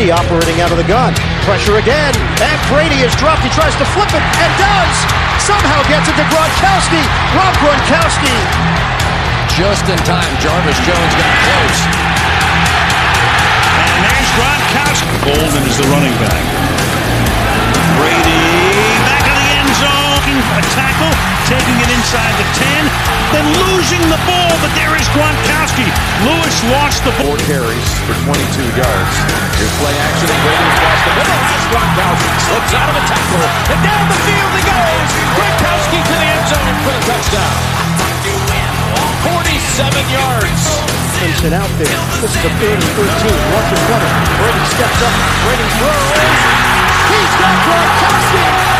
Brady operating out of the gun. Pressure again. And Brady is dropped. He tries to flip it and does. Somehow gets it to Gronkowski. Rob Gronkowski. Just in time, Jarvis Jones got close. And there's Gronkowski. Golden is the running back. Brady back of the end zone. A tackle, taking it inside the 10, then losing the ball, but there is Gronkowski. Lewis lost the ball. Four carries for 22 yards. Here's play action, and Brady's across the middle. Has Gronkowski slips out of a tackle, and down the field he goes. Gronkowski to the end zone for the touchdown. 47 yards. Puts it out there. This is a third and 13. Russian runner. Brady steps up. Brady throws. He's got Gronkowski.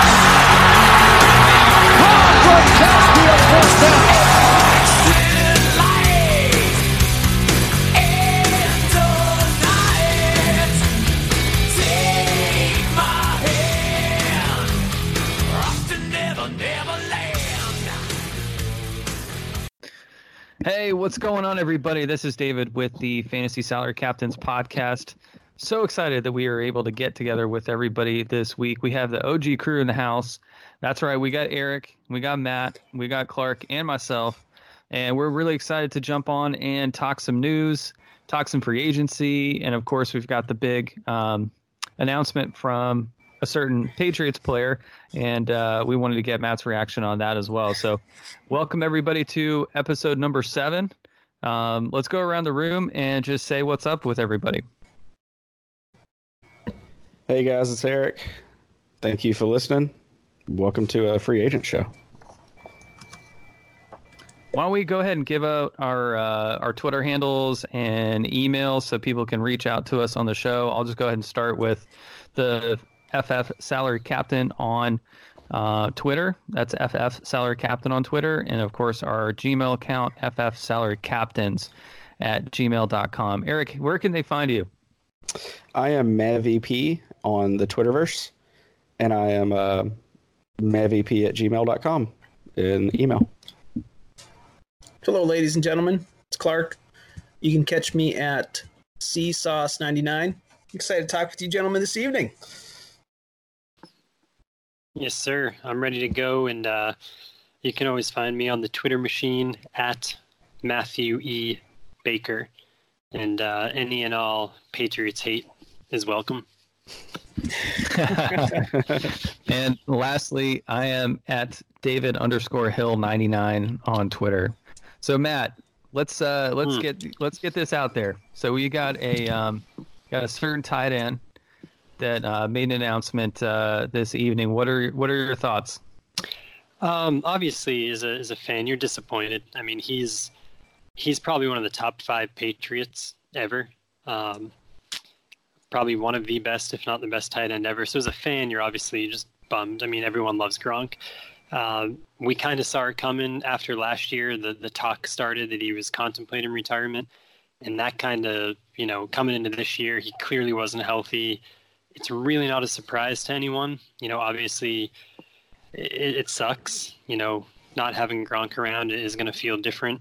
Hey, what's going on, everybody? This is David with the Fantasy Salary Captains podcast. So excited that we are able to get together with everybody this week. We have the OG crew in the house. That's right. We got Eric, we got Matt, we got Clark, and myself. And we're really excited to jump on and talk some news, talk some free agency. And of course, we've got the big um, announcement from a certain Patriots player, and uh, we wanted to get Matt's reaction on that as well. So, welcome everybody to episode number seven. Um, let's go around the room and just say what's up with everybody. Hey guys, it's Eric. Thank you for listening. Welcome to a free agent show. Why don't we go ahead and give out our uh, our Twitter handles and emails so people can reach out to us on the show? I'll just go ahead and start with the FF Salary Captain on uh, Twitter. That's FF Salary Captain on Twitter. And of course, our Gmail account, FF Salary Captains at gmail.com. Eric, where can they find you? I am MavVP on the Twitterverse, and I am uh, MavVP at gmail.com in email. Hello, ladies and gentlemen. It's Clark. You can catch me at CSauce99. Excited to talk with you gentlemen this evening. Yes, sir. I'm ready to go, and uh, you can always find me on the Twitter machine at Matthew E. Baker, and uh, any and all Patriots hate is welcome. and lastly, I am at David underscore Hill ninety nine on Twitter. So Matt, let's uh, let's Hmm. get let's get this out there. So we got a um, got a certain tight end that uh, made an announcement uh, this evening. What are what are your thoughts? Um, obviously, as a as a fan, you're disappointed. I mean, he's he's probably one of the top five Patriots ever. Um, probably one of the best, if not the best, tight end ever. So as a fan, you're obviously just bummed. I mean, everyone loves Gronk. Um, we kind of saw it coming after last year. The the talk started that he was contemplating retirement, and that kind of you know coming into this year, he clearly wasn't healthy. It's really not a surprise to anyone. You know, obviously it, it sucks. You know, not having Gronk around is going to feel different.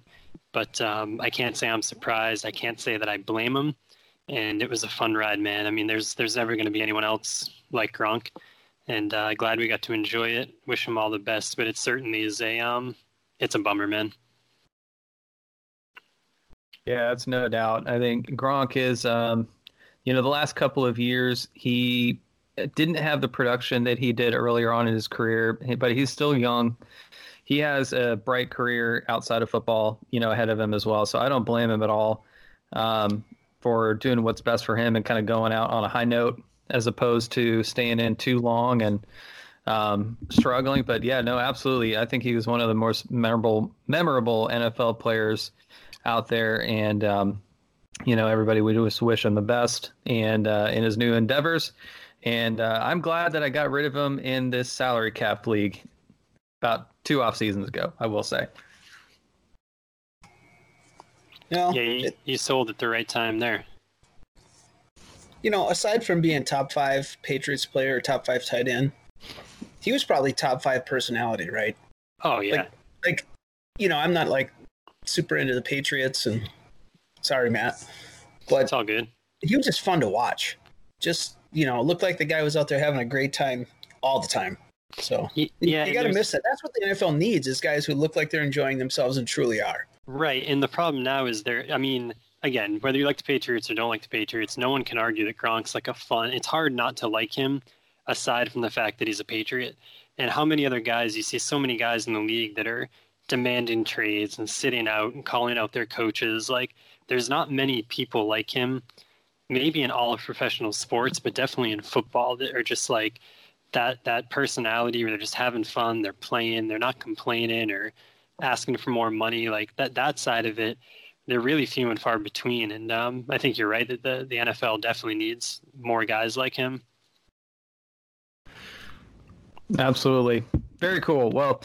But um, I can't say I'm surprised. I can't say that I blame him. And it was a fun ride, man. I mean, there's there's never going to be anyone else like Gronk, and uh, glad we got to enjoy it. Wish him all the best. But it certainly is a um, it's a bummer, man. Yeah, that's no doubt. I think Gronk is, um, you know, the last couple of years he didn't have the production that he did earlier on in his career, but he's still young. He has a bright career outside of football, you know, ahead of him as well. So I don't blame him at all um, for doing what's best for him and kind of going out on a high note as opposed to staying in too long and um, struggling. But yeah, no, absolutely. I think he was one of the most memorable, memorable NFL players out there, and um, you know, everybody we just wish him the best and uh, in his new endeavors. And uh, I'm glad that I got rid of him in this salary cap league about two off seasons ago. I will say. No, Yeah, he, it- he sold at the right time there. you know, aside from being top five Patriots player or top five tight end, he was probably top five personality, right? Oh yeah, Like, like, you know, I'm not like super into the Patriots, and sorry, Matt, but it's all good. he was just fun to watch. Just you know, looked like the guy was out there having a great time all the time. So yeah, you got to miss that. That's what the NFL needs is guys who look like they're enjoying themselves and truly are. Right, and the problem now is there. I mean, again, whether you like the Patriots or don't like the Patriots, no one can argue that Gronk's like a fun. It's hard not to like him, aside from the fact that he's a Patriot. And how many other guys you see? So many guys in the league that are demanding trades and sitting out and calling out their coaches. Like, there's not many people like him. Maybe in all of professional sports, but definitely in football that are just like that that personality where they're just having fun, they're playing, they're not complaining or asking for more money, like that that side of it, they're really few and far between. And um, I think you're right that the, the NFL definitely needs more guys like him. Absolutely. Very cool. Well,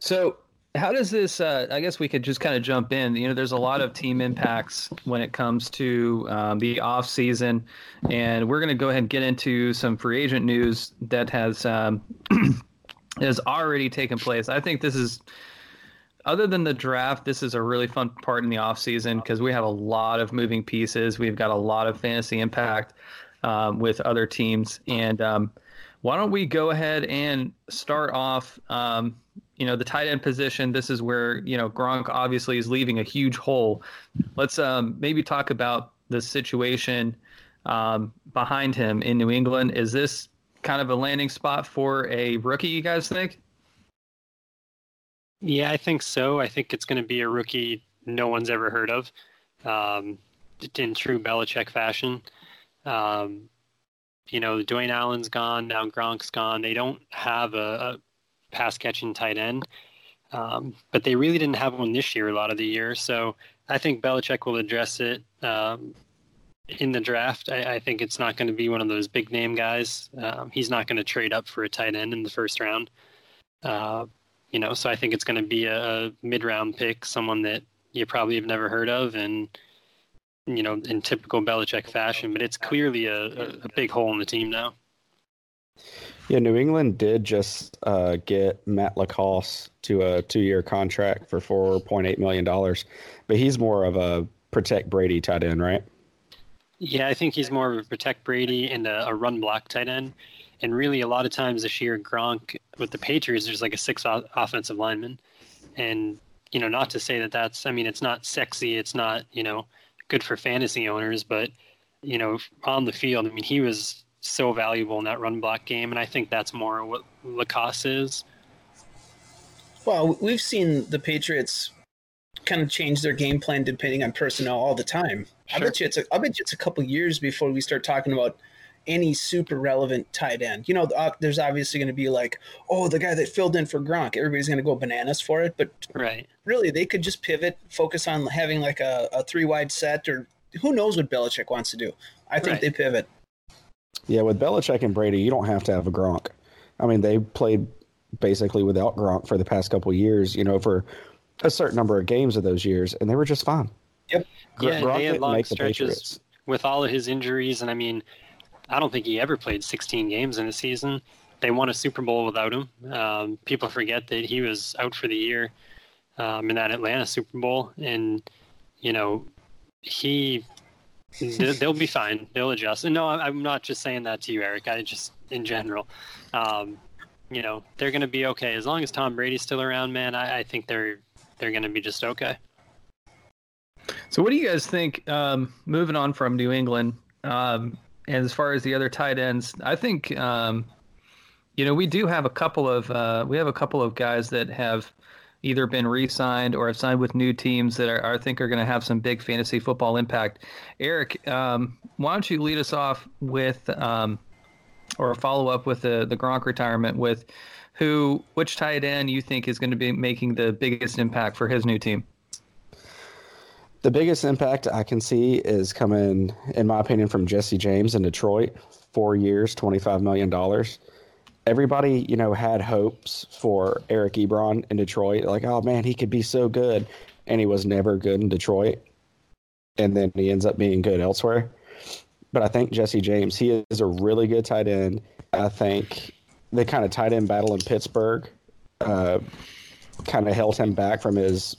so how does this uh, i guess we could just kind of jump in you know there's a lot of team impacts when it comes to um, the off season and we're going to go ahead and get into some free agent news that has um, has already taken place i think this is other than the draft this is a really fun part in the off season because we have a lot of moving pieces. We've got a lot of fantasy impact um, with other teams. And um, why don't we go ahead and start off um, you know the tight end position. This is where you know Gronk obviously is leaving a huge hole. Let's um, maybe talk about the situation um, behind him in New England. Is this kind of a landing spot for a rookie you guys think Yeah, I think so. I think it's going to be a rookie no one's ever heard of, um, in true Belichick fashion. Um, you know, Dwayne Allen's gone now. Gronk's gone. They don't have a, a pass catching tight end, um, but they really didn't have one this year. A lot of the year, so I think Belichick will address it um, in the draft. I, I think it's not going to be one of those big name guys. Um, he's not going to trade up for a tight end in the first round. Uh, you know, so I think it's going to be a, a mid-round pick, someone that you probably have never heard of, and you know, in typical Belichick fashion. But it's clearly a, a, a big hole in the team now. Yeah, New England did just uh, get Matt LaCosse to a two-year contract for four point eight million dollars, but he's more of a protect Brady tight end, right? Yeah, I think he's more of a protect Brady and a, a run block tight end. And really, a lot of times this year, Gronk with the Patriots, there's like a six offensive lineman, and you know, not to say that that's, I mean, it's not sexy, it's not, you know, good for fantasy owners, but you know, on the field, I mean, he was so valuable in that run block game, and I think that's more what LaCosse is. Well, we've seen the Patriots kind of change their game plan depending on personnel all the time. I bet you it's a, I bet you it's a couple years before we start talking about any super relevant tight end. You know, uh, there's obviously going to be like, oh, the guy that filled in for Gronk. Everybody's going to go bananas for it, but Right. really, they could just pivot, focus on having like a, a three wide set, or who knows what Belichick wants to do. I think Right. they pivot. Yeah, with Belichick and Brady, you don't have to have a Gronk. I mean, they played basically without Gronk for the past couple of years. You know, for a certain number of games of those years, and they were just fine. Yep. Gr- Yeah, Gronk they had long stretches with all of his injuries, and I mean, I don't think he ever played 16 games in a season. They won a Super Bowl without him. Um, people forget that he was out for the year um, in that Atlanta Super Bowl, and you know, he they- they'll be fine. They'll adjust. And no, I'm not just saying that to you, Eric. I just in general. Um, you know, they're going to be okay as long as Tom Brady's still around. Man, I, I think they're they're going to be just okay. So, what do you guys think? Um, moving on from New England, um, and as far as the other tight ends, I think um, you know we do have a couple of uh, we have a couple of guys that have either been re-signed or have signed with new teams that are, I think are going to have some big fantasy football impact. Eric, um, why don't you lead us off with um, or follow up with the the Gronk retirement with who which tight end you think is going to be making the biggest impact for his new team? The biggest impact I can see is coming, in my opinion, from Jesse James in Detroit. Four years, $25 million. Everybody, you know, had hopes for Eric Ebron in Detroit. Like, oh man, he could be so good. And he was never good in Detroit. and then he ends up being good elsewhere. But I think Jesse James, he is a really good tight end. I think the kind of tight end battle in Pittsburgh uh, kind of held him back from his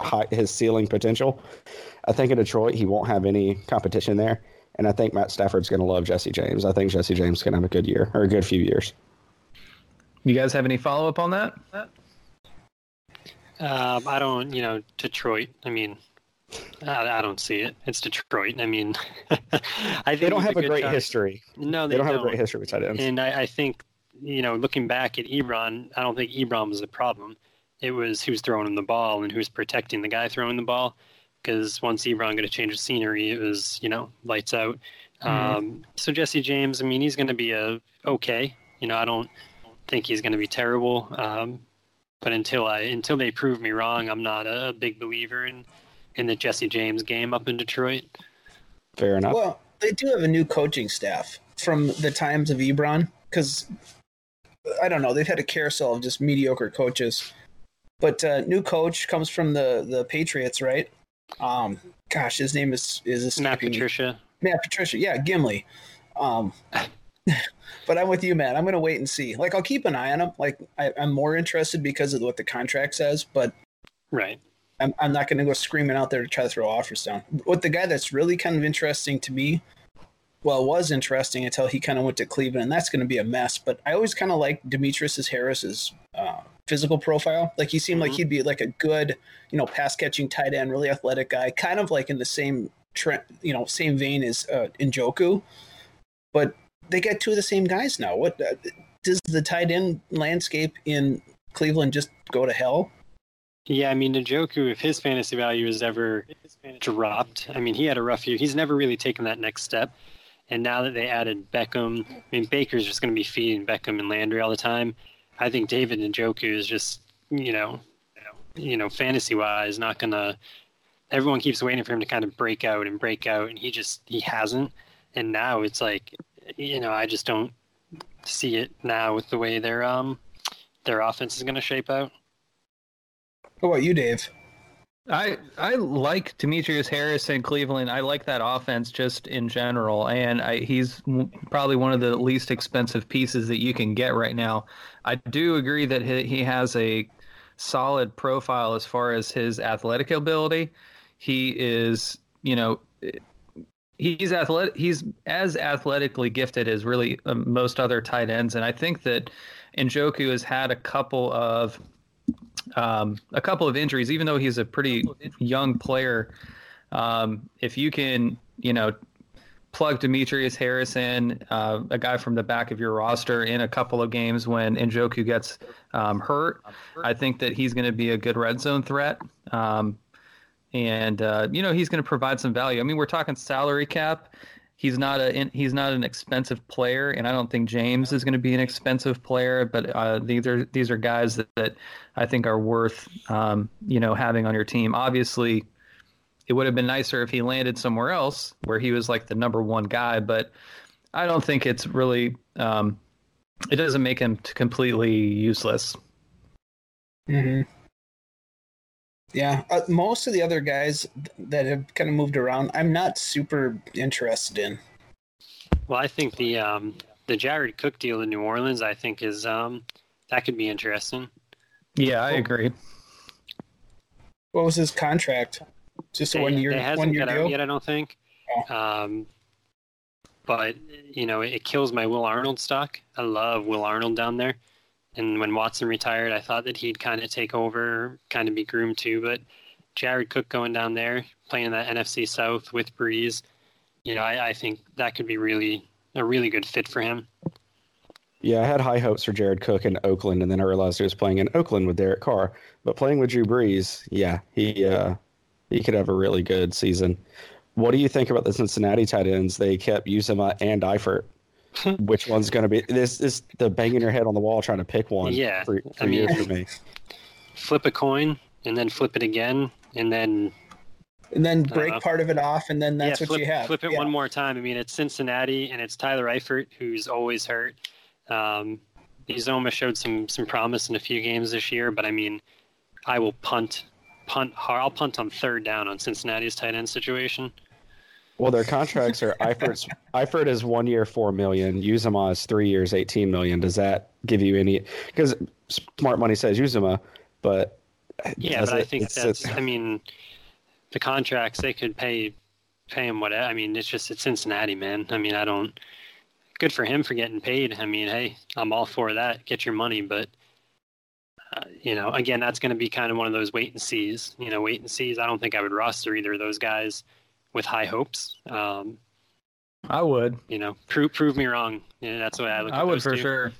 high, his ceiling potential. I think in Detroit he won't have any competition there, and I think Matt Stafford's going to love Jesse James. I think Jesse James can have a good year or a good few years. You guys have any follow up on that? Um, I don't, you know, Detroit. I mean, I, I don't see it. It's Detroit. I mean, I think They don't have a good great shot. history. No, They, they, don't have a great history with tight ends. And I, I think, you know, looking back at Ebron, I don't think Ebron was the problem. It was who's throwing him the ball and who's protecting the guy throwing the ball. Because once Ebron got a change of scenery, it was, you know, lights out. Um, so Jesse James, I mean, he's going to be a okay. You know, I don't think he's going to be terrible. Um, but until I until they prove me wrong, I'm not a big believer in in the Jesse James game up in Detroit. Fair enough. Well, they do have a new coaching staff from the times of Ebron because I don't know they've had a carousel of just mediocre coaches, but uh, new coach comes from the the Patriots, right? Um, gosh, his name is is Matt escaping me. Patricia. Matt Patricia, yeah, Gimli. Um, but I'm with you, man. I'm gonna wait and see. Like, I'll keep an eye on him. Like, I, I'm more interested because of what the contract says, but Right. I'm, I'm not going to go screaming out there to try to throw offers down. What the guy that's really kind of interesting to me, well, was interesting until he kind of went to Cleveland, and that's going to be a mess. But I always kind of like Demetrius Harris's uh, physical profile. Like he seemed like he'd be like a good, you know, pass catching tight end, really athletic guy, kind of like in the same trend, you know, same vein as uh, Njoku. But they got two of the same guys now. What uh, does the tight end landscape in Cleveland just go to hell? Yeah, I mean, Njoku, if his fantasy value is ever dropped, I mean, he had a rough year. He's never really taken that next step. And now that they added Beckham, I mean, Baker's just going to be feeding Beckham and Landry all the time. I think David Njoku is just, you know, you know, fantasy wise, not to. Everyone keeps waiting for him to kind of break out and break out, and he just he hasn't. And now it's like, you know, I just don't see it now with the way their um their offense is going to shape out. What about you, Dave? I I like Demetrius Harris in Cleveland. I like that offense just in general, and I, he's probably one of the least expensive pieces that you can get right now. I do agree that he, he has a solid profile as far as his athletic ability. He is, you know, he's athletic. He's as athletically gifted as really um, most other tight ends, and I think that Njoku has had a couple of um, a couple of injuries, even though he's a pretty young player. Um, if you can, you know, plug Demetrius Harrison, uh, a guy from the back of your roster, in a couple of games when Njoku gets um, hurt, I think that he's going to be a good red zone threat. Um, and uh, you know he's going to provide some value. I mean, we're talking salary cap. He's not a he's not an expensive player, and I don't think James is going to be an expensive player. But uh, these are these are guys that, that I think are worth um, you know having on your team. Obviously, it would have been nicer if he landed somewhere else where he was like the number one guy. But I don't think it's really um, it doesn't make him completely useless. Mm-hmm. Yeah, uh, most of the other guys that have kind of moved around, I'm not super interested in. Well, I think the um, the Jared Cook deal in New Orleans, I think, is um, that could be interesting. Yeah, I agree. What was his contract? Just a one year, they hasn't one year got deal. out yet, I don't think. Um, but you know, it kills my Will Arnold stock. I love Will Arnold down there. And when Watson retired, I thought that he'd kind of take over, kind of be groomed too. But Jared Cook going down there, playing that NFC South with Brees, you know, I, I think that could be really a really good fit for him. Yeah, I had high hopes for Jared Cook in Oakland, and then I realized he was playing in Oakland with Derek Carr. But playing with Drew Brees, yeah, he uh, he could have a really good season. What do you think about the Cincinnati tight ends? They kept Uzomah and Eifert. Which one's going to be this? Is the banging your head on the wall trying to pick one? Yeah, for, for I mean- for me. Flip a coin and then flip it again, and then and then break Uh, part of it off, and then that's yeah, what flip, you have. Flip it Yeah. one more time. I mean, it's Cincinnati and it's Tyler Eifert, who's always hurt. Um, he's almost showed some some promise in a few games this year, but I mean, I will punt punt. I'll punt on third down on Cincinnati's tight end situation. Well, their contracts are Eifert's. Eifert is one year, four million. Uzomah is three years, eighteen million. Does that give you any? Because smart money says Uzomah, but yeah, but I think that's. I mean, the contracts they could pay pay him whatever. I mean, it's just it's Cincinnati, man. I mean, I don't. Good for him for getting paid. I mean, hey, I'm all for that. Get your money, but uh, you know, again, that's going to be kind of one of those wait and sees. You know, wait and sees. I don't think I would roster either of those guys with high hopes. Um, I would. You know, prove prove me wrong. Yeah, that's the way I look. I would for two. sure.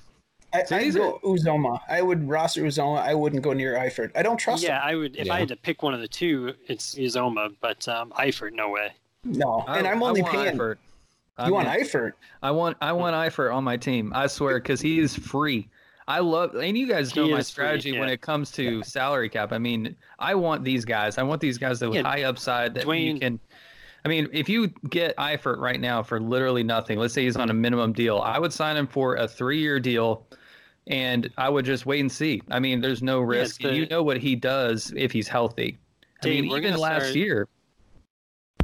I, I go Uzomah. I would roster Uzomah. I wouldn't go near Eifert. I don't trust. Yeah, him. I would. If yeah. I had to pick one of the two, it's Uzomah. But um, Eifert, no way. No, I, and I'm only paying. Eifert. You I want Eifert? I want I want Eifert on my team. I swear, because he is free. I love, and you guys know he my strategy free, yeah. when it comes to salary cap. I mean, I want these guys. I want these guys that with yeah, high upside that Dwayne, you can I mean, if you get Eifert right now for literally nothing, let's say he's on a minimum deal, I would sign him for a three year deal and I would just wait and see. I mean, there's no risk. Yeah, the, you know what he does if he's healthy. Dave, I mean, even last start, year.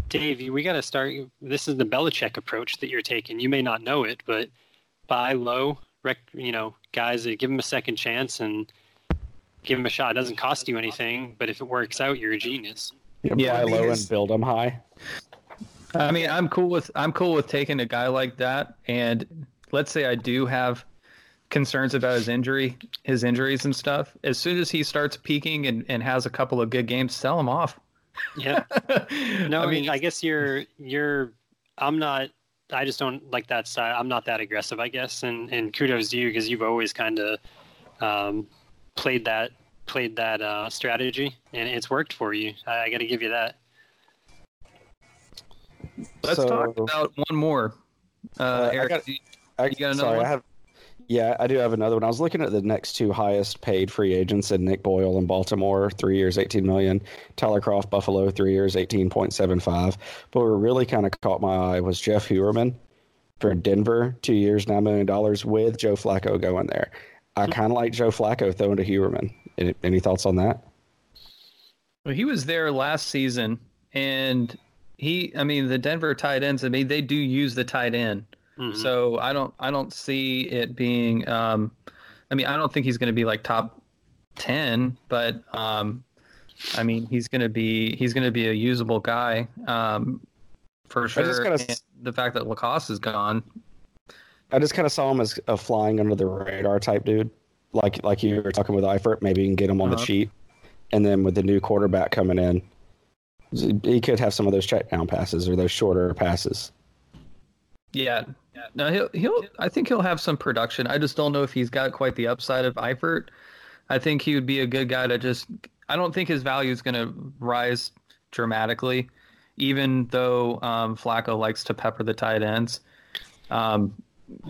Dave, we got to start. This is the Belichick approach that you're taking. You may not know it, but buy low, rec, you know, guys give him a second chance and give him a shot. It doesn't cost you anything, but if it works out, you're a genius. Yeah, buy low and build them high. I mean, I'm cool with I'm cool with taking a guy like that, and let's say I do have concerns about his injury, his injuries and stuff. As soon as he starts peaking and, and has a couple of good games, sell him off. Yeah. No, I mean, I guess you're you're. I'm not. I just don't like that style. I'm not that aggressive, I guess. And and kudos to you because you've always kind of um, played that played that uh, strategy, and it's worked for you. I, I got to give you that. Let's so, talk about one more. Uh, uh, Eric, I got, you, I, you got another sorry, one? I have, yeah, I do have another one. I was looking at the next two highest paid free agents and Nick Boyle in Baltimore, three years, 18 million. Tyler Kroft, Buffalo, three years, 18.75. But what really kind of caught my eye was Jeff Heuerman for Denver, two years, $9 million with Joe Flacco going there. I hmm. kind of like Joe Flacco throwing to Heuerman. Any, any thoughts on that? Well, he was there last season, and he, I mean, the Denver tight ends. I mean, they do use the tight end, mm-hmm. so I don't, I don't see it being. Um, I mean, I don't think he's going to be like top ten, but um, I mean, he's going to be, he's going to be a usable guy um, for sure. Kinda, the fact that LaCosse is gone. I just kind of saw him as a flying under the radar type dude, like like you were talking with Eifert. Maybe you can get him on uh-huh. the sheet, and then with the new quarterback coming in, he could have some of those check down passes or those shorter passes. Yeah. No, he'll he'll. I think he'll have some production. I just don't know if he's got quite the upside of Eifert. I think he would be a good guy to just. I don't think his value is going to rise dramatically, even though um, Flacco likes to pepper the tight ends. Um,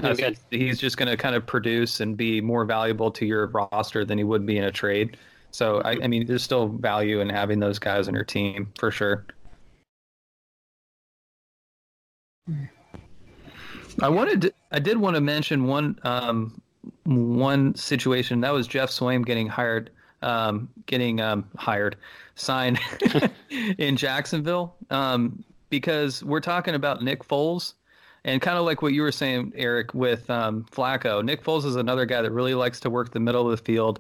okay. he's just going to kind of produce and be more valuable to your roster than he would be in a trade. So I, I mean, there's still value in having those guys on your team for sure. I wanted to, I did want to mention one um, one situation. That was Geoff Swaim getting hired um, getting um, hired signed in Jacksonville. Um, because we're talking about Nick Foles and kind of like what you were saying Eric with um, Flacco. Nick Foles is another guy that really likes to work the middle of the field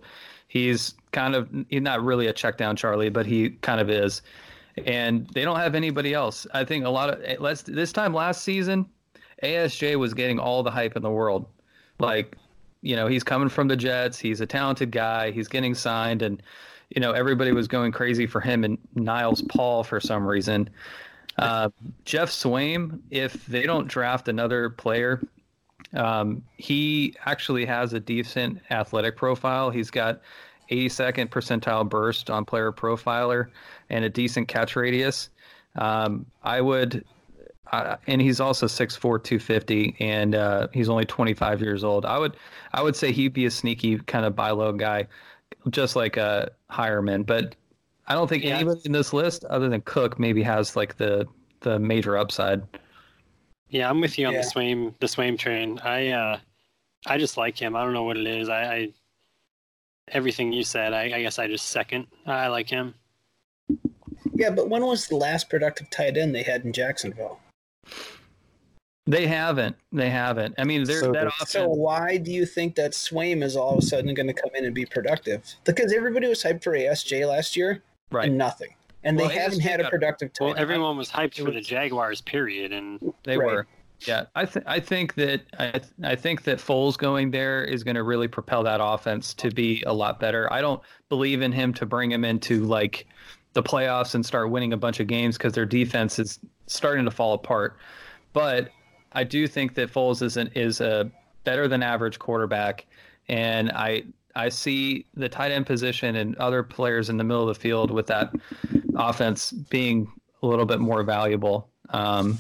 he's kind of he's not really a check down Charlie, but he kind of is. And they don't have anybody else. I think a lot of eh, this time last season, ASJ was getting all the hype in the world. Like, you know, he's coming from the Jets. He's a talented guy. He's getting signed, and you know everybody was going crazy for him and Niles Paul for some reason. Uh, Geoff Swaim, if they don't draft another player, um, he actually has a decent athletic profile. He's got 82nd percentile burst on player profiler and a decent catch radius. Um, I would, uh, and he's also 6'4", 250, and uh, he's only 25 years old. I would, I would say he'd be a sneaky kind of buy low guy, just like a Heuerman. But I don't think yeah. anybody in this list, other than Cook, maybe has like the the major upside. Yeah, I'm with you on yeah. the Swaim the Swaim train. I uh, I just like him. I don't know what it is. I, I everything you said. I, I guess I just second. I like him. Yeah, but when was the last productive tight end they had in Jacksonville? They haven't. They haven't. I mean, they're So that it's- offense. So why do you think that Swaim is all of a sudden going to come in and be productive? Because everybody was hyped for ASJ last year, right. and nothing, and Well, they haven't ASJ had a productive tight Well, everyone was hyped It for the Jaguars, period, and They Right. were. Yeah, I th- I think that I th- I think that Foles going there is going to really propel that offense to be a lot better. I don't believe in him to bring him into like the playoffs and start winning a bunch of games because their defense is starting to fall apart. But I do think that Foles is an, is a better than average quarterback, and I I see the tight end position and other players in the middle of the field with that offense being a little bit more valuable. Um,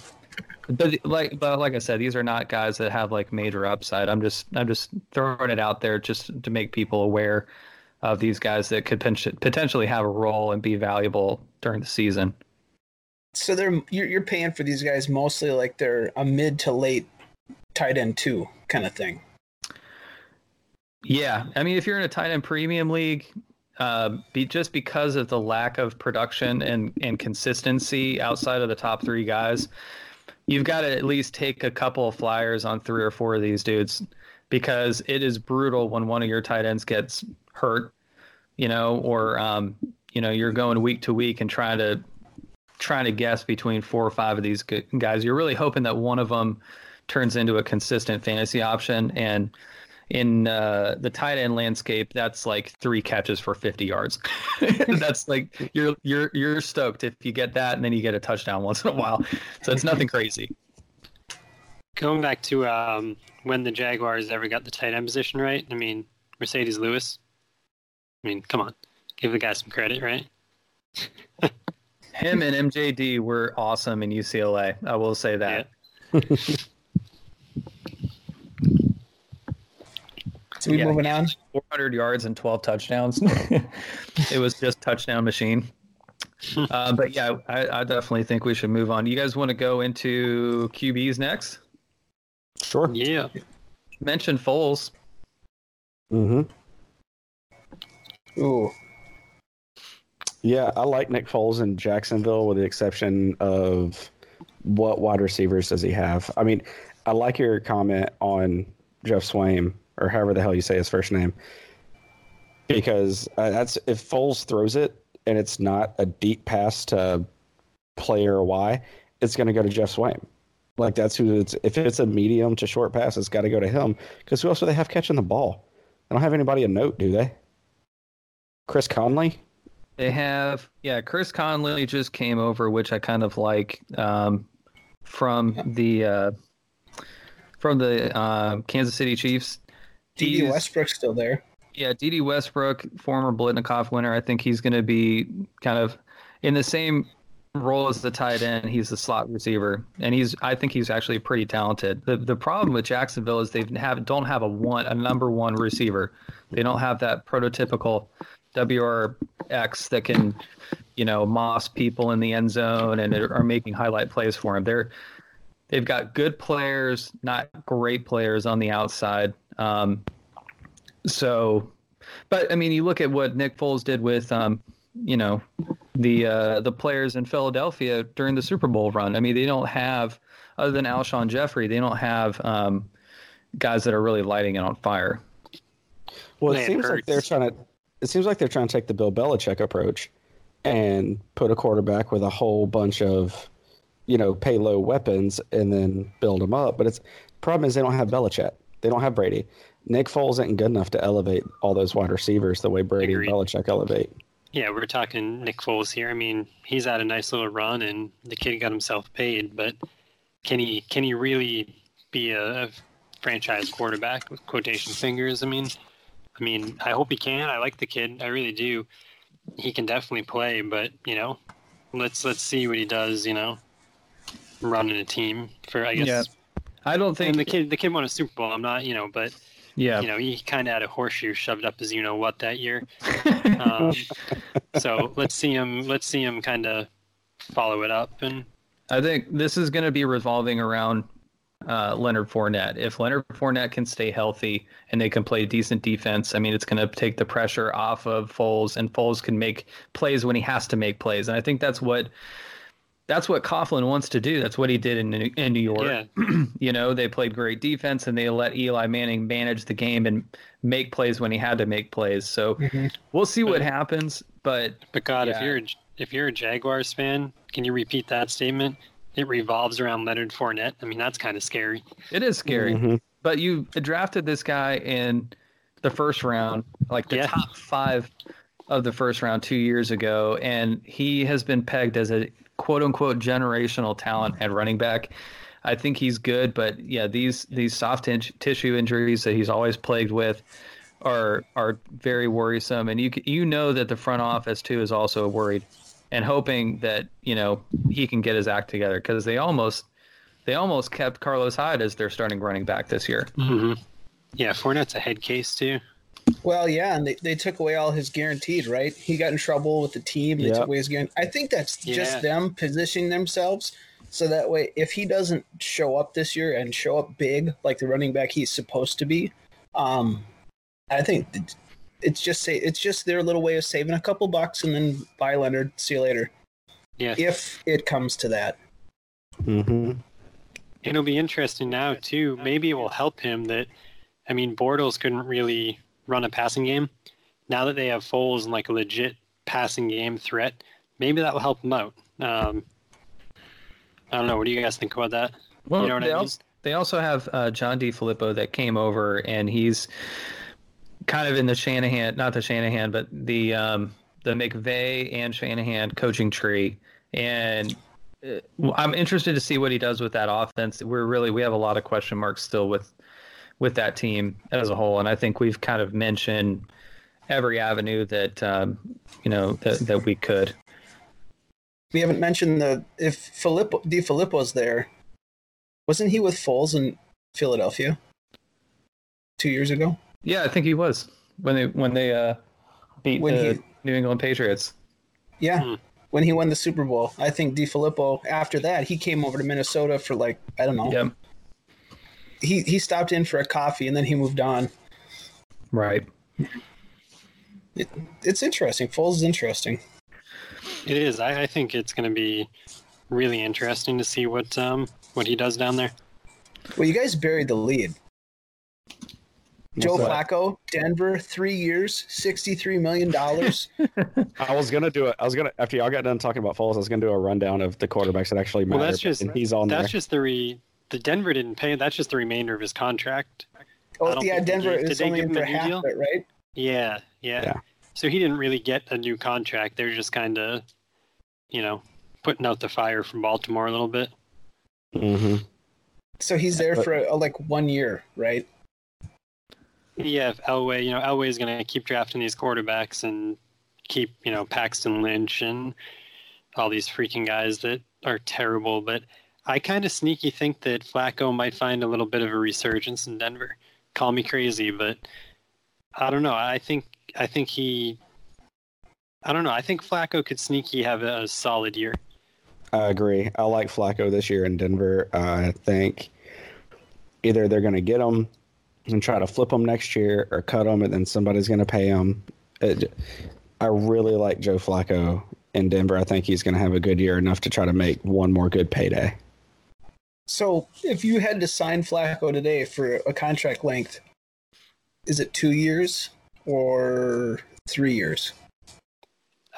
but like but like I said, these are not guys that have like major upside. I'm just I'm just throwing it out there just to make people aware of these guys that could potentially have a role and be valuable during the season. so they're you're, you're paying for these guys mostly like they're a mid to late tight end two kind of thing. Yeah, I mean, if you're in a tight end premium league, uh, be just because of the lack of production and and consistency outside of the top three guys, you've got to at least take a couple of flyers on three or four of these dudes because it is brutal when one of your tight ends gets hurt, you know, or um, you know you're going week to week and trying to trying to guess between four or five of these guys. You're really hoping that one of them turns into a consistent fantasy option and in uh, the tight end landscape, that's like three catches for 50 yards. that's like you're you're you're stoked if you get that, and then you get a touchdown once in a while. So it's nothing crazy. going back to um, when the Jaguars ever got the tight end position right. I mean, Marcedes Lewis. I mean, come on, give the guy some credit, right? Him and MJD were awesome in UCLA. I will say that. So we Yeah. moving on. 400 yards and 12 touchdowns. it was just touchdown machine. Uh, but yeah, I, I definitely think we should move on. You guys want to go into QBs next? Sure. Yeah. Mention Foles. Mm-hmm. Ooh, Yeah, I like Nick Foles in Jacksonville, with the exception of what wide receivers does he have? I mean, I like your comment on Geoff Swaim, or however the hell you say his first name, because uh, that's if Foles throws it and it's not a deep pass to player Y, it's going to go to Geoff Swaim. Like that's who it's. If it's a medium to short pass, it's got to go to him. Because who else do they have catching the ball? They don't have anybody a note, do they? Chris Conley. They have, yeah, Chris Conley just came over, which I kind of like um, from the uh, from the uh, Kansas City Chiefs. Dede Westbrook's still there. Yeah, Dede Westbrook, former Biletnikoff winner. I think he's going to be kind of in the same role as the tight end. He's the slot receiver, and he's. I think he's actually pretty talented. the The problem with Jacksonville is they have don't have a one a number one receiver. They don't have that prototypical WRX that can, you know, moss people in the end zone and are making highlight plays for him. They're they've got good players, not great players on the outside. Um, so, but I mean, you look at what Nick Foles did with, um, you know, the uh, the players in Philadelphia during the Super Bowl run. I mean, they don't have other than Alshon Jeffery, they don't have um, guys that are really lighting it on fire. Well, it Man, seems like they're trying to. It seems like they're trying to take the Bill Belichick approach and put a quarterback with a whole bunch of, you know, pay low weapons and then build them up. But it's problem is they don't have Belichick. They don't have Brady. Nick Foles isn't good enough to elevate all those wide receivers the way Brady Agreed. and Belichick elevate. Yeah, we're talking Nick Foles here. I mean, he's had a nice little run, and the kid got himself paid. But can he can he really be a, a franchise quarterback with quotation fingers? I mean, I mean, I hope he can. I like the kid. I really do. He can definitely play, but you know, let's let's see what he does. You know, running a team for I guess. Yeah. I don't think And the kid, the kid won a Super Bowl. I'm not, you know, but Yeah, you know, he kind of had a horseshoe shoved up his, you know, what that year. Um, so let's see him. Let's see him kind of follow it up. And I think this is going to be revolving around uh, Leonard Fournette. If Leonard Fournette can stay healthy and they can play decent defense, I mean, it's going to take the pressure off of Foles, and Foles can make plays when he has to make plays. And I think that's what that's what Coughlin wants to do. That's what he did in in New York. Yeah. you know, they played great defense and they let Eli Manning manage the game and make plays when he had to make plays. So we'll see what happens. But But God, if you're if you're a Jaguars fan, can you repeat that statement? It revolves around Leonard Fournette. I mean, that's kind of scary. it is scary. Mhm. But you drafted this guy in the first round, like the Yeah. top five of the first round two years ago, and he has been pegged as a quote unquote generational talent at running back. I think he's good, but yeah, these these soft tin- tissue injuries that he's always plagued with are are very worrisome, and you you know that the front office too is also worried and hoping that you know he can get his act together because they almost they almost kept Carlos Hyde as their starting running back this year. Mm-hmm. Yeah, Fournette's a head case too. Well, yeah, and they, they took away all his guaranteed, right? He got in trouble with the team. They Yep. took away his guarantee. I think that's Yeah. just them positioning themselves so that way, if he doesn't show up this year and show up big like the running back he's supposed to be, um, I think it's just say it's just their little way of saving a couple bucks and then bye Leonard, see you later. Yeah, If it comes to that, Mhm. it'll be interesting now too. Maybe it will help him that. I mean, Bortles couldn't really run a passing game. Now that they have Foles and like a legit passing game threat, maybe that will help them out. Um, I don't know. What do you guys think about that? Well, You know what I they, mean? also, they also have uh, John DeFilippo that came over, and he's kind of in the Shanahan, not the Shanahan, but the um, the McVay and Shanahan coaching tree. And uh, I'm interested to see what he does with that offense. We're really we have a lot of question marks still with with that team as a whole, and I think we've kind of mentioned every avenue that um, you know that, that we could. we haven't mentioned the if Filippo DeFilippo's there, wasn't he with Foles in Philadelphia two years ago? Yeah, I think he was when they when they uh, beat When the he- New England Patriots. Yeah. Hmm. When he won the Super Bowl, I think DeFilippo. After that, he came over to Minnesota for like I don't know. Yep. He he stopped in for a coffee and then he moved on. Right. It, it's interesting. Foles is interesting. It is. I, I think it's going to be really interesting to see what um what he does down there. Well, you guys buried the lead. Joe that? Flacco, Denver, three years, sixty-three million dollars. I was gonna do it. I was gonna after y'all got done talking about Foles, I was gonna do a rundown of the quarterbacks that actually matter. Well, that's just and he's on that's there. just the re the Denver didn't pay. That's just the remainder of his contract. Oh, yeah, Denver did is they only give in him for a new half deal? it, right? Yeah, yeah, Yeah. So he didn't really get a new contract. They're just kind of, you know, putting out the fire from Baltimore a little bit. Mm-hmm. So he's there But- for uh, like one year, right? Yeah, if Elway, you know, Elway is going to keep drafting these quarterbacks and keep, you know, Paxton Lynch and all these freaking guys that are terrible. But I kind of sneaky think that Flacco might find a little bit of a resurgence in Denver. Call me crazy, but I don't know. I think I think he. I don't know. I think Flacco could sneaky have a, solid year. I agree. I like Flacco this year in Denver. I think either they're going to get him and try to flip him next year, or cut him, and then somebody's going to pay him. It, I really like Joe Flacco in Denver. I think he's going to have a good year enough to try to make one more good payday. So if you had to sign Flacco today for a contract length, is it two years or three years?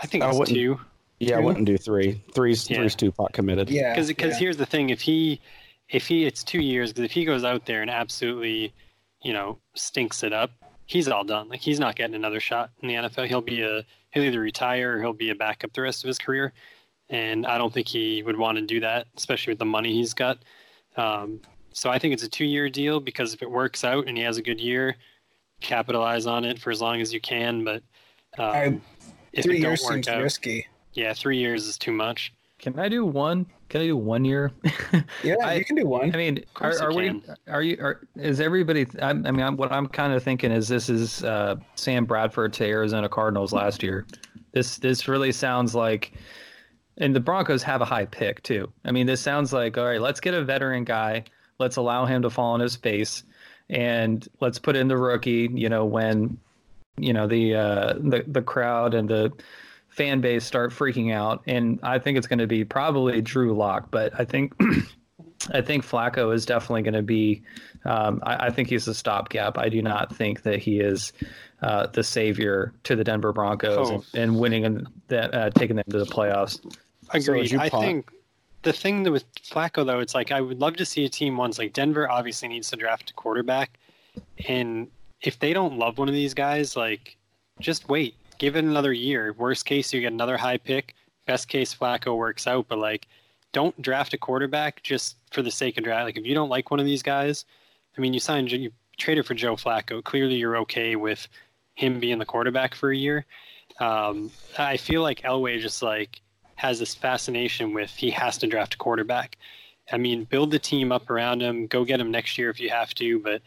I think I it's wouldn't- two. Yeah, I wouldn't do three. Three's Yeah. three's Tupac committed. Yeah, because because yeah. here's the thing if he if he it's two years because if he goes out there and absolutely you know stinks it up he's all done like he's not getting another shot in the nfl he'll be a he'll either retire or he'll be a backup the rest of his career and i don't think he would want to do that especially with the money he's got um, so i think it's a two year deal because if it works out and he has a good year capitalize on it for as long as you can but um, I- if three it don't years work seems out risky. yeah three years is too much Can I do one? Can I do one year? Yeah, I- you can do one. I mean, are, you are we? can. Are you? Are, is everybody? I, I mean, I'm, what I'm kind of thinking is this is uh, Sam Bradford to Arizona Cardinals last year. This this really sounds like, and the Broncos have a high pick too. I mean, this sounds like all right. Let's get a veteran guy. let's allow him to fall on his face, and let's put in the rookie. You know when, you know the uh, the the crowd and the fan base start freaking out, and I think it's going to be probably Drew Lock, but I think. I think Flacco is definitely going to be. Um, I, I, think he's a stopgap. I do not think that he is uh, the savior to the Denver Broncos oh. and, and, winning and that uh, taking them to the playoffs. Agreed. So I think the thing that with Flacco though, it's like I would love to see a team once like Denver obviously needs to draft a quarterback, and if they don't love one of these guys, like just wait, give it another year. Worst case, you get another high pick. Best case, Flacco works out, but like don't draft a quarterback just for the sake of draft. Like if you don't like one of these guys, I mean, you signed you traded for Joe Flacco. Clearly, you're okay with him being the quarterback for a year. Um, I feel like Elway just like has this fascination with he has to draft a quarterback. I mean, build the team up around him. Go get him next year if you have to. But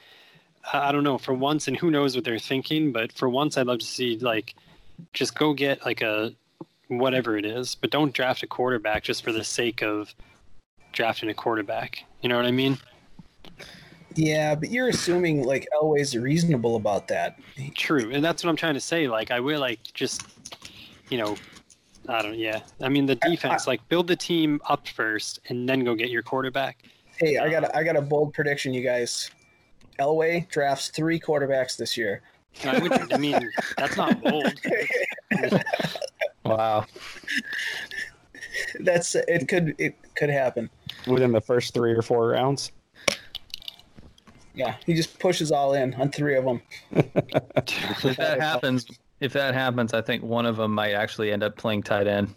I don't know. For once, and who knows what they're thinking. But for once, I'd love to see like just go get like a whatever it is. But don't draft a quarterback just for the sake of drafting a quarterback. You know what I mean? Yeah, but you're assuming like Elway's reasonable about that. True, and that's what I'm trying to say. Like I will like just you know I don't. Yeah, I mean the defense. I, I, like build the team up first, and then go get your quarterback. Hey, I got a, I got a bold prediction, you guys. Elway drafts three quarterbacks this year. I, would, I mean, that's not bold. wow. That's it. Could it could happen within the first three or four rounds? Yeah, he just pushes all in on three of them. if that happens, if that happens, I think one of them might actually end up playing tight end.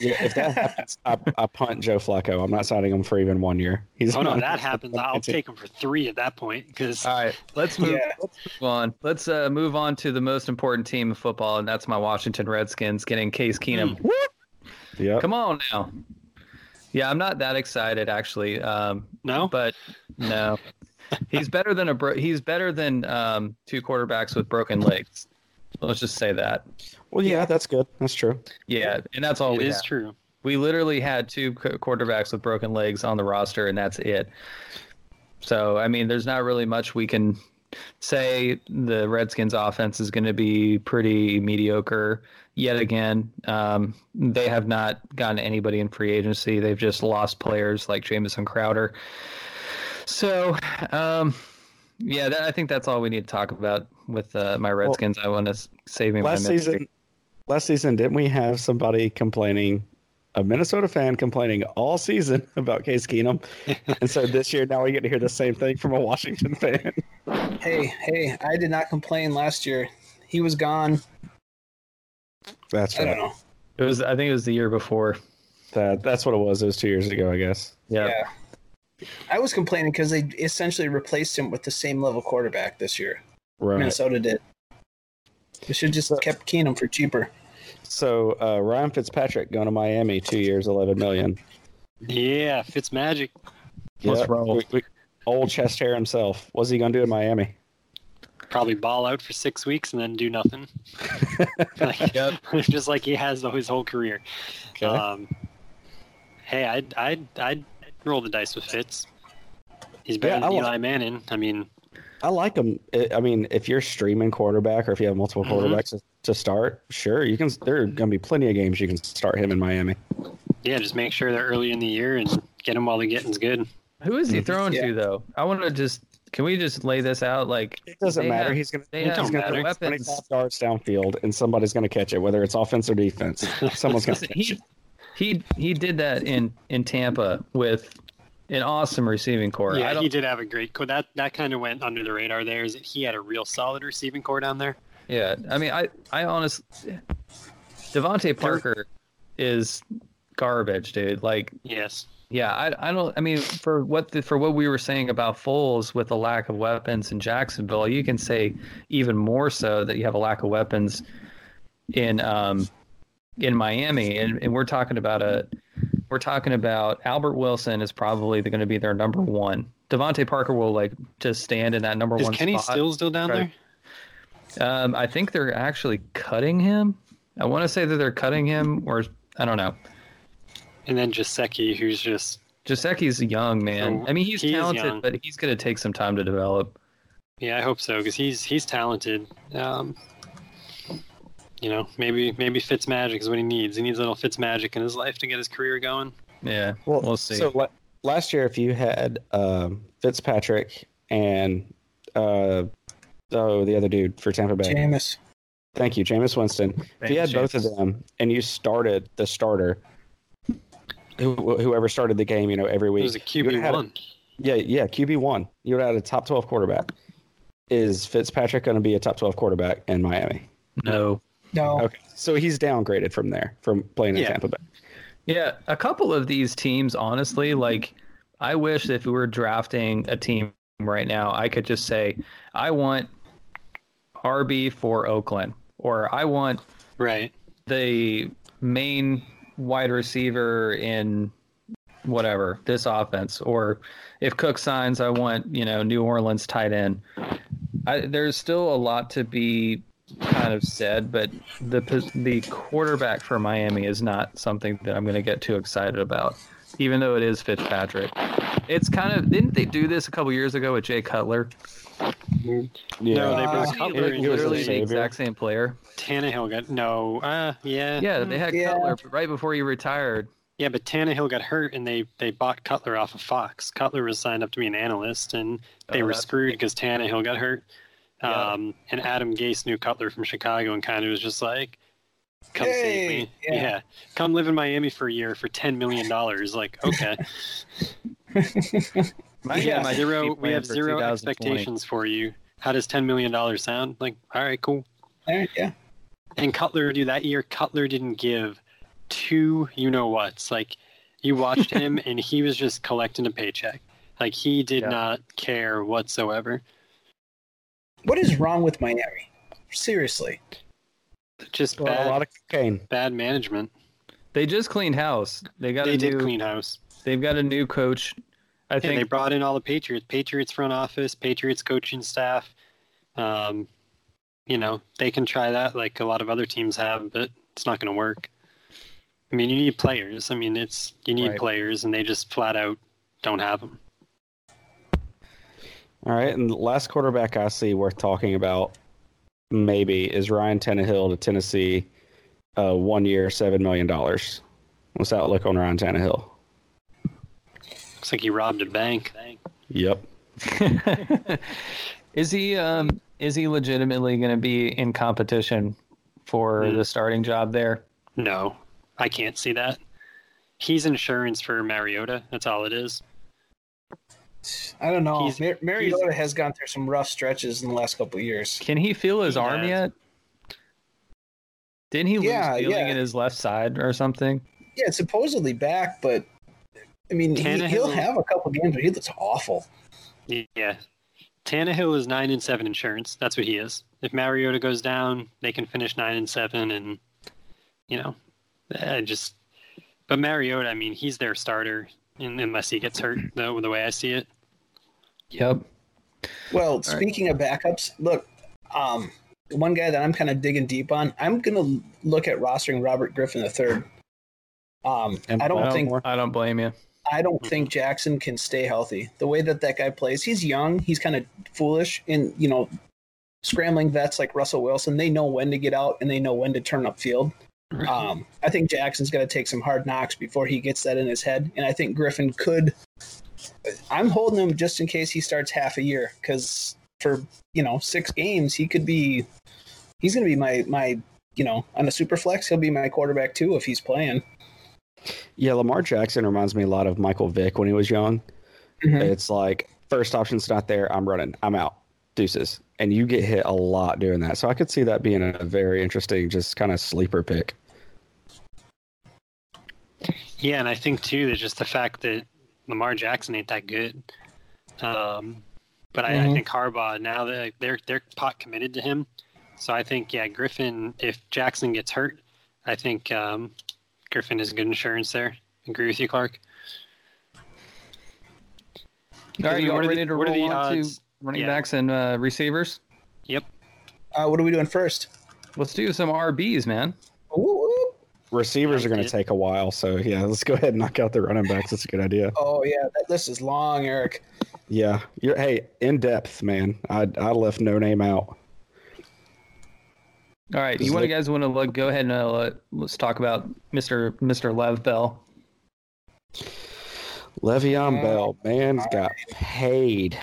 Yeah, if that happens, I, I, punt Joe Flacco. I'm not signing him for even one year. He's oh no, that happens. I'll take him for three at that point. Because all right, let's move, yeah. let's move on. Let's uh, move on to the most important team of football, and that's my Washington Redskins getting Case Keenum. Mm. Yeah, come on now. Yeah, I'm not that excited actually. Um, no, but no, he's better than a bro- he's better than um, two quarterbacks with broken legs. Let's just say that. Well, yeah, that's good. That's true. Yeah, and that's all it we is true. We literally had two quarterbacks with broken legs on the roster, and that's it. So, I mean, there's not really much we can say. The Redskins' offense is going to be pretty mediocre yet again. Um, they have not gotten anybody in free agency. They've just lost players like Jamison Crowder. So, um, yeah, that, I think that's all we need to talk about with uh, my Redskins. Well, I want to save me last season. Last season, didn't we have somebody complaining, a Minnesota fan complaining all season about Case Keenum, and so this year now we get to hear the same thing from a Washington fan. Hey, hey, I did not complain last year. He was gone. That's right. I don't know. It was. I think it was the year before. That that's what it was. It was two years ago, I guess. Yeah. yeah. I was complaining because they essentially replaced him with the same level quarterback this year. Right. Minnesota did. They should just kept Keenum for cheaper. So uh, Ryan Fitzpatrick going to Miami, two years, eleven million. Yeah, Fitz Fitzmagic. Let's roll. We, we, old chest hair himself. What's he going to do in Miami? Probably ball out for six weeks and then do nothing. like, yep. just like he has his whole career. Okay. Um, hey, I'd, I'd, I'd roll the dice with Fitz. He's better yeah, than Eli Manning. I mean, I like him. I mean, if you're streaming quarterback or if you have multiple mm-hmm. quarterbacks mm-hmm. to start, sure, you can. There are going to be plenty of games you can start him in Miami. Yeah, just make sure they're early in the year and get him while the getting's good. Who is he mm-hmm. throwing yeah. to though? I want to just. Can we just lay this out? Like it doesn't matter. Have, he's going to. He's going to throw 25 yards downfield, and somebody's going to catch it, whether it's offense or defense. Someone's going to catch he, it. He he did that in in Tampa with an awesome receiving corps. Yeah, he did have a great corps. That that kind of went under the radar. There is that he had a real solid receiving corps down there. Yeah, I mean, I I honestly, DeVante Parker is garbage, dude. Like, yes, yeah, I I don't. I mean, for what the, for what we were saying about Foles with the lack of weapons in Jacksonville, you can say even more so that you have a lack of weapons in um in Miami, and, and we're talking about a we're talking about Albert Wilson is probably going to be their number one. DeVante Parker will like just stand in that number is one. Kenny spot. Stills still down there? Um, I think they're actually cutting him. I want to say that they're cutting him, or I don't know. And then Gesicki, who's just Gesicki's young, man. I mean, he's he talented, but he's going to take some time to develop. Yeah, I hope so because he's he's talented. Um, you know, maybe maybe Fitz magic is what he needs. He needs a little Fitz magic in his life to get his career going. Yeah, Well, we'll see. So la- last year, if you had um, Fitzpatrick and uh, oh, the other dude for Tampa Bay, Jameis. thank you, Jameis Winston. if you had both of them and you started the starter, who, whoever started the game, you know, every It week, was a QB had one. yeah, yeah, QB one. You would have had a top twelve quarterback. Is Fitzpatrick going to be a top twelve quarterback in Miami? no. No. Okay, so he's downgraded from there from playing in Yeah. Tampa Bay. Yeah, a couple of these teams, honestly, like I wish if we were drafting a team right now, I could just say, I want RB for Oakland, or I want Right. the main wide receiver in whatever this offense, or if Cook signs, I want you know New Orleans tight end. I, there's still a lot to be kind of said, but the the quarterback for Miami is not something that I'm going to get too excited about, even though it is Fitzpatrick. It's kind of didn't they do this a couple years ago with Jay Cutler? Yeah, No, they Uh, brought he- Cutler he was the literally the savior. exact same player. Tannehill got no. Uh, yeah. Yeah, they had Yeah. Cutler right before he retired. Yeah, but Tannehill got hurt, and they they bought Cutler off of Fox. Cutler was signed up to be an analyst, and they Oh, were screwed because Tannehill got hurt. Yeah. Um, and Adam Gase knew Cutler from Chicago, and kind of was just like, "Come save me, yeah. yeah. come live in Miami for a year for ten million dollars." Like, okay, Miami Yeah, might zero. We have playing for zero expectations for you. How does ten million dollars sound? Like, all right, cool. All right, yeah. And Cutler, do that year, Cutler didn't give two you know what's. Like you watched him and he was just collecting a paycheck. Like he did Yeah. not care whatsoever. What is wrong with Miami? Seriously. Just Well, bad, a lot of cocaine. bad management. They just cleaned house. They got They a did new. clean house. They've got a new coach. I Yeah, think they brought in all the Patriots, Patriots front office, Patriots coaching staff. Um, you know, they can try that like a lot of other teams have, but it's not going to work. I mean, you need players. I mean, it's you need Right. players, and they just flat out don't have them. All right, and the last quarterback I see worth talking about maybe is Ryan Tannehill to Tennessee, uh, one year, seven million dollars. What's that look on Ryan Tannehill? Looks like he robbed a bank. Yep. is he um is he legitimately going to be in competition for Hmm. the starting job there? No, I can't see that. He's insurance for Mariota. That's all it is. I don't know. He's- Mar- Mariota has gone through some rough stretches in the last couple of years. Can he feel his He arm has. yet? Didn't he Yeah, lose feeling yeah. in his left side or something? Yeah, supposedly back, but I mean, he, Tannehill- he'll have a couple games where he looks awful. Yeah. Tannehill is nine and seven insurance. That's what he is. If Mariota goes down, they can finish nine and seven, and you know, I just. But Mariota, I mean, he's their starter, in, unless he gets hurt. Though the way I see it, Yep. Well, speaking of backups, look, um, one guy that I'm kind of digging deep on, I'm gonna look at rostering Robert Griffin III. Um, And I don't I think don't, I don't blame you. I don't think Jackson can stay healthy. The way that that guy plays, he's young, he's kind of foolish, and you know, scrambling vets like Russell Wilson, they know when to get out and they know when to turn up field. Um, I think Jackson's got to take some hard knocks before he gets that in his head, and I think Griffin could. I'm holding him just in case he starts half a year because for you know six games he could be. He's going to be my my you know on a super flex he'll be my quarterback too if he's playing. Yeah, Lamar Jackson reminds me a lot of Michael Vick when he was young. Mhm. It's like first option's not there, I'm running, I'm out, deuces, and you get hit a lot doing that. So I could see that being a very interesting, just kind of sleeper pick. yeah, and I think too that just the fact that Lamar Jackson ain't that good. Um, but I, I Mhm. think Harbaugh now that they're they're pot committed to him, so I think yeah, Griffin. If Jackson gets hurt, I think um, Griffin is good insurance there. Agree with you, Clark. All right, you all What are the- ready to what are roll the on to odds? Running Yeah. backs and uh, receivers? Yep. Uh, what are we doing first? Let's do some RBs, man. Ooh, Receivers are going to take a while, so yeah, let's go ahead and knock out the running backs. That's a good idea. Oh yeah, that list is long, Eric. Yeah, you're hey in depth, man. I I left no name out. All right, Is you want it- to guys want to look? Go ahead and uh, let, let's talk about Mr. Mr. Lev Bell. Le'Veon Bell, man's got paid.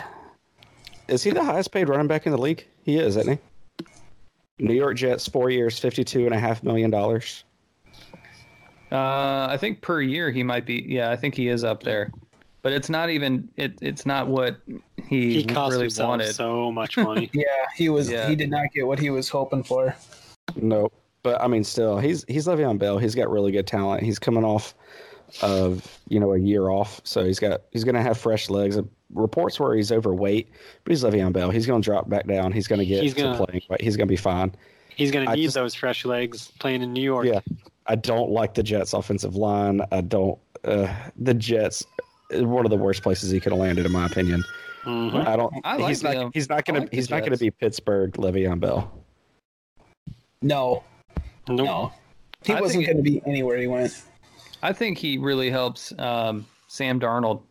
Is he the highest paid running back in the league? He is, isn't he? New York Jets, four years, fifty-two and a half million dollars. Uh, I think per year he might be. Yeah, I think he is up there, but it's not even. It it's not what he, He cost really himself wanted. so much money. Yeah, he was. Yeah. He did not get what he was hoping for. Nope. But I mean, still, he's he's Le'Veon Bell. He's got really good talent. He's coming off of you know a year off, so he's got he's going to have fresh legs. Reports where he's overweight, but he's Le'Veon Bell. He's going to drop back down. He's going to get He's to gonna- playing, but he's going to be fine. He's going to need just- those fresh legs playing in New York. Yeah, I don't like the Jets' offensive line. I don't. Uh, the Jets one of the worst places he could have landed, in my opinion. Mhm. I don't. I like he's not. he's not going like to. the He's not going to be Pittsburgh Le'Veon Bell. No, Nope. no, he I wasn't going to be anywhere he went. I think he really helps um, Sam Darnold.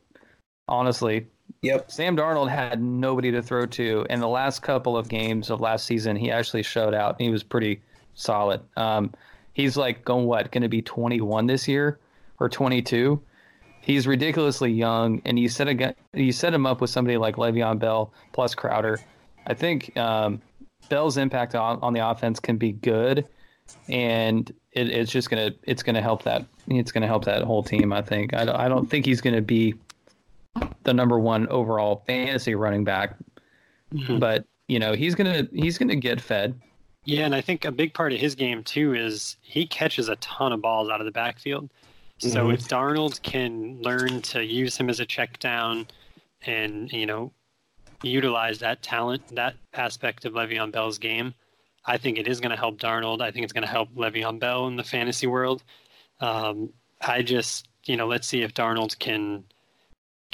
Honestly, Yep. Sam Darnold had nobody to throw to, and the last couple of games of last season, he actually showed out. He was pretty solid. Um, he's like going what, going to be 21 this year or 22? He's ridiculously young, and you set a, you set him up with somebody like Le'Veon Bell plus Crowder. I think um, Bell's impact on, on the offense can be good, and it, it's just gonna it's gonna help that it's gonna help that whole team. I think I I don't think he's gonna be the number one overall fantasy running back, Mhm. but you know he's gonna he's gonna get fed. Yeah, and I think a big part of his game too is he catches a ton of balls out of the backfield. So Mhm. if Darnold can learn to use him as a check down and, you know, utilize that talent, that aspect of Le'Veon Bell's game, I think it is going to help Darnold. I think it's going to help Le'Veon Bell in the fantasy world. Um, I just, you know, let's see if Darnold can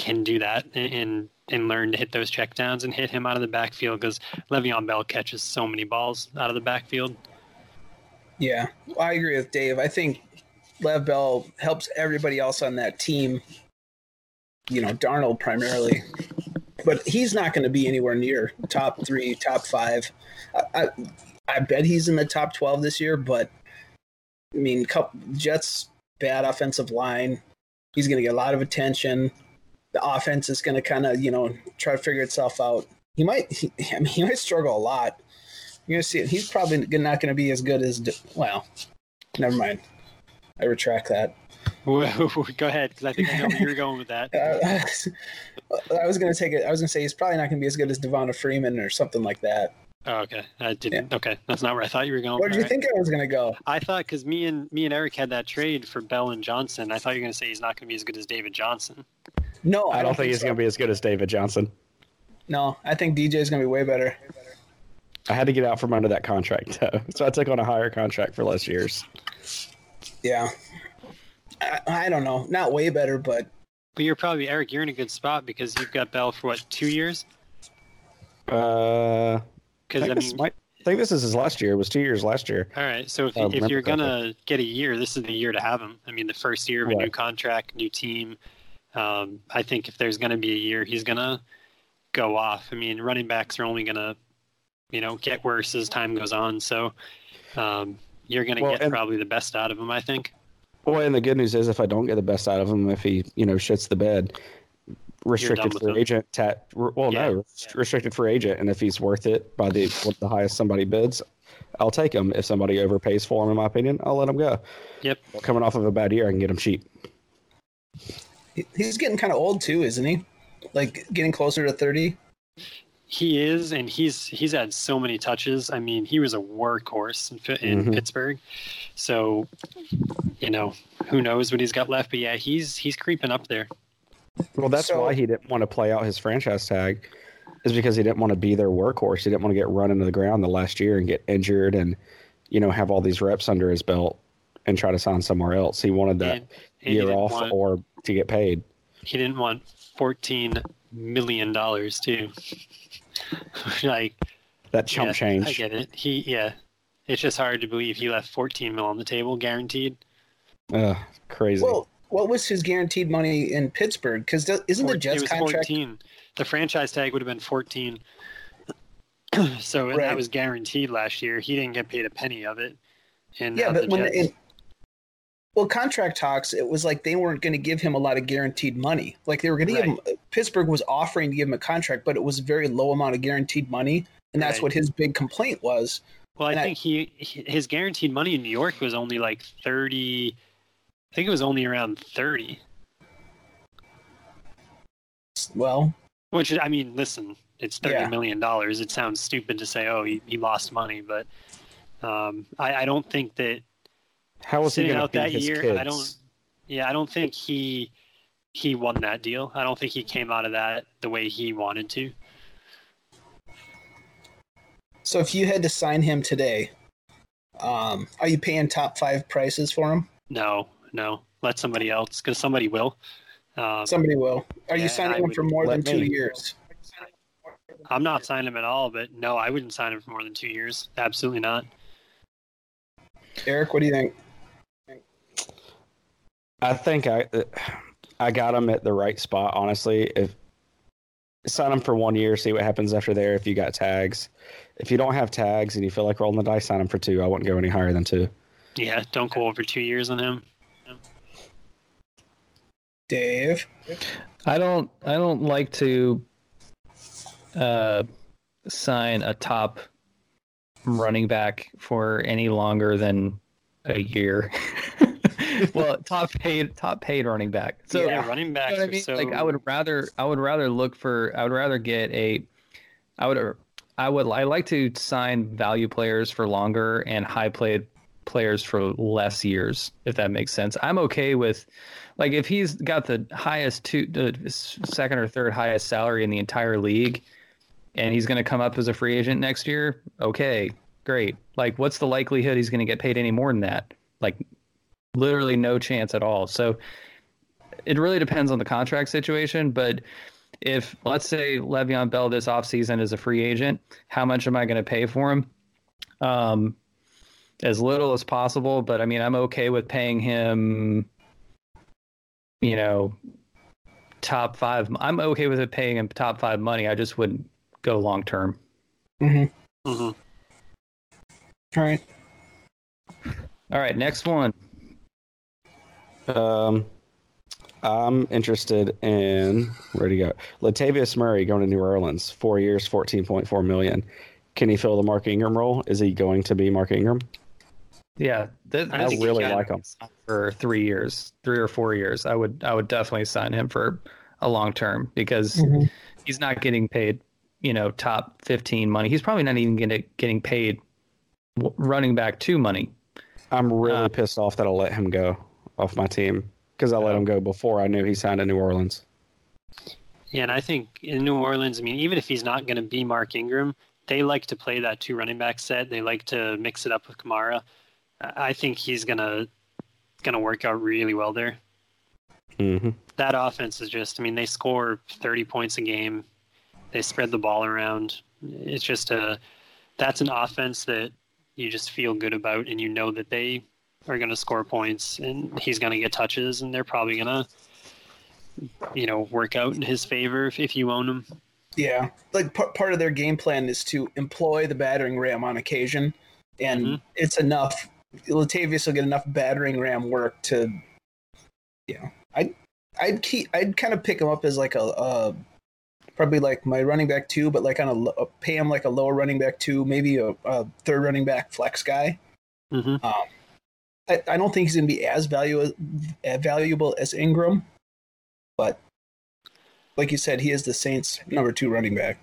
can do that and and learn to hit those checkdowns and hit him out of the backfield because Le'Veon Bell catches so many balls out of the backfield. Yeah, I agree with Dave. I think Lev Bell helps everybody else on that team. You know, Darnold primarily, but he's not going to be anywhere near top three, top five. I, I, I bet he's in the top twelve this year. But I mean, Jets bad offensive line. He's going to get a lot of attention. The offense is going to kind of you know try to figure itself out. He might. He, I mean, he might struggle a lot. You're gonna see it. He's probably not going to be as good as. Well, never mind. I retract that. Go ahead, because I think I know where you're going with that. Uh, I was going to take it. I was going to say he's probably not going to be as good as Devonta Freeman or something like that. Oh, okay, I didn't. Okay, that's not where I thought you were going. Where did you right. think I was going to go? I thought because me and me and Eric had that trade for Bell and Johnson. I thought you were going to say he's not going to be as good as David Johnson. No, I don't think he's so. going to be as good as David Johnson. No, I think DJ is going to be way better. I had to get out from under that contract, though. So I took on a higher contract for less years. Yeah. I, I don't know. Not way better, but But you're probably Eric. You're in a good spot because you've got Bell for what two years? Uh, Because think, I mean, might, I think this is his last year. It was two years last year. all right. So if if you're gonna get a year, this is the year to have him. I mean, the first year of a new contract, new team. Um, I think if there's going to be a year, he's going to go off. I mean, running backs are only going to, you know, get worse as time goes on. So um, you're going to Well, get and- probably the best out of him. I think. Well, and the good news is, if I don't get the best out of him, if he, you know, shits the bed, restricted free him. agent, tat, well, Yeah. no, restricted free agent, and if he's worth it by the what the highest somebody bids, I'll take him. If somebody overpays for him, in my opinion, I'll let him go. Yep. Coming off of a bad year, I can get him cheap. He- he's getting kind of old too, isn't he? Like getting closer to 30. He is, and he's he's had so many touches. I mean, he was a workhorse in, Fi- in Mhm. Pittsburgh. So, you know, who knows what he's got left? But yeah, he's he's creeping up there. Well, that's So- why he didn't want to play out his franchise tag, is because he didn't want to be their workhorse. He didn't want to get run into the ground the last year and get injured, and you know have all these reps under his belt and try to sign somewhere else. He wanted that And- and year off want- or to get paid. He didn't want fourteen million dollars too. like That chump yeah, change. I get it. He yeah. It's just hard to believe he left fourteen mil on the table, guaranteed. Uh, crazy. Well, what was his guaranteed money in Pittsburgh? Because isn't the Jets it was contract? 14. The franchise tag would have been 14. so Right. that was guaranteed last year. He didn't get paid a penny of it. And Yeah, but the when Jets- in, well, contract talks, it was like they weren't going to give him a lot of guaranteed money. Like they were going to give him. Pittsburgh was offering to give him a contract, but it was a very low amount of guaranteed money, and that's Right. what his big complaint was. well, I and I- think he his guaranteed money in New York was only like 30. I think it was only around 30. Well, Which I mean, listen, it's thirty Yeah. million dollars. It sounds stupid to say, oh, he, he lost money, but um, I, I don't think that How was he sitting going to out that year, kids? I don't. Yeah, I don't think he he won that deal. I don't think he came out of that the way he wanted to. so if you had to sign him today, um, are you paying top five prices for him? No, no, let somebody else because somebody will. Um, Somebody will. Are Yeah, you signing I him for more than let two me. years? I'm not signing him at all, but no, I wouldn't sign him for more than two years. Absolutely not. Eric, what do you think? I think I I got him at the right spot. Honestly, if sign him for one year, see what happens after there. If you got tags, if you don't have tags and you feel like rolling the dice, sign him for two. I wouldn't go any higher than two. Yeah, don't go over two years on him. Dave. I don't I don't like to uh, sign a top running back for any longer than a year. well, top paid top paid running back. So yeah, running backs you know I are mean? so. Like I would rather I would rather look for I would rather get a I would I would I like to sign value players for longer and high played players for less years if that makes sense. I'm okay with like if he's got the highest two the second or third highest salary in the entire league and he's going to come up as a free agent next year, okay, great. Like what's the likelihood he's going to get paid any more than that? Like literally no chance at all. So it really depends on the contract situation. But if let's say Le'Veon Bell this offseason is a free agent, how much am I going to pay for him? Um, as little as possible. But I mean, I'm okay with paying him. You know, top five. I'm okay with it paying him top five money. I just wouldn't go long term. Mm-hmm. Mm-hmm. All right. All right, next one. Um, I'm interested in where'd he go? Latavius Murray going to New Orleans, four years, fourteen point four million. Can he fill the Mark Ingram role? Is he going to be Mark Ingram? Yeah, th- I I really like him. for three years, three or four years. I would I would definitely sign him for a long term because Mhm. he's not getting paid, you know, top fifteen money. He's probably not even getting getting paid w- running back two money. I'm really Uh, pissed off that I let him go off my team because I let him go before I knew he signed in New Orleans. Yeah, and I think in New Orleans, I mean, even if he's not going to be Mark Ingram, they like to play that two running back set. They like to mix it up with Kamara. I think he's gonna gonna work out really well there. hmm That offense is just, I mean, they score 30 points a game. They spread the ball around. It's just a that's an offense that you just feel good about, and you know that they are going to score points, and he's going to get touches, and they're probably going to, you know, work out in his favor if, if you own him. Yeah, like p- part of their game plan is to employ the battering ram on occasion, and Mhm. it's enough. Latavius will get enough battering ram work to, you know, I'd I'd keep I'd kind of pick him up as like a, uh probably like my running back two, but like on a lo- pay him like a lower running back two, maybe a, a third running back flex guy. hmm Um, I, I don't think he's going to be as value as valuable as Ingram, but like you said, he is the Saints' number two running back.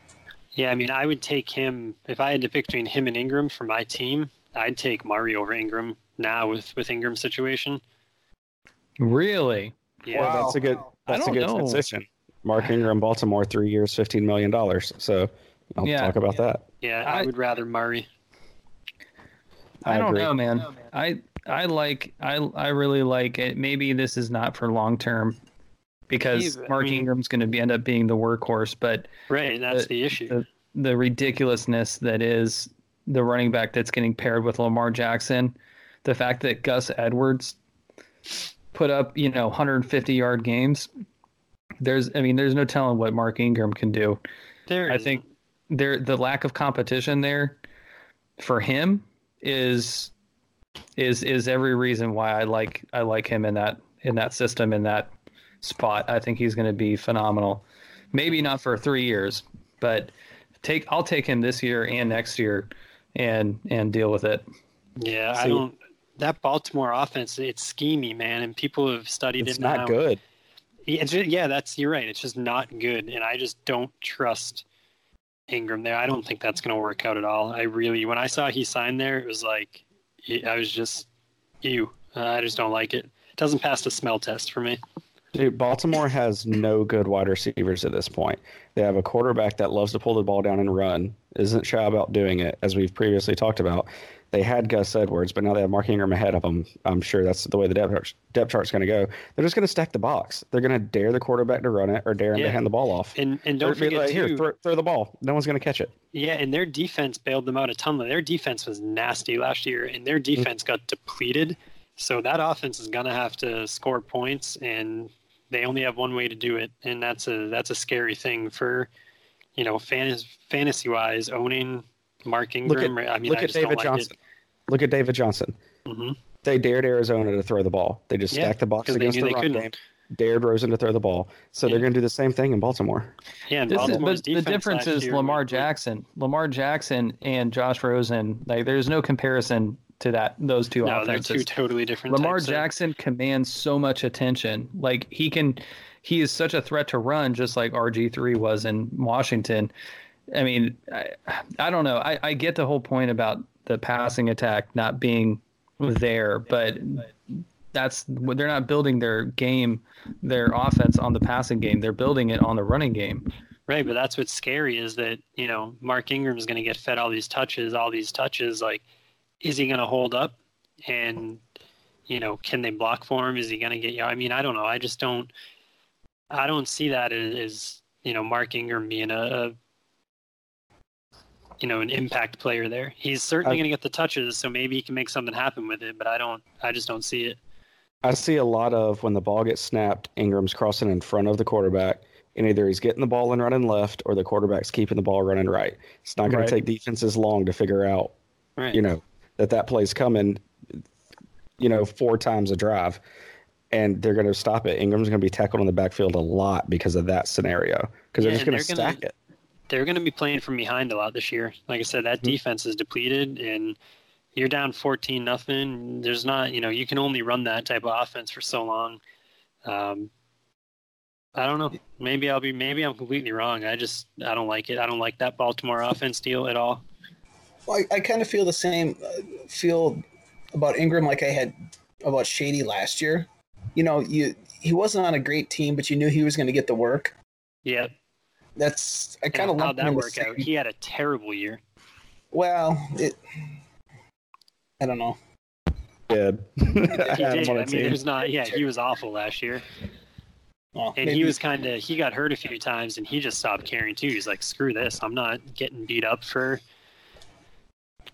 Yeah, I mean, I would take him if I had to pick between him and Ingram for my team. I'd take Murray over Ingram now with with Ingram's situation. Really? Yeah, Well, that's a good. That's a good know. transition. Mark Ingram, Baltimore, three years, fifteen million dollars. So I'll Yeah. talk about that. yeah, I, I- would rather Murray. I, I don't agree. know, man. I I like I I really like it. Maybe this is not for long term because He's- I Mark mean- Ingram's going to be end up being the workhorse, but Right, that's Uh, the issue. the the ridiculousness that is the running back that's getting paired with Lamar Jackson, the fact that Gus Edwards put up, you know, 150 yard games, there's, I mean, there's no telling what Mark Ingram can do. There I think there, the lack of competition there for him is, is, is every reason why I like, I like him in that, in that system, in that spot. I think he's going to be phenomenal. Maybe not for three years, but take, I'll take him this year and next year and, and deal with it. Yeah, I don't. That Baltimore offense, it's schemy, man, and people have studied It's it now. not good. Yeah, it's ju- yeah, that's you're right. It's just not good, and I just don't trust Ingram there. I don't think that's going to work out at all. I really, when I saw he signed there, it was like I was just, ew. I just don't like it. It doesn't pass the smell test for me. Dude, Baltimore has no good wide receivers at this point. They have a quarterback that loves to pull the ball down and run, isn't shy about doing it, as we've previously talked about. They had Gus Edwards, but now they have Mark Ingram ahead of them. I'm sure that's the way the depth, chart- depth chart's going to go. They're just going to stack the box. They're going to dare the quarterback to run it or dare him Yeah. to hand the ball off. And and don't forget like, here, too, throw, throw the ball. No one's going to catch it. yeah, and their defense bailed them out a ton. Their defense was nasty last year, and their Mm-hmm. defense got depleted. So that offense is going to have to score points, and they only have one way to do it, and that's a that's a scary thing for, you know, fantasy fantasy wise owning Mark Look at, Ingram. I mean, look I at just don't David like Johnson. Look at David Johnson. It. hmm They dared Arizona to throw the ball. They just Yeah, stacked the box against knew the they run game. Dared Rosen to throw the ball. So they're going to do the same thing in Baltimore. Yeah, and This is, but the difference is Lamar Jackson. Lamar Jackson and Josh Rosen. Like, there's no comparison to that. Those two No, they're two totally different. Lamar types of- Jackson commands so much attention. Like he can, he is such a threat to run, just like RG three was in Washington. I mean, I, I don't know. I, I get the whole point about the passing attack not being there, but that's they're not building their game, their offense on the passing game. They're building it on the running game. Right, but that's what's scary is that, you know, Mark Ingram's going to get fed all these touches, all these touches. Like, is he going to hold up? And, you know, can they block for him? Is he going to get you? I mean, I don't know. I just don't, I don't see that as, as you know, Mark Ingram being a, a, you know, an impact player there. He's certainly going to get the touches, so maybe he can make something happen with it, but I don't, I just don't see it. I see a lot of when the ball gets snapped, Ingram's crossing in front of the quarterback, and either he's getting the ball and running left, or the quarterback's keeping the ball running right. It's not going Right. to take defenses long to figure out, Right. you know, that that play's coming, you know, four times a drive, and they're going to stop it. Ingram's going to be tackled in the backfield a lot because of that scenario, because Yeah, they're just going to they're gonna- stack it. They're going to be playing from behind a lot this year. Like I said, that defense is depleted, and you're down fourteen nothing. There's not, you know, you can only run that type of offense for so long. Um, I don't know. Maybe I'll be. Maybe I'm completely wrong. I just I don't like it. I don't like that Baltimore offense deal at all. Well, I, I kind of feel the same uh, feel about Ingram like I had about Shady last year. You know, you he wasn't on a great team, but you knew he was going to get the work. Yeah, That's I kind of how'd that work out? He had a terrible year. Well, it. I don't know. Good. He I did. him on mean, team. there's not. Yeah, he was awful last year. Well, And maybe- he was kind of he got hurt a few times, and he just stopped caring too. He's like, screw this. I'm not getting beat up for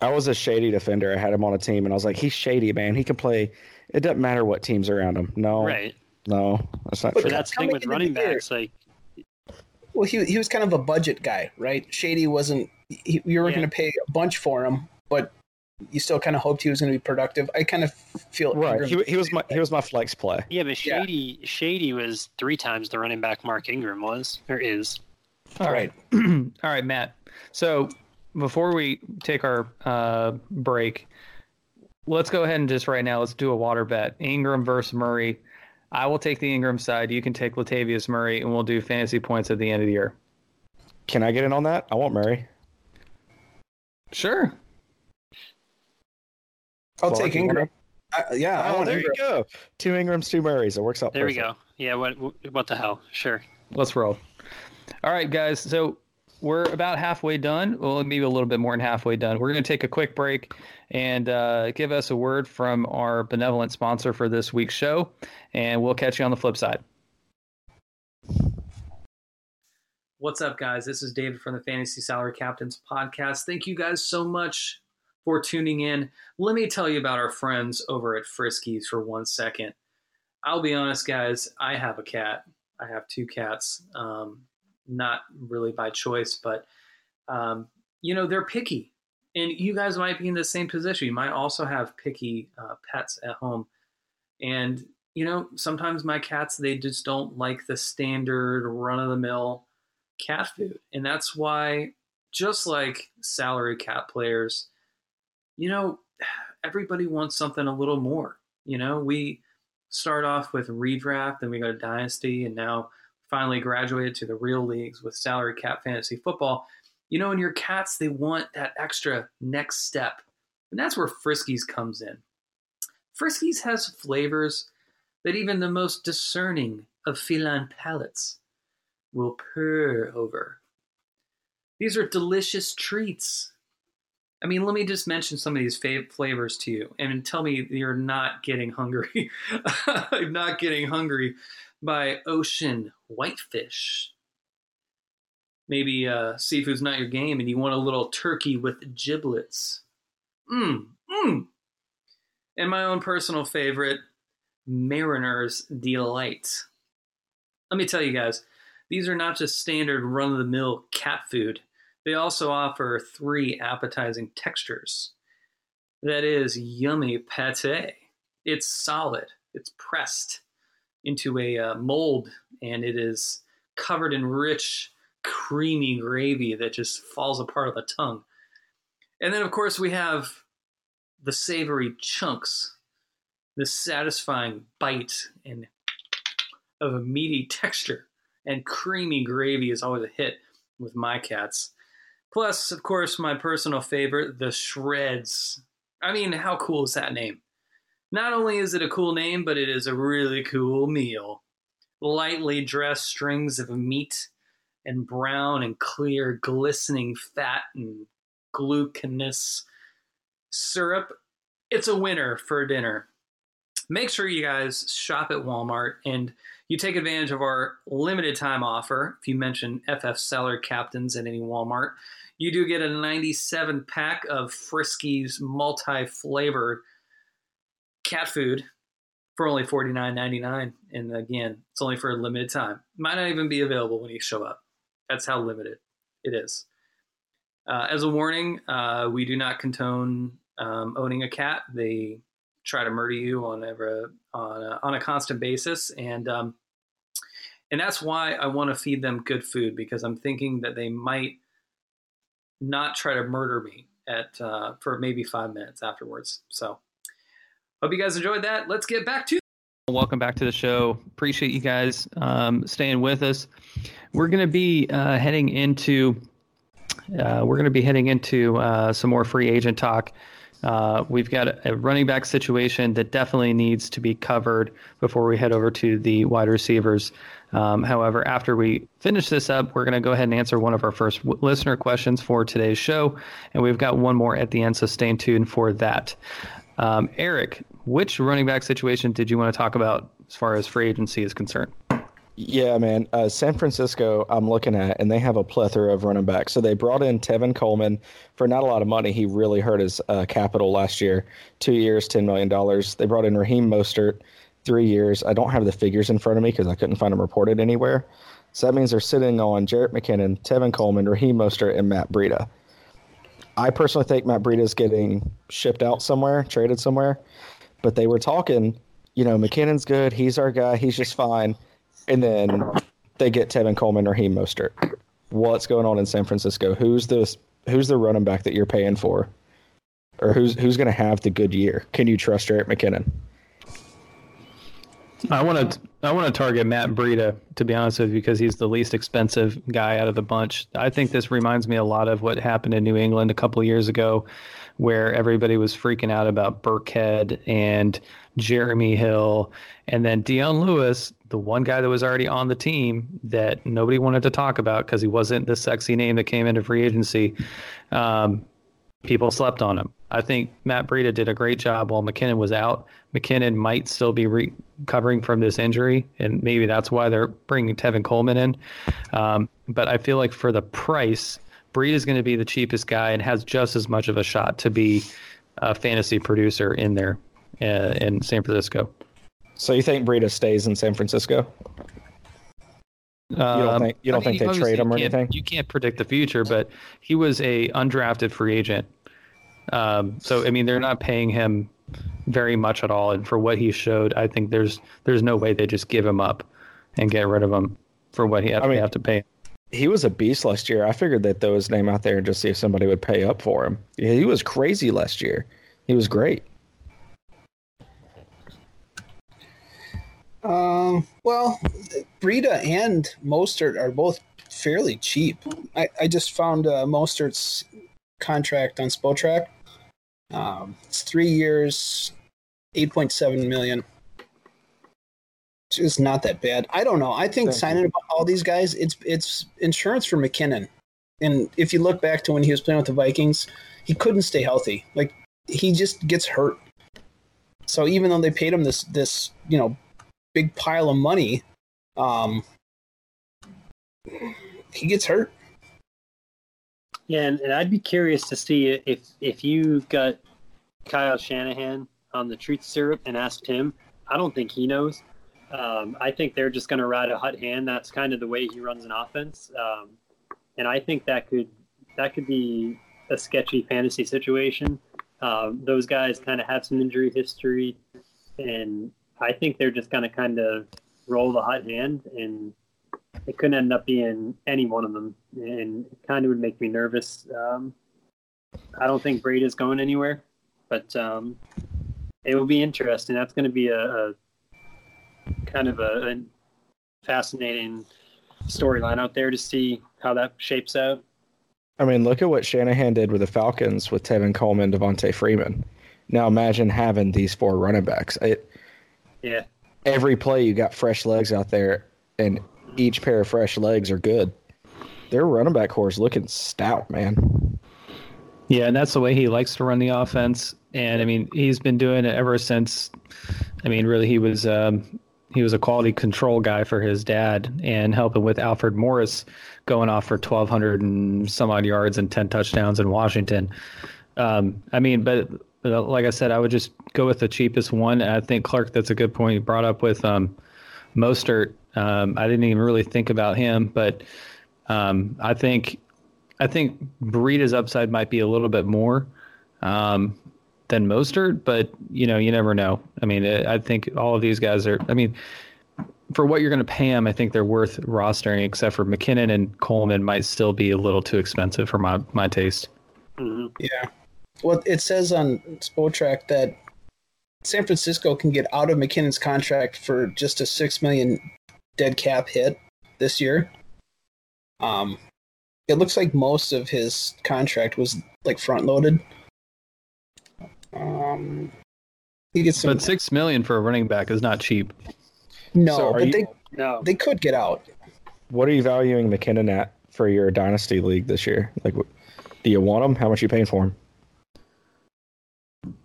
I was a shady defender. I had him on a team, and I was like, he's shady, man. He can play. It doesn't matter what teams around him. No, right. no, that's not But true. But that's the thing with running backs. Like, Well, he he was kind of a budget guy, right? Shady wasn't. He, you were Yeah. going to pay a bunch for him, but you still kind of hoped he was going to be productive. I kind of feel right. Ingram- He, he was my he was my flex play. yeah, but Yeah. Shady Shady was three times the running back Mark Ingram was or is. All right. All right, Matt. So before we take our uh, break, let's go ahead and just right now let's do a water bet. Ingram versus Murray. I will take the Ingram side. You can take Latavius Murray, and we'll do fantasy points at the end of the year. Can I get in on that? I want Murray. Sure. I'll Clark, take you Ingram. I, yeah, I Oh, want there Ingram. you go. Two Ingrams, two Murrays. It works out. There we go. Yeah, what what the hell? Sure. Let's roll. All right, guys. So we're about halfway done. Well, maybe a little bit more than halfway done. We're going to take a quick break and uh, give us a word from our benevolent sponsor for this week's show, and we'll catch you on the flip side. What's up, guys? This is David from the Fantasy Salary Captains podcast. Thank you guys so much for tuning in. Let me tell you about our friends over at Friskies for one second. I'll be honest, guys. I have a cat. I have two cats. Um, not really by choice, but um, you know they're picky, and you guys might be in the same position. You might also have picky uh, pets at home, and you know sometimes my cats they just don't like the standard run of the mill cat food, and that's why, just like salary cat players, you know, everybody wants something a little more. You know, we start off with redraft, then we go to dynasty, and now finally graduated to the real leagues with salary cap fantasy football. You know, in your cats, they want that extra next step. And that's where Friskies comes in. Friskies has flavors that even the most discerning of feline palates will purr over. These are delicious treats. I mean, let me just mention some of these fav- flavors to you and tell me you're not getting hungry. I'm not getting hungry by ocean whitefish. Maybe uh, seafood's not your game and you want a little turkey with giblets. Mmm, mmm. And my own personal favorite, Mariner's Delight. Let me tell you guys, these are not just standard run of the mill cat food. They also offer three appetizing textures. That is yummy pate. It's solid, it's pressed into a uh, mold, and it is covered in rich, creamy gravy that just falls apart on the tongue. And then, of course, we have the savory chunks, the satisfying bite and of a meaty texture. And creamy gravy is always a hit with my cats. Plus, of course, my personal favorite, the shreds. I mean, how cool is that name? Not only is it a cool name, but it is a really cool meal. Lightly dressed strings of meat and brown and clear, glistening fat and glutinous syrup. It's a winner for dinner. Make sure you guys shop at Walmart and you take advantage of our limited time offer. If you mention FF Salary Captains at any Walmart, you do get a 97 pack of Friskies multi flavored cat food for only $49.99. And again, it's only for a limited time. Might not even be available when you show up. That's how limited it is. Uh, as a warning, uh, we do not condone um, owning a cat. They try to murder you on ever on a, on a constant basis, and um, and that's why I want to feed them good food because I'm thinking that they might not try to murder me at uh, for maybe five minutes afterwards. So hope you guys enjoyed that. Let's get back to. Welcome back to the show. Appreciate you guys um, staying with us. We're going to be uh, heading into. Uh, we're going to be heading into uh, some more free agent talk. Uh, we've got a running back situation that definitely needs to be covered before we head over to the wide receivers. Um, however, after we finish this up, we're going to go ahead and answer one of our first w- listener questions for today's show. And we've got one more at the end, so stay tuned for that. Um, Eric, which running back situation did you want to talk about as far as free agency is concerned? Yeah, man. Uh, San Francisco, I'm looking at, and they have a plethora of running backs. So they brought in Tevin Coleman for not a lot of money. He really hurt his uh, capital last year. Two years, $10 million. They brought in Raheem Mostert three years. I don't have the figures in front of me because I couldn't find them reported anywhere. So that means they're sitting on Jerick McKinnon, Tevin Coleman, Raheem Mostert, and Matt Breida. I personally think Matt Breida is getting shipped out somewhere, traded somewhere. But they were talking, you know, McKinnon's good. He's our guy. He's just fine. And then they get Tevin Coleman, Raheem Mostert. What's going on in San Francisco? Who's the who's the running back that you're paying for? Or who's who's going to have the good year? Can you trust Jerick McKinnon? I want to I want to target Matt Breida to be honest with you because he's the least expensive guy out of the bunch. I think this reminds me a lot of what happened in New England a couple years ago, where everybody was freaking out about Burkhead and Jeremy Hill, and then Dion Lewis, the one guy that was already on the team that nobody wanted to talk about because he wasn't the sexy name that came into free agency. Um, people slept on him. I think Matt Breida did a great job while McKinnon was out. McKinnon might still be recovering from this injury, and maybe that's why they're bringing Tevin Coleman in. Um, but I feel like for the price, Breida is going to be the cheapest guy and has just as much of a shot to be a fantasy producer in there uh, in San Francisco. So you think Breida stays in San Francisco? You don't think you don't think they trade him or anything? You can't predict the future, but he was a undrafted free agent. Um, so I mean, they're not paying him very much at all, and for what he showed, I think there's there's no way they just give him up and get rid of him for what he have, I mean- have to pay. He was a beast last year. I figured they'd throw his name out there and just see if somebody would pay up for him. He was crazy last year. He was great. Um, well, Breida and Mostert are both fairly cheap. I, I just found uh, Mostert's contract on Spotrac. Um, it's three years, eight point seven million. It's not that bad. I don't know. I think Thank signing all these guys, it's it's insurance for McKinnon. And if you look back to when he was playing with the Vikings, he couldn't stay healthy. Like he just gets hurt. So even though they paid him this this you know big pile of money, um, he gets hurt. Yeah, and, and I'd be curious to see if if you got Kyle Shanahan on the truth syrup and asked him. I don't think he knows. Um, I think they're just going to ride a hot hand. That's kind of the way he runs an offense, um, and I think that could that could be a sketchy fantasy situation. Um, those guys kind of have some injury history, and I think they're just going to kind of roll the hot hand, and it couldn't end up being any one of them, and it kind of would make me nervous. Um, I don't think Breida's going anywhere, but um, it will be interesting. That's going to be a, a kind of a, a fascinating storyline out there to see how that shapes out. I mean, look at what Shanahan did with the Falcons with Tevin Coleman, Devonta Freeman. Now imagine having these four running backs. It, Yeah, every play you got fresh legs out there, and each pair of fresh legs are good. Their running back corps is looking stout, man. Yeah, and that's the way he likes to run the offense. And I mean, he's been doing it ever since. I mean, really, he was um, he was a quality control guy for his dad and helping with Alfred Morris going off for twelve hundred and some odd yards and ten touchdowns in Washington. Um, I mean, but uh, like I said, I would just go with the cheapest one. I think Clark, that's a good point you brought up with um, Mostert. Um, I didn't even really think about him, but um, I think I think Breida's upside might be a little bit more um, than Mostert, but you know, you never know. I mean, I I think all of these guys are. I mean, for what you're going to pay them, I think they're worth rostering. Except for McKinnon and Coleman, might still be a little too expensive for my my taste. hmm Yeah. Well, it says on Spotrac that San Francisco can get out of McKinnon's contract for just a six million dead cap hit this year. Um, it looks like most of his contract was like front loaded. Um, he gets some. But six million for a running back is not cheap. no, So but you- they No, they could get out. What are you valuing McKinnon at for your dynasty league this year? Like, do you want him? How much are you paying for him?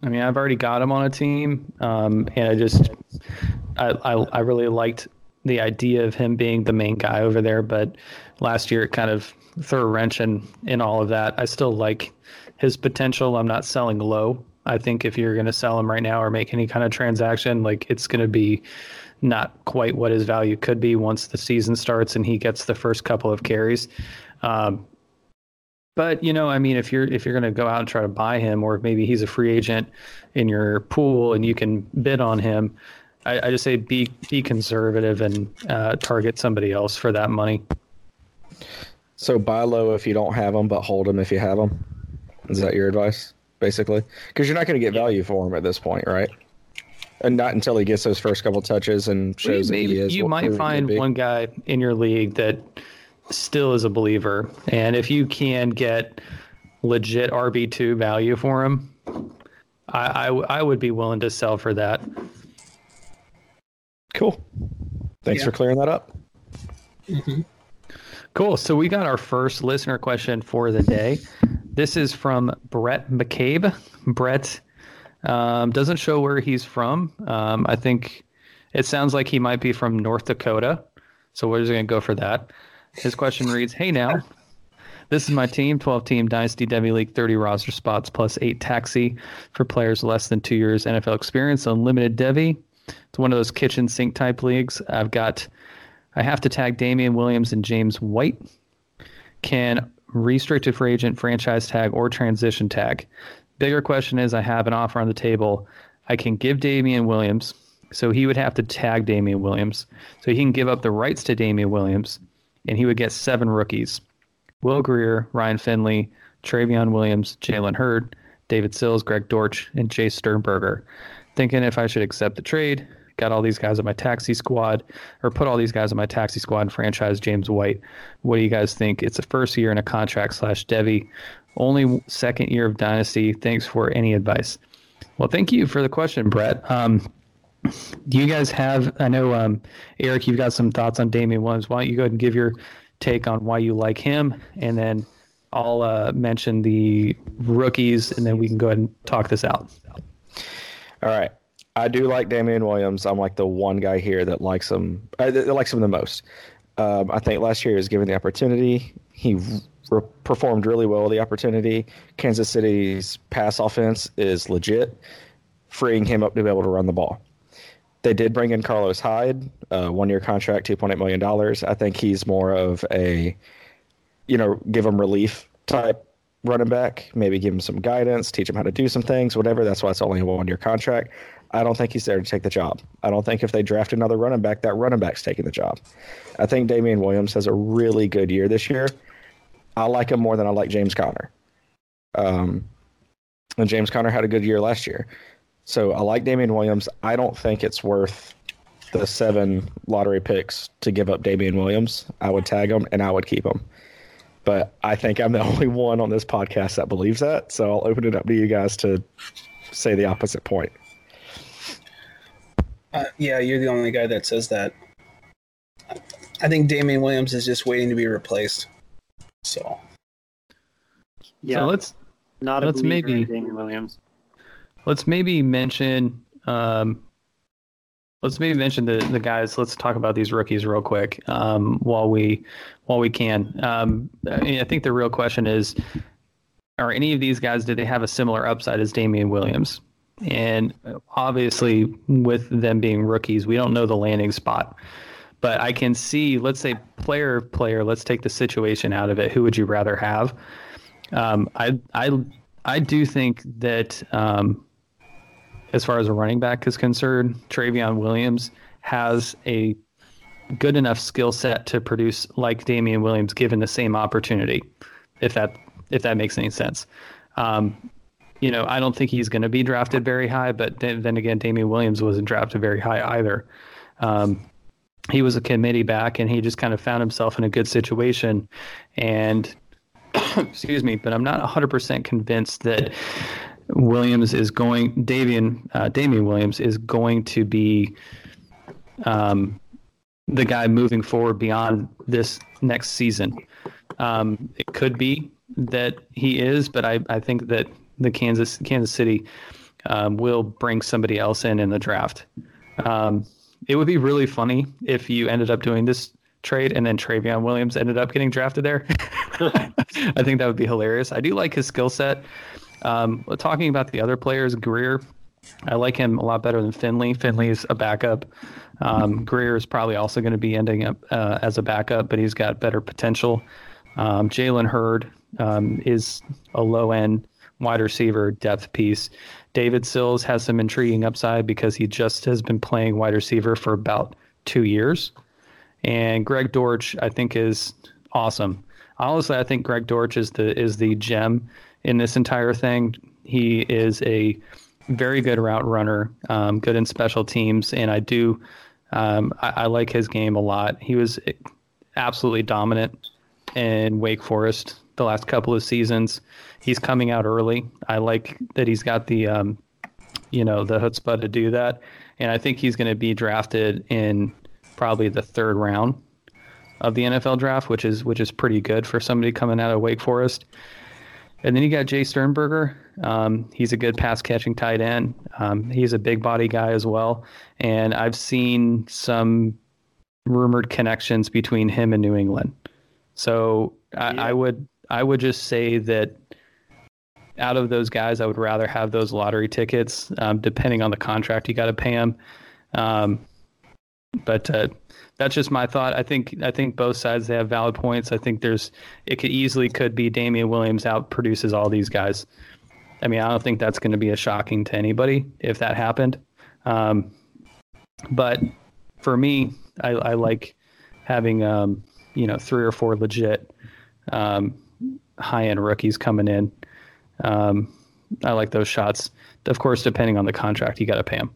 I mean, I've already got him on a team, um, and I just, I, I, I really liked the idea of him being the main guy over there. But last year, it kind of threw a wrench in in all of that. I still like his potential. I'm not selling low. I think if you're going to sell him right now or make any kind of transaction, like it's going to be not quite what his value could be once the season starts and he gets the first couple of carries. Um, but you know, I mean, if you're if you're going to go out and try to buy him, or maybe he's a free agent in your pool and you can bid on him, I, I just say be be conservative and uh, target somebody else for that money. So buy low if you don't have them, but hold them if you have them. Is that your advice, basically? Because you're not going to get value for him at this point, right? And not until he gets those first couple touches and shows that he is. you might find one guy in your league that still is a believer, and if you can get legit RB two value for him, I, I I would be willing to sell for that. Cool. Thanks Yeah. for clearing that up. Mm-hmm. Cool. So we got our first listener question for the day. This is from Brett McCabe. Brett um, doesn't show where he's from. Um, I think it sounds like he might be from North Dakota. So we're just going to go for that. His question reads Hey now, this is my team 12 team Dynasty Devy League, 30 roster spots plus 8 taxi for players less than two years NFL experience, unlimited Devy. it's one of those kitchen sink type leagues. I've got, I have to tag Damien Williams and James White. Can restricted free agent franchise tag or transition tag. Bigger question is I have an offer on the table. I can give Damien Williams, so he would have to tag Damien Williams. So he can give up the rights to Damien Williams, and he would get seven rookies Will Grier, Ryan Finley, Trayveon Williams, Jalen Hurd, David Sills, Greg Dortch, and Jace Sternberger. Thinking if I should accept the trade, got all these guys on my taxi squad, or put all these guys on my taxi squad and franchise James White. What do you guys think? It's a first year in a contract slash Devy, only second year of dynasty. Thanks for any advice. Well, thank you for the question, Brett. Um, do you guys have? I know um, Eric, you've got some thoughts on Damien Williams. Why don't you go ahead and give your take on why you like him, and then I'll uh, mention the rookies, and then we can go ahead and talk this out. All right. I do like Damien Williams. I'm like the one guy here that likes him. Uh, that likes him the most. Um, I think last year he was given the opportunity. He re- performed really well the opportunity. Kansas City's pass offense is legit, freeing him up to be able to run the ball. They did bring in Carlos Hyde, uh, one year contract, $2.8 million. I think he's more of a, you know, give him relief type running back, maybe give him some guidance, teach him how to do some things, whatever. That's why it's only a one year contract. I don't think he's there to take the job. I don't think if they draft another running back, that running back's taking the job. I think Damien Williams has a really good year this year. I like him more than I like James Conner. Um, and James Conner had a good year last year. So I like Damien Williams. I don't think it's worth the seven lottery picks to give up Damien Williams. I would tag him and I would keep him. But I think I'm the only one on this podcast that believes that. So I'll open it up to you guys to say the opposite point. Uh, yeah, you're the only guy that says that. I think Damien Williams is just waiting to be replaced. So Yeah, So let's not let's believer maybe- Damien Williams. let's maybe mention um, let's maybe mention the the guys. Let's talk about these rookies real quick um, while we while we can. Um, I, mean, I think the real question is: Are any of these guys? Do they have a similar upside as Damien Williams? And obviously, with them being rookies, we don't know the landing spot. But I can see, let's say, player player. Let's take the situation out of it. Who would you rather have? Um, I I I do think that um, as far as a running back is concerned, Trayveon Williams has a good enough skill set to produce like Damien Williams given the same opportunity. If that if that makes any sense. Um, you know, I don't think he's going to be drafted very high, but then, then again, Damien Williams wasn't drafted very high either. Um, he was a committee back, and he just kind of found himself in a good situation. And excuse me, but I'm not 100% convinced that Williams is going, Davian, uh, Damien Williams is going to be um, the guy moving forward beyond this next season. Um, it could be that he is, but I, I think that the Kansas Kansas City um, will bring somebody else in in the draft. Um, it would be really funny if you ended up doing this trade and then Trayveon Williams ended up getting drafted there. I think that would be hilarious. I do like his skill set. Um, talking about the other players, Grier, I like him a lot better than Finley. Finley's a backup. Um, Grier is probably also going to be ending up uh, as a backup, but he's got better potential. Um, Jalen Hurd um, is a low end wide receiver depth piece. David Sills has some intriguing upside because he just has been playing wide receiver for about two years. And Greg Dortch, I think, is awesome. Honestly, I think Greg Dortch is the is the gem in this entire thing. He is a very good route runner, um, good in special teams, and I do um, I, I like his game a lot. He was absolutely dominant in Wake Forest the last couple of seasons. He's coming out early. I like that he's got the um, you know the chutzpah to do that, and I think he's going to be drafted in probably the third round of the NFL draft, which is which is pretty good for somebody coming out of Wake Forest. And then you got Jay Sternberger. Um, he's a good pass catching tight end. Um, he's a big body guy as well. And I've seen some rumored connections between him and New England. So I, Yeah. I would I would just say that out of those guys, I would rather have those lottery tickets, um, depending on the contract you got to pay them. Um, but uh, that's just my thought. I think I think both sides they have valid points. I think there's it could easily could be Damien Williams out produces all these guys. I mean, I don't think that's going to be a shocking to anybody if that happened. Um, but for me, I, I like having um, you know three or four legit um, high end rookies coming in. Um, I like those shots. Of course, depending on the contract, you got to pay them.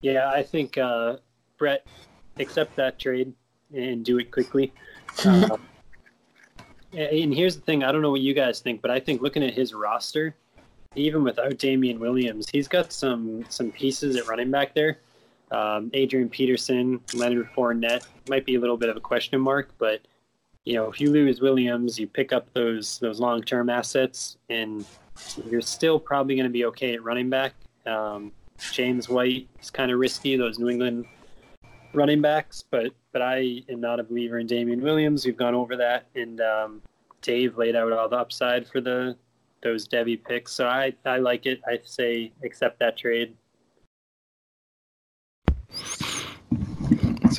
Yeah, I think uh, Brett accept that trade and do it quickly. Uh, and here's the thing: I don't know what you guys think, but I think looking at his roster, even without Damien Williams, he's got some some pieces at running back there. Um, Adrian Peterson, Leonard Fournette might be a little bit of a question mark, but you know, if you lose Williams, you pick up those those long term assets, and you're still probably going to be okay at running back. Um, James White is kind of risky; those New England running backs, but but I am not a believer in Damien Williams. We've gone over that, and um, Dave laid out all the upside for the those Devy picks. So I I like it. I say accept that trade.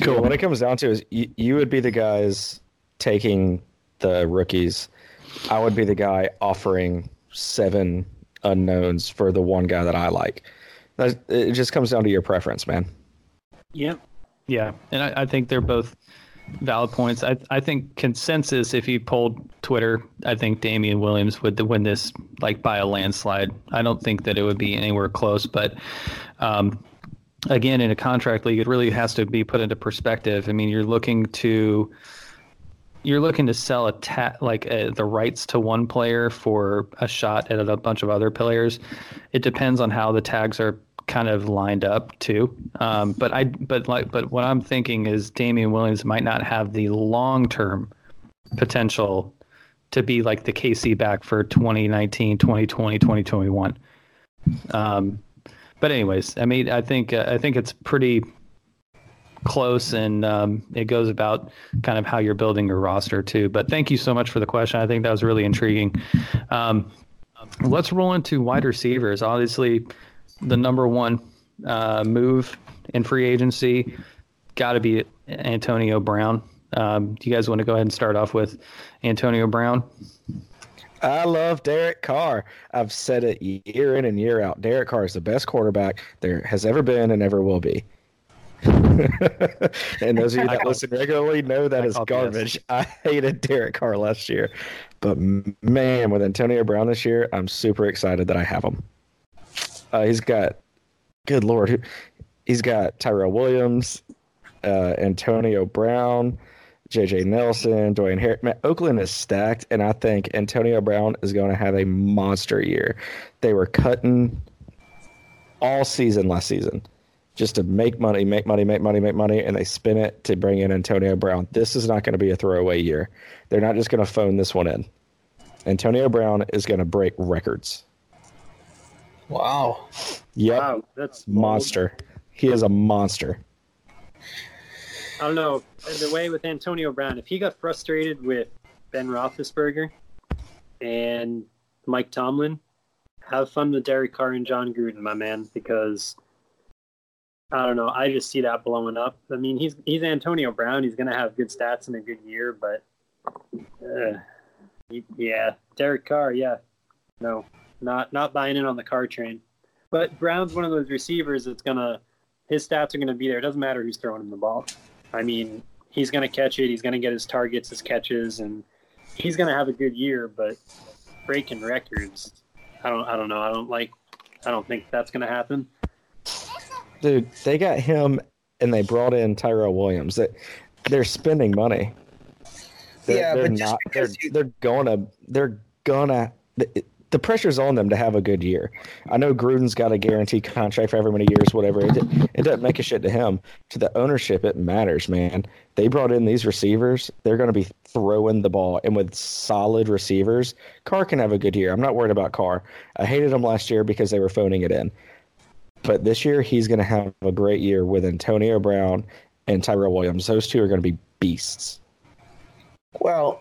Cool. What it comes down to is you, you would be the guys taking the rookies. I would be the guy offering seven unknowns for the one guy that I like. It just comes down to your preference, man. Yeah, Yeah, and I, I think they're both valid points. I I think consensus. If you polled Twitter, I think Damien Williams would win this like by a landslide. I don't think that it would be anywhere close. But um, again, in a contract league, it really has to be put into perspective. I mean, you're looking to you're looking to sell a ta- like uh, the rights to one player for a shot at a bunch of other players. It depends on how the tags are kind of lined up too. Um, but I but like but what I'm thinking is Damien Williams might not have the long term potential to be like the KC back for 2019, 2020, 2021. Um, but anyways, I mean, I think uh, I think it's pretty close, and um, it goes about kind of how you're building your roster too. But thank you so much for the question. I think that was really intriguing. Um, let's roll into wide receivers. Obviously, the number one uh, move in free agency got to be Antonio Brown. Um, do you guys want to go ahead and start off with Antonio Brown? I love Derek Carr. I've said it year in and year out. Derek Carr is the best quarterback there has ever been and ever will be. and those of you that listen regularly know that that is garbage. I hated Derek Carr last year, but man, with Antonio Brown this year, I'm super excited that I have him. Uh, he's got, good lord, he's got Tyrell Williams, uh, Antonio Brown, J.J. Nelson, Dwayne Harris. Man, Oakland is stacked, and I think Antonio Brown is going to have a monster year. They were cutting all season last season just to make money, make money, make money, make money, and they spin it to bring in Antonio Brown. This is not going to be a throwaway year. They're not just going to phone this one in. Antonio Brown is going to break records. Wow. Yep. Wow, that's monster. He is a monster. I don't know the way with Antonio Brown. If he got frustrated with Ben Roethlisberger and Mike Tomlin, have fun with Derek Carr and Jon Gruden, my man, because I don't know. I just see that blowing up. I mean, he's he's Antonio Brown. He's going to have good stats in a good year, but uh, yeah, Derek Carr, yeah, no, not not buying in on the car train. But Brown's one of those receivers that's gonna his stats are gonna be there. It doesn't matter who's throwing him the ball. I mean, he's gonna catch it. He's gonna get his targets, his catches, and he's gonna have a good year. But breaking records, I don't, I don't know. I don't like. I don't think that's gonna happen. Dude, they got him and they brought in Tyrell Williams. That they're spending money. They're, yeah, they're but just not. They're, because you, they're gonna. They're gonna. The, the pressure's on them to have a good year. I know Gruden's got a guaranteed contract for every many years, whatever. It, it doesn't make a shit to him. To the ownership, it matters, man. They brought in these receivers. They're going to be throwing the ball, and with solid receivers, Carr can have a good year. I'm not worried about Carr. I hated him last year because they were phoning it in. But this year, he's going to have a great year with Antonio Brown and Tyrell Williams. Those two are going to be beasts. well,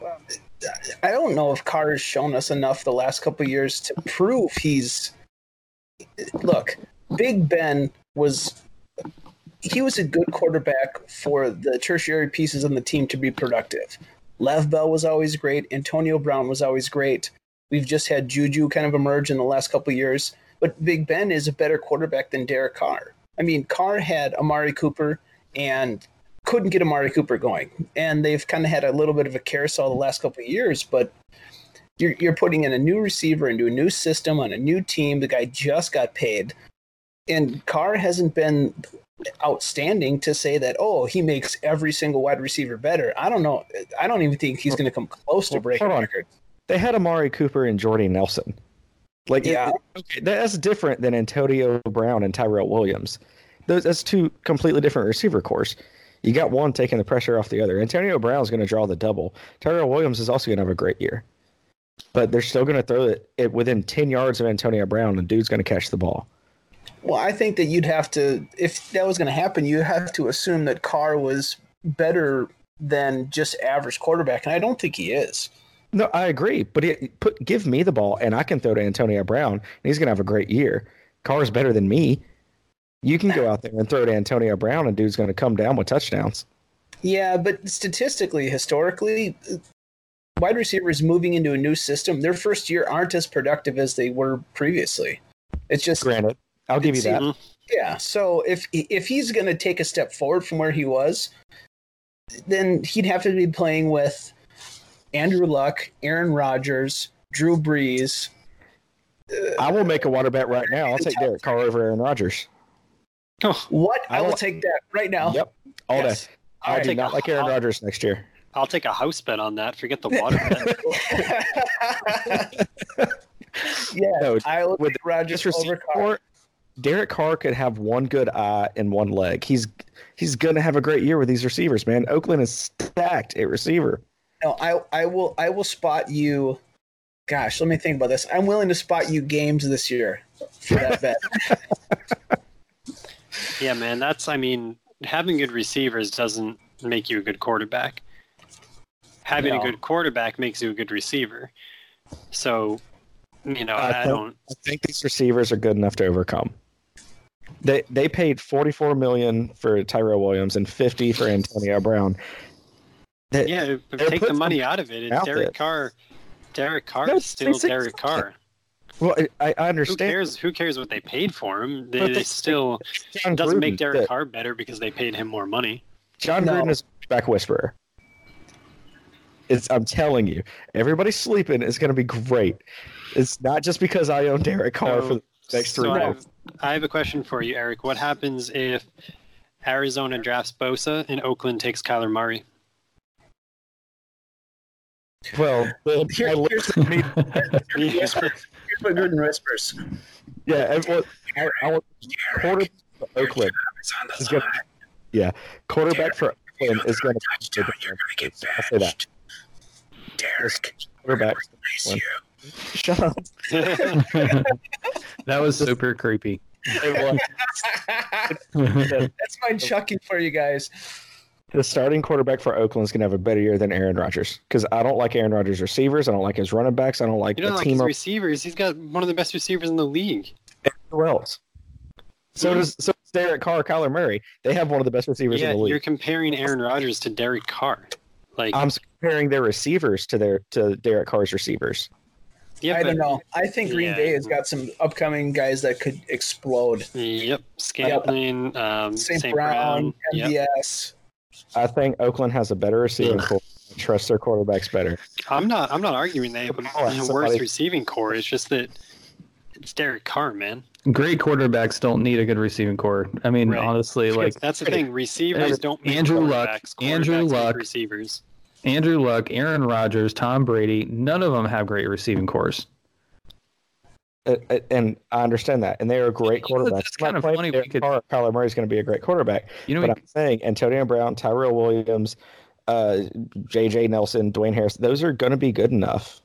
I don't know if Carr has shown us enough the last couple years to prove he's. Look, Big Ben was he was a good quarterback for the tertiary pieces on the team to be productive. Lev Bell was always great. Antonio Brown was always great. We've just had Juju kind of emerge in the last couple years. But Big Ben is a better quarterback than Derek Carr. I mean, Carr had Amari Cooper and couldn't get Amari Cooper going. And they've kind of had a little bit of a carousel the last couple of years, but you're, you're putting in a new receiver into a new system on a new team. The guy just got paid. And Carr hasn't been outstanding to say that, oh, he makes every single wide receiver better. I don't know. I don't even think he's going to come close to breaking records. They had Amari Cooper and Jordy Nelson. Like, Yeah. okay, that's different than Antonio Brown and Tyrell Williams. Those that's two completely different receiver corps. You got one taking the pressure off the other. Antonio Brown's going to draw the double. Tyrell Williams is also going to have a great year, but they're still going to throw it, it within ten yards of Antonio Brown, and dude's going to catch the ball. Well, I think that you'd have to, if that was going to happen, you have to assume that Carr was better than just average quarterback, and I don't think he is. No, I agree, but it, put give me the ball, and I can throw to Antonio Brown, and he's going to have a great year. Carr's better than me. You can go out there and throw to Antonio Brown, and dude's going to come down with touchdowns. Yeah, but statistically, historically, wide receivers moving into a new system, their first year aren't as productive as they were previously. It's just Granted, I'll give you that. Yeah. So if if he's going to take a step forward from where he was, then he'd have to be playing with Andrew Luck, Aaron Rodgers, Drew Brees. I will make a water bet right now. I'll take Derek Carr over Aaron Rodgers. What? I, I will will- take that right now. Yep, all Yes. day. I All do right. not like Aaron I'll- Rodgers next year. I'll take a house bet on that. Forget the water bet. yeah, No, I will with take Rodgers This receiver over Carr. corps, Derek Carr could have one good eye and one leg. He's he's gonna have a great year with these receivers, man. Oakland is stacked at receiver. No, I I will I will spot you. Gosh, let me think about this. I'm willing to spot you games this year for that bet. yeah, man. That's. I mean, having good receivers doesn't make you a good quarterback. Having No. a good quarterback makes you a good receiver. So, you know, I I, think- don't. I think these receivers are good enough to overcome. They they paid forty four million for Tyrell Williams and fifty for Antonio Brown. They- Yeah, take the money out of it. It's out Derek there. Carr. Derek Carr No, is still they Derek Carr. Well, I, I Who understand. cares? Who cares what they paid for him? They, But they they- still Jon doesn't make Gruden, Derek the- Carr better because they paid him more money. Jon No. Gruden is back whisperer. It's I'm telling you, everybody sleeping is going to be great. It's not just because I own Derek Carr for the next three so I have, I have a question for you, Eric. What happens if Arizona drafts Bosa and Oakland takes Kyler Murray? Well, well, Here- I literally need- Yeah. Here's what Gruden whispers. yeah, everyone, I, I want quarterback for Oakland is going to yeah, quarterback for Oakland is going to I'll say that. Derek, Quarterback. Shut up. that was super creepy. It was. That's my chucking for you guys. The starting quarterback for Oakland is going to have a better year than Aaron Rodgers because I don't like Aaron Rodgers' receivers. I don't like his running backs. I don't like You don't the like team his of receivers. He's got one of the best receivers in the league. who else. So does so does Derek Carr, Kyler Murray. They have one of the best receivers Yeah, in the league. you're comparing Aaron Rodgers to Derek Carr. Like, I'm comparing their receivers to their to Derek Carr's receivers. yeah, I but, don't know. I think Green Yeah. Bay has got some upcoming guys that could explode. Yep, Scantling, um, St. St. Brown, Brown. Yep. MVS. I think Oakland has a better receiving corps. I Trust their quarterbacks better. I'm not. I'm not arguing they have a Oh, a somebody- worse receiving corps. It's just that it's Derek Carr, man. Great quarterbacks don't need a good receiving corps. I mean, Right. honestly, like That's the thing. Receivers don't make Andrew Luck- quarterbacks. Andrew Quarterbacks make Luck. receivers. Andrew Luck, Aaron Rodgers, Tom Brady, none of them have great receiving corps. Uh, uh, and I understand that, and they are a great You know, quarterbacks. it's kind of funny we could- Carr, Kyler Murray is going to be a great quarterback, You know, but we- I'm saying Antonio Brown, Tyrell Williams, uh, J.J. Nelson, Dwayne Harris, those are going to be good enough.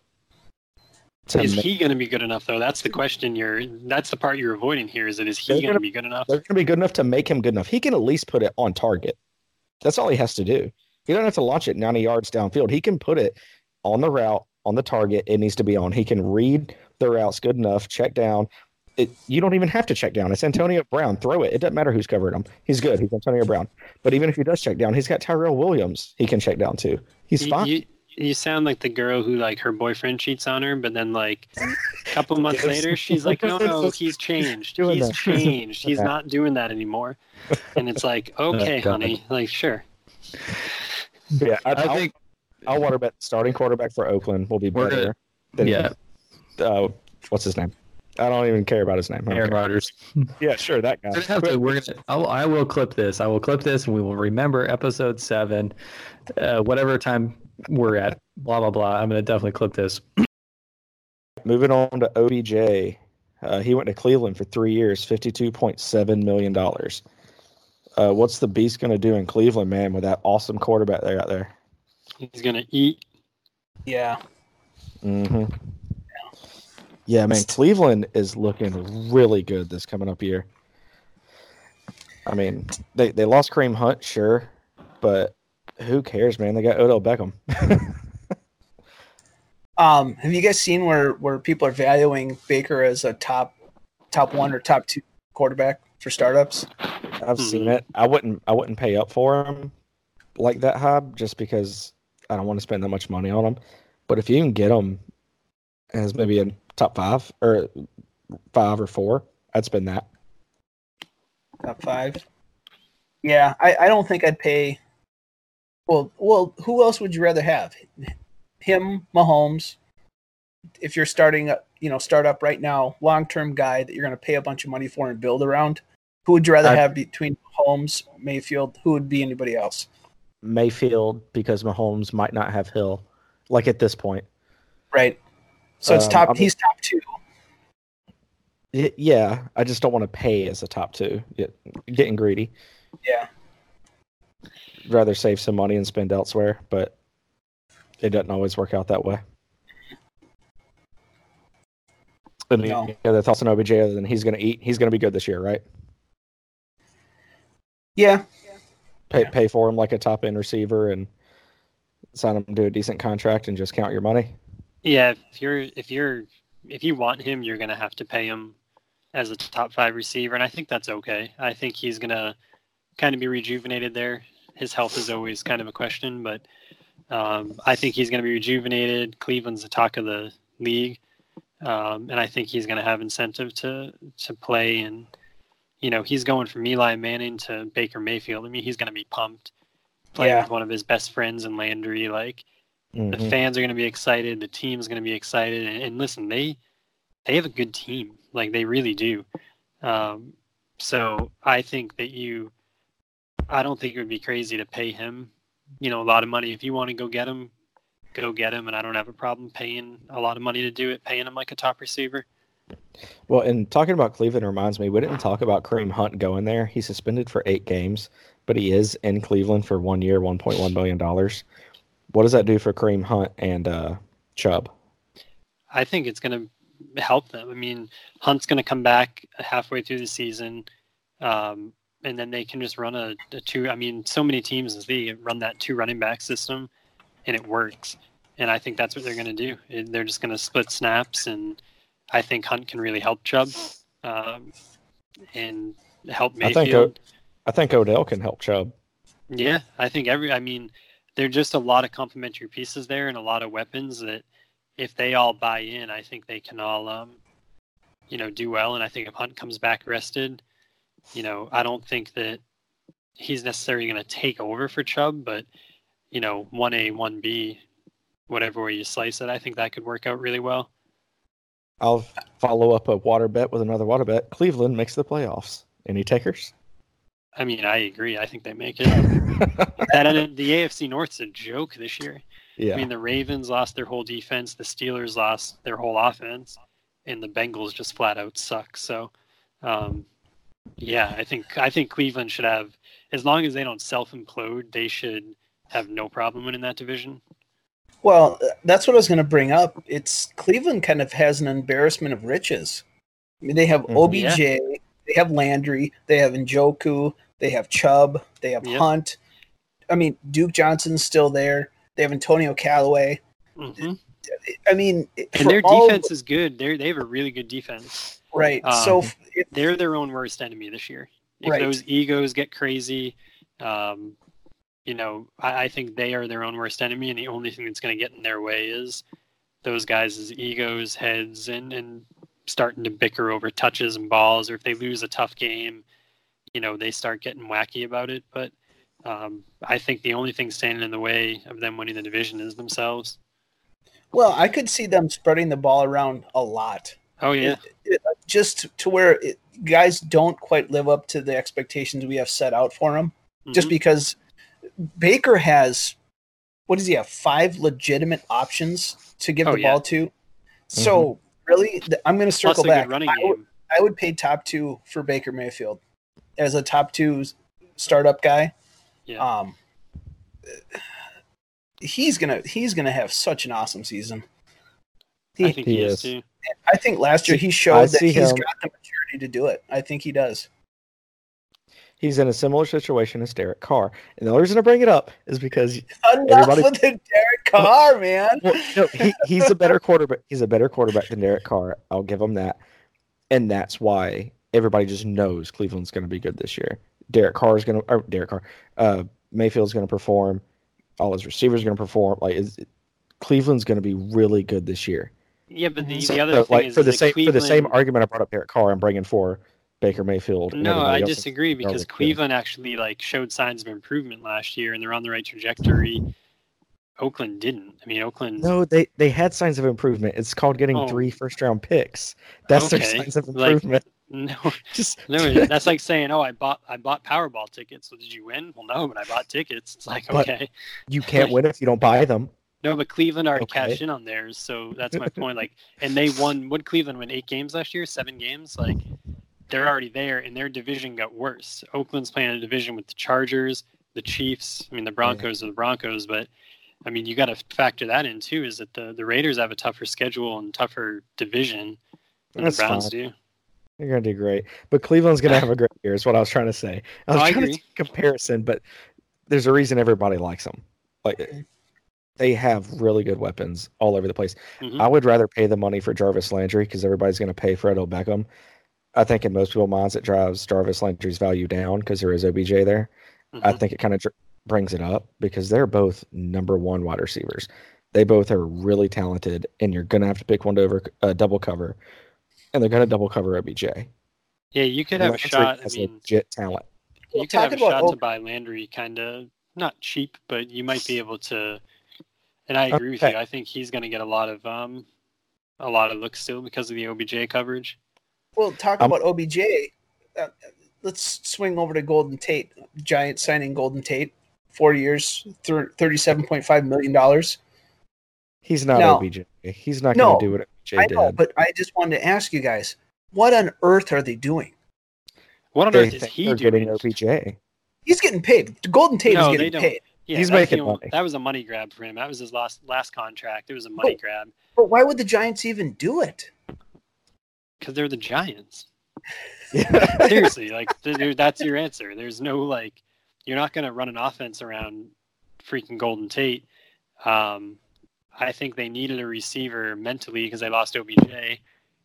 Is make- he going to be good enough though? That's the question. You're. That's the part you're avoiding here. Is that is he going gonna- to be good enough? they're going to be good enough to make him good enough. He can at least put it on target. That's all he has to do. He don't have to launch it 90 yards downfield. He can put it on the route, on the target it needs to be on. He can read the routes good enough, check down, it, you don't even have to check down. It's Antonio Brown. Throw it. It doesn't matter who's covering him. He's good. He's Antonio Brown. But even if he does check down, he's got Tyrell Williams. He can check down too. He's You, fine. you, you sound like the girl who like her boyfriend cheats on her, but then like a couple months Yes. later, she's like, "No, no, he's changed. He's that. changed. He's not doing that anymore." And it's like, oh, "Okay, God. honey, like sure." yeah, I, I I'll, think I'll water bet starting quarterback for Oakland will be better gonna- than yeah, uh, what's his name? I don't even care about his name. Aaron care. Rodgers. Yeah, sure, that guy. We're gonna to, we're gonna, I'll, I will clip this. I will clip this, and we will remember episode seven, uh, whatever time we're at. Blah blah blah. I'm gonna definitely clip this. Moving on to OBJ. Uh, he went to Cleveland for three years, fifty-two point seven million dollars. Uh, what's the beast going to do in Cleveland, man, with that awesome quarterback they got there? He's gonna eat. Yeah. hmm Yeah, man, Cleveland is looking really good this coming up year. I mean, they they lost Kareem Hunt, sure, but who cares, man? They got Odell Beckham. Um, have you guys seen where where people are valuing Baker as a top top one or top two quarterback for startups? I've seen it. I wouldn't I wouldn't pay up for him like that high just because I don't want to spend that much money on him. But if you can get him as maybe a top five or five or four, I'd spend that. Top five. Yeah, I, I don't think I'd pay. Well, well, who else would you rather have? Him, Mahomes. If you're starting, a, you know, start up right now, long term guy that you're going to pay a bunch of money for and build around. Who would you rather I- have between Mahomes, Mayfield? Who would be anybody else? Mayfield because Mahomes might not have Hill, like at this point. Right. So it's Um, top. I'm- he's top two. Yeah, I just don't want to pay as a top two. Get, getting greedy. Yeah. Rather save some money and spend elsewhere, but it doesn't always work out that way. And No. the other thoughts on OBJ other than he's going to eat, he's going to be good this year, right? Yeah. Pay Yeah. pay for him like a top end receiver and sign him to a decent contract and just count your money. Yeah, if you're if you're if you want him, you're gonna have to pay him as a top five receiver, and I think that's okay. I think he's gonna kind of be rejuvenated there. His health is always kind of a question, but um, I think he's gonna be rejuvenated. Cleveland's the talk of the league, um, and I think he's gonna have incentive to to play. And you know, he's going from Eli Manning to Baker Mayfield. I mean, he's gonna be pumped playing Yeah. with one of his best friends in Landry. Like the Mhm. fans are going to be excited the team's going to be excited and, and listen they they have a good team like they really do um, so i think that you i don't think it would be crazy to pay him you know a lot of money if you want to go get him go get him and i don't have a problem paying a lot of money to do it paying him like a top receiver Well, and talking about Cleveland reminds me, we didn't talk about Kareem Hunt going there. He's suspended for eight games, but he is in Cleveland for one year, $1.1 million. What does that do for Kareem Hunt and uh, Chubb? I think it's going to help them. I mean, Hunt's going to come back halfway through the season, um, and then they can just run a, a two. I mean, so many teams in the run that two running back system, and it works. And I think that's what they're going to do. They're just going to split snaps, and I think Hunt can really help Chubb um, and help I Mayfield. think I think Odell can help Chubb. Yeah, I think every. I mean, there are just a lot of complementary pieces there, and a lot of weapons that, if they all buy in, I think they can all, um, you know, do well. And I think if Hunt comes back rested, you know, I don't think that he's necessarily going to take over for Chubb, but you know, one A, one B, whatever way you slice it, I think that could work out really well. I'll follow up a water bet with another water bet. Cleveland makes the playoffs. Any takers? I mean, I agree. I think they make it. that and the AFC North's a joke this year. yeah. I mean, the Ravens lost their whole defense, the Steelers lost their whole offense, and the Bengals just flat out suck. So, um, yeah, I think I think Cleveland should have, as long as they don't self implode, they should have no problem winning that division. Well, that's what I was going to bring up. It's Cleveland kind of has an embarrassment of riches. I mean, they have. OBJ, they have Landry, they have Njoku, they have Chubb, they have Yep. Hunt. I mean, Duke Johnson's still there. They have Antonio Callaway. hmm I mean, And their all- defense is good. They they have a really good defense. Right. Um, so it, they're their own worst enemy this year. If Right. those egos get crazy, um, you know, I, I think they are their own worst enemy, and the only thing that's going to get in their way is those guys' egos, heads, and and starting to bicker over touches and balls, or if they lose a tough game, you know, they start getting wacky about it. But um, I think the only thing standing in the way of them winning the division is themselves. well, I could see them spreading the ball around a lot. Oh yeah, just to where it, guys don't quite live up to the expectations we have set out for them. Just Mhm. because Baker has, what does he have? Five legitimate options to give Oh, the yeah. ball to. So really, I'm going to circle back. running I would, game. I would pay top two for Baker Mayfield as a top two startup guy. Yeah. Um, he's gonna he's gonna have such an awesome season. He, I think he he, is is. too. I think last year he I showed that see he's him- got the maturity to do it. I think he does. He's in a similar situation as Derek Carr, and the only reason I bring it up is because Enough Everybody- with the Derek Carr, man. well, no, he, he's a better quarterback. He's a better quarterback than Derek Carr. I'll give him that, and that's why everybody just knows Cleveland's going to be good this year. Derek Carr is going to, or Derek Carr, uh, Mayfield's going to perform. All his receivers are going to perform. Like is, Cleveland's going to be really good this year. Yeah, but the, So, the other so, thing like is for the that same for the same argument I brought up Derek Carr, I'm bringing for Baker Mayfield. No, I disagree because. Cleveland actually like showed signs of improvement last year, and they're on the right trajectory. Oakland didn't. I mean, Oakland. No, they they had signs of improvement. It's called getting Oh. three first round picks. That's their signs of like- improvement. no, Just no. That's like saying, "Oh, I bought I bought Powerball tickets. So did you win?" Well, no, but I bought tickets. It's like But- okay, you can't win if you don't buy them. no, but Cleveland already Okay. cashed in on theirs, so that's my point. Like, and they won. Would Cleveland win eight games last year? Seven games? Like, they're already there, and their division got worse. Oakland's playing a division with the Chargers, the Chiefs. I mean, the Broncos are the Broncos, but I mean, you got to factor that in too. Is that the the Raiders have a tougher schedule and tougher division than That's the Browns fine. do? You're gonna do great. But Cleveland's gonna have a great year. Is what I was trying to say. I was I trying agree. to comparison, but there's a reason everybody likes them. Like they have really good weapons all over the place. Mhm. I would rather pay the money for Jarvis Landry because everybody's gonna pay for Odell Beckham. I think in most people's minds it drives Jarvis Landry's value down because there is OBJ there. I Mhm. think it kind of dr- brings it up because they're both number one wide receivers. They both are really talented, and you're gonna have to pick one to over uh, double cover, and they're gonna double cover OBJ. Yeah, you could have a Landry shot. I mean, legit talent. Well, you could have a talking about shot to buy Landry kind of not cheap, but you might be able to. And I agree with you. I think he's going to get a lot of um, a lot of looks still because of the OBJ coverage. Well, talk Um, about OBJ. Uh, let's swing over to Golden Tate. Giant signing Golden Tate, four years, thirty-seven point five million dollars. He's not No. OBJ. He's not No, gonna do what OBJ I did. know, but I just wanted to ask you guys, what on earth are they doing? What on they earth is he doing? getting OBJ. He's getting paid. Golden Tate No, is getting paid. Yeah, He's making the only- money. That was a money grab for him. That was his last last contract. It was a money Oh. grab But why would the Giants even do it? Because they're the Giants. Seriously, like that's your answer. There's no like, you're not going to run an offense around freaking Golden Tate. Um, I think they needed a receiver mentally because they lost OBJ.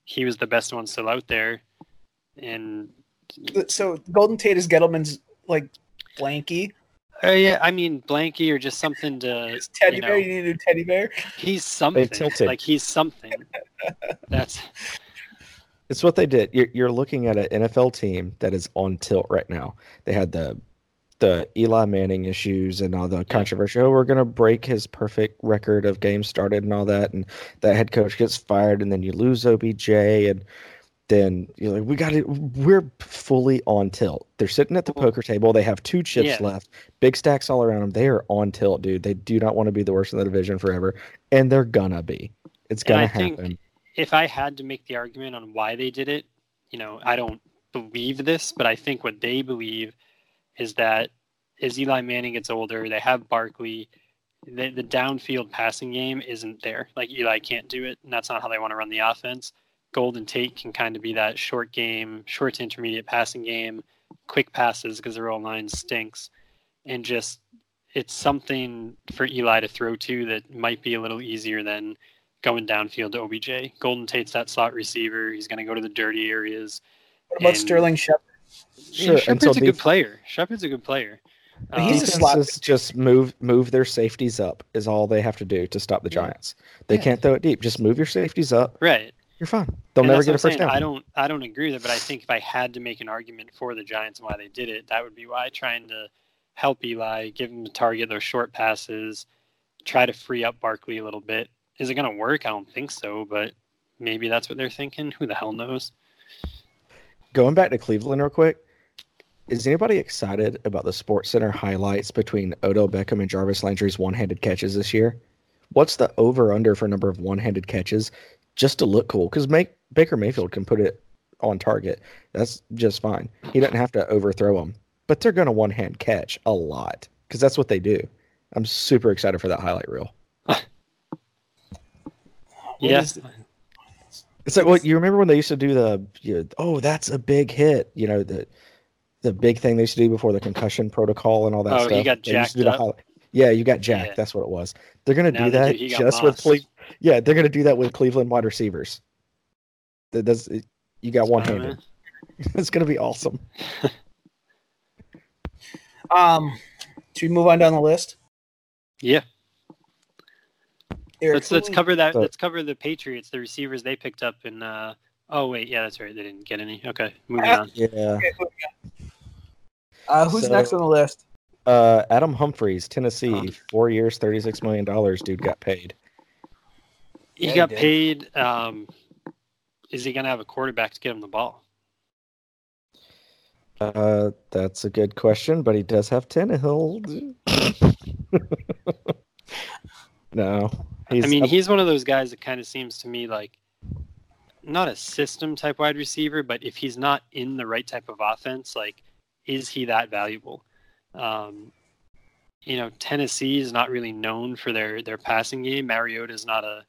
He was the best one still out there, and So Golden Tate is Gettleman's like blankie. uh, yeah, I mean Blanky or just something to His teddy you know, bear. You need a new teddy bear. he's something like he's something. That's It's what they did. You're, you're looking at an NFL team that is on tilt right now. They had the the Eli Manning issues and all the controversy. Oh, we're gonna break his perfect record of games started and all that, and that head coach gets fired, and then you lose OBJ, and then you're like, we got it. We're fully on tilt. They're sitting at the poker table. They have two chips Yeah. left, big stacks all around them. They are on tilt, dude. They do not want to be the worst in the division forever, and they're gonna be. It's gonna I think- happen. If I had to make the argument on why they did it, you know, I don't believe this, but I think what they believe is that as Eli Manning gets older, they have Barkley. The, the downfield passing game isn't there. Like Eli can't do it, and that's not how they want to run the offense. Golden Tate can kind of be that short game, short to intermediate passing game, quick passes because their old line stinks, and just it's something for Eli to throw to that might be a little easier than going downfield to OBJ. Golden Tate's that slot receiver. He's going to go to the dirty areas. What about And- Sterling Shepard? Yeah, Sure, Shepard's until a good def- player. Shepard's a good player. But he's a Um, slot- Defenses just move move their safeties up is all they have to do to stop the Yeah. Giants. They Yeah. can't throw it deep. Just move your safeties up. right. You're fine. They'll And never get a first saying. down. I don't I don't agree with it, but I think if I had to make an argument for the Giants and why they did it, that would be why trying to help Eli, give him the target those short passes, try to free up Barkley a little bit. Is it going to work? I don't think so, but maybe that's what they're thinking. Who the hell knows? Going back to Cleveland real quick. Is anybody excited about the Sports Center highlights between Odell Beckham and Jarvis Landry's one-handed catches this year? What's the over/under for number of one-handed catches, just to look cool? Because Baker Mayfield can put it on target. That's just fine. He doesn't have to overthrow them, but they're going to one-hand catch a lot because that's what they do. I'm super excited for that highlight reel. What yeah. is- It's like, well, you remember when they used to do the, you know, oh, that's a big hit, you know, the the big thing they used to do before the concussion protocol and all that Oh, he stuff. got They used jacked up? highlight- Yeah, you got jacked. Yeah. That's what it was. They're gonna Now do they that do- just with mossed. Cle- Yeah, they're gonna do that with Cleveland wide receivers. That does you got one fine, handed. it's gonna be awesome. Um, should we move on down the list? Yeah. Eric, Let's let's cover that. So- let's cover the Patriots, the receivers they picked up in. Uh, oh wait, yeah, that's right. They didn't get any. Okay, moving on. Yeah. okay, who we got? Uh, who's So- next on the list? Uh, Adam Humphries, Tennessee, Huh. four years, thirty six million dollars. Dude got paid. He Yeah, got did. paid. Um, is he gonna have a quarterback to get him the ball? Uh, that's a good question, but he does have Tannehill. no, he's. I mean, he's one of those guys that kind of seems to me like not a system type wide receiver, but if he's not in the right type of offense, like, is he that valuable? Um, you know, Tennessee is not really known for their their passing game. Mariota is not a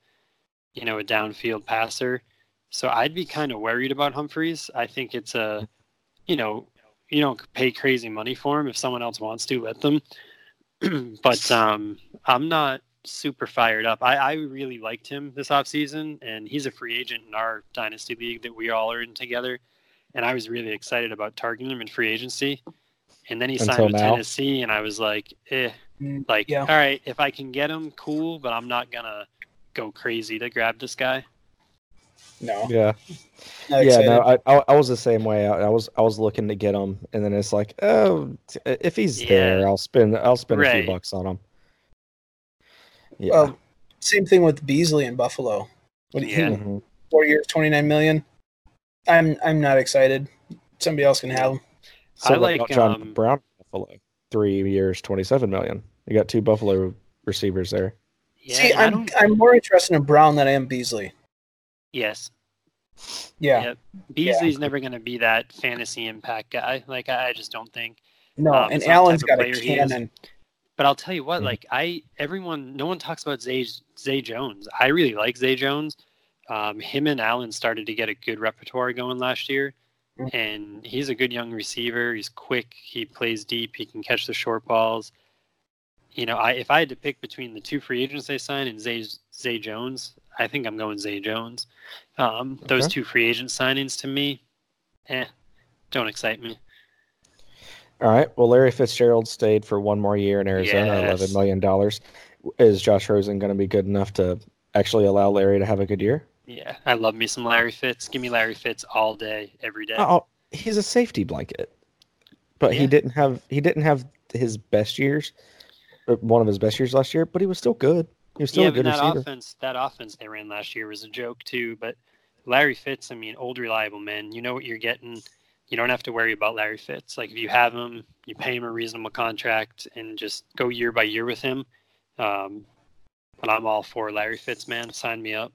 you know a downfield passer, so I'd be kind of worried about Humphries. I think it's a you know you don't pay crazy money for him if someone else wants to let them. but um, I'm not super fired up. I, I really liked him this offseason, and he's a free agent in our dynasty league that we all are in together. And I was really excited about targeting him in free agency. And then he Until signed with now? Tennessee, and I was like, eh, Mm, like, yeah. all right, if I can get him, cool, but I'm not gonna go crazy to grab this guy. No, yeah. yeah, no, I, I I was the same way. I, I was I was looking to get him, and then it's like, oh, if he's Yeah. there, I'll spend I'll spend a few bucks on him. Yeah, Well, same thing with Beasley in Buffalo. What do you Yeah. think? Four years, twenty nine million. I'm I'm not excited. Somebody else can have him. So I like, John um, Brown, Buffalo, three years, twenty seven million. You got two Buffalo receivers there. Yeah, See, I I'm I'm more interested in Brown than I am Beasley. yes, Yeah, Yep. Beasley's never gonna be that fantasy impact guy. Like I, I just don't think. no, Um, and it's not the Allen's type of got a player he cannon. But I'll tell you what, Mhm. like I, everyone, no one talks about Zay Zay Jones. I really like Zay Jones. Um, him and Allen started to get a good repertoire going last year, Mhm. and he's a good young receiver. He's quick. He plays deep. He can catch the short balls. You know, I if I had to pick between the two free agents they signed and Zay Zay Jones, I think I'm going Zay Jones. Um, Those two free agent signings to me, eh, don't excite me. All right. Well, Larry Fitzgerald stayed for one more year in Arizona, Yes. eleven million dollars. Is Josh Rosen going to be good enough to actually allow Larry to have a good year? Yeah, I love me some Larry Fitz. Give me Larry Fitz all day, every day. Oh, he's a safety blanket, but he didn't have he didn't have his best years, uh, one of his best years last year. But he was still good. He was still yeah, a good that receiver. offense, that offense they ran last year was a joke too. But Larry Fitz, I mean, old reliable man. You know what you're getting. You don't have to worry about Larry Fitz. Like if you have him, you pay him a reasonable contract and just go year by year with him. Um, but I'm all for Larry Fitz, man. Sign me up.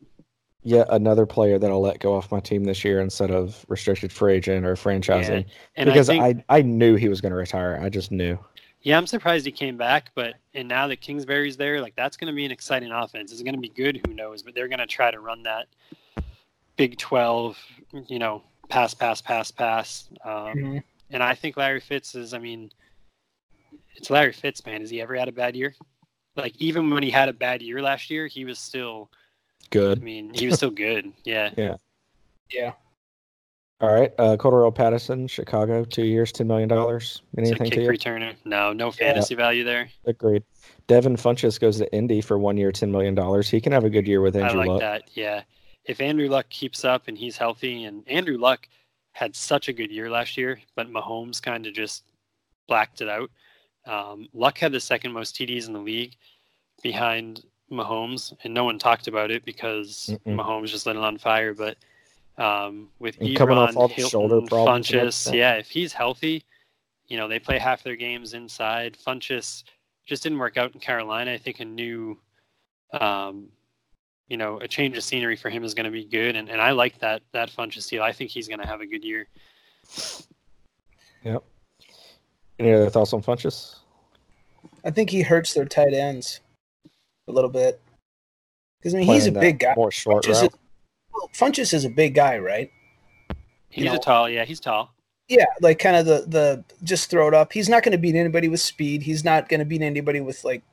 Yet another player that I'll let go off my team this year instead of restricted free agent or franchising And because I, think, I, I knew he was going to retire. I just knew. yeah, I'm surprised he came back. But and now that Kingsbury's there, like that's going to be an exciting offense. Is it going to be good? Who knows? But they're going to try to run that Big Twelve, you know, pass, pass, pass, pass. Um, Mhm. And I think Larry Fitz is, I mean, it's Larry Fitz, man. Has he ever had a bad year? Like, even when he had a bad year last year, he was still good. I mean, he was still good. Yeah. Yeah. Yeah. All right. Uh, Cordarrelle Patterson, Chicago, two years, $10 million. It's a Anything kick to you? returner. No, no fantasy value there. Agreed. Devin Funchess goes to Indy for one year, $10 million. He can have a good year with I Andrew like Luck. that. Yeah. If Andrew Luck keeps up and he's healthy, and Andrew Luck had such a good year last year, but Mahomes kind of just blacked it out. Um, Luck had the second most TDs in the league behind Mahomes, and no one talked about it because Mm-mm. Mahomes just lit it on fire. But um, with And coming off Ebron, all the Hilton, shoulder problems Funchess, yeah, if he's healthy, you know they play half their games inside. Funchess just didn't work out in Carolina. I think a new, um, you know, a change of scenery for him is going to be good, and, and I like that that Funchess deal. I think he's going to have a good year. Yep. Any other thoughts on Funchess? I think he hurts their tight ends a little bit. Because I mean, he's a big guy. More short Funchess is, well, Funchess is a big guy, right? He's know- a tall, yeah, he's tall. Yeah, like kind of the the just throw it up. He's not going to beat anybody with speed. He's not going to beat anybody with like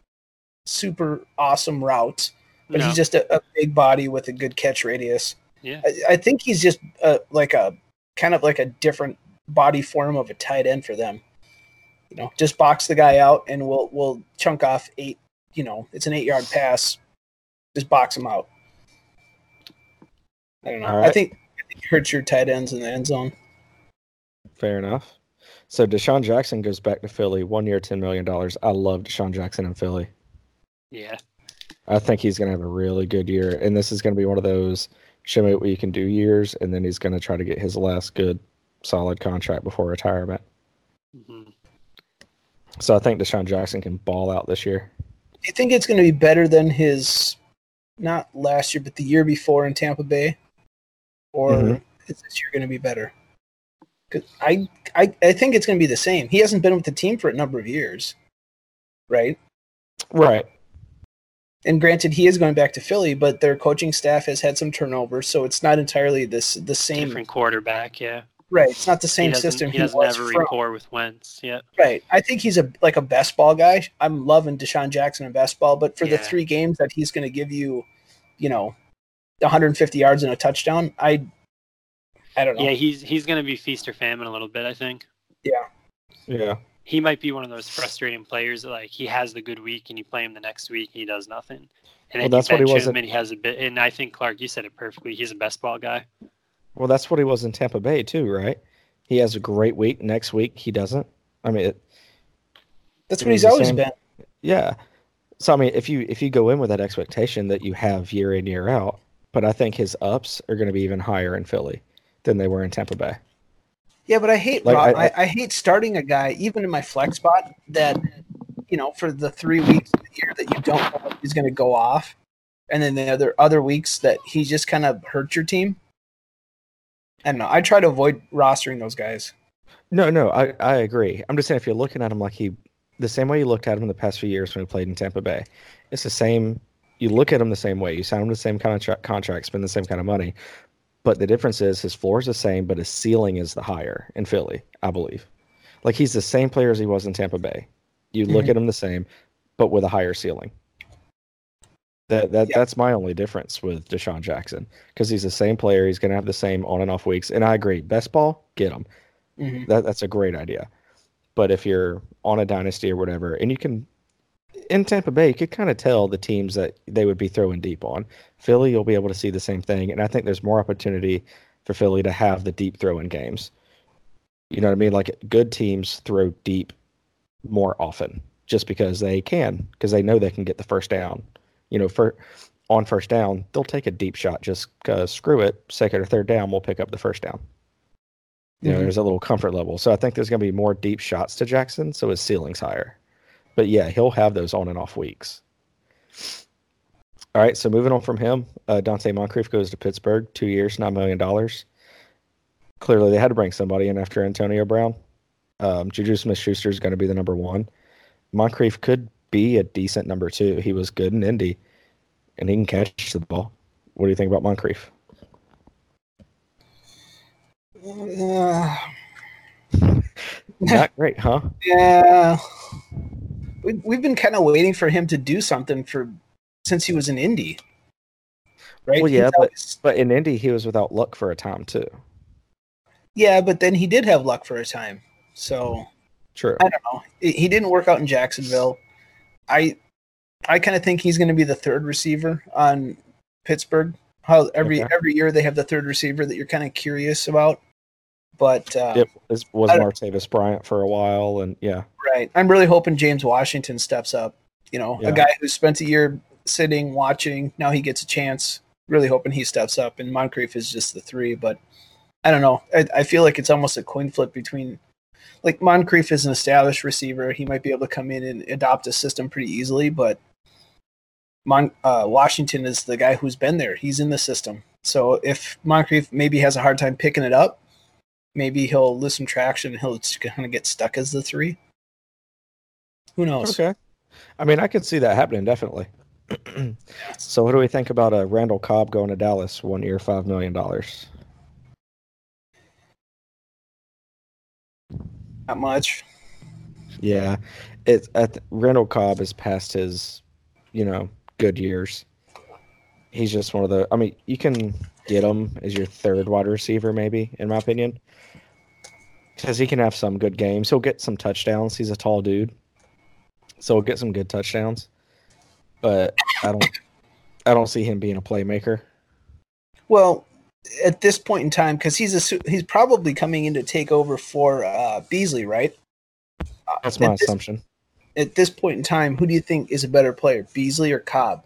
super awesome routes. But No, he's just a, a big body with a good catch radius. yeah, I, I think he's just uh, like a kind of like a different body form of a tight end for them. You know, just box the guy out and we'll we'll chunk off eight. You know, it's an eight yard pass. Just box him out. I don't know. I right. think I think it hurts your tight ends in the end zone. Fair enough. So DeSean Jackson goes back to Philly, one year, $10 million. I love DeSean Jackson in Philly. yeah. I think he's going to have a really good year. And this is going to be one of those show me what you can do years. And then he's going to try to get his last good, solid contract before retirement. hmm So I think DeSean Jackson can ball out this year. Do you think it's going to be better than his, not last year, but the year before in Tampa Bay, or Mhm. is this year going to be better? 'Cause I, I, I think it's going to be the same. He hasn't been with the team for a number of years, right? Right. And granted, he is going back to Philly, but their coaching staff has had some turnover, so it's not entirely this the same. Different quarterback, yeah. Right, it's not the same he system He he, doesn't was have a rapport with Wentz. Yeah, Right. I think he's a like a best ball guy. I'm loving DeSean Jackson in best ball, but for the three games that he's going to give you, you know, 150 yards and a touchdown, I, I don't know. yeah. He's he's going to be feast or famine a little bit. I think Yeah. Yeah. He might be one of those frustrating players that like he has the good week and you play him the next week and he does nothing. And Well, that's you what he was him at- and he has a bit. And I think Clark, you said it perfectly. He's a best ball guy. Well, that's what he was in Tampa Bay, too, right? He has a great week. Next week, he doesn't. I mean, it, That's what he's always same- been. Yeah. So I mean, if you if you go in with that expectation that you have year in year out, but I think his ups are going to be even higher in Philly than they were in Tampa Bay. Yeah, but I hate Like, Rob, I- I, I, hate starting a guy even in my flex spot that you know for the three weeks of the year that you don't know if he's going to go off, and then the other other weeks that he just kind of hurts your team. I don't know. I try to avoid rostering those guys. No, no, I I agree. I'm just saying if you're looking at him like he, the same way you looked at him in the past few years when he played in Tampa Bay, it's the same. You look at him the same way. You sign him the same kind of tra- contract, spend the same kind of money, but the difference is his floor is the same, but his ceiling is the higher in Philly, I believe. Like he's the same player as he was in Tampa Bay. You look Mhm. at him the same, but with a higher ceiling. That that Yeah. that's my only difference with DeSean Jackson because he's the same player. He's going to have the same on and off weeks, and I agree. Best ball, get him. Mhm. That that's a great idea. But if you're on a dynasty or whatever, and you can in Tampa Bay, you could kind of tell the teams that they would be throwing deep on. Philly, you'll be able to see the same thing, and I think there's more opportunity for Philly to have the deep throwing games. You know what I mean? Like good teams throw deep more often just because they can, because they know they can get the first down. You know, for on first down, they'll take a deep shot just because screw it, second or third down, we'll pick up the first down. You know, Mhm. there's a little comfort level. So I think there's going to be more deep shots to Jackson, so his ceiling's higher. But yeah, he'll have those on and off weeks. All right, so moving on from him, uh, Donte Moncrief goes to Pittsburgh, two years, $9 million. Clearly, they had to bring somebody in after Antonio Brown. Um, Juju Smith Schuster is going to be the number one. Moncrief could be a decent number two. He was good in Indy, and he can catch the ball. What do you think about Moncrief? Uh, Not great, huh? yeah, we, we've been kind of waiting for him to do something for since he was in Indy. right? Well, yeah, but but in Indy he was without luck for a time too. yeah, but then he did have luck for a time. So True. I don't know. He didn't work out in Jacksonville. I I kind of think he's going to be the third receiver on Pittsburgh. How every Okay. every year they have the third receiver that you're kind of curious about. But uh, It was, Martavis Bryant for a while, and yeah, right, I'm really hoping James Washington steps up. You know, Yeah. a guy who spent a year sitting watching. Now he gets a chance. Really hoping he steps up. And Moncrief is just the three, but I don't know. I, I feel like it's almost a coin flip between. Like Moncrief is an established receiver. He might be able to come in and adopt a system pretty easily, but Mon, uh, Washington is the guy who's been there. He's in the system. So if Moncrief maybe has a hard time picking it up, maybe he'll lose some traction. and He'll just kind of get stuck as the three. Who knows? okay. I mean, I could see that happening definitely. so, what do we think about uh, Randall Cobb going to Dallas one year, five million dollars? Not much. Yeah, it's at Randall Cobb is past his, you know, good years. He's just one of the. I mean, you can get him as your third wide receiver, maybe, in my opinion, because he can have some good games. He'll get some touchdowns. He's a tall dude, so he'll get some good touchdowns. But I don't, I don't see him being a playmaker. Well, at this point in time, because he's a he's probably coming in to take over for uh, Beasley, right? That's my at this, assumption. at this point in time, who do you think is a better player, Beasley or Cobb?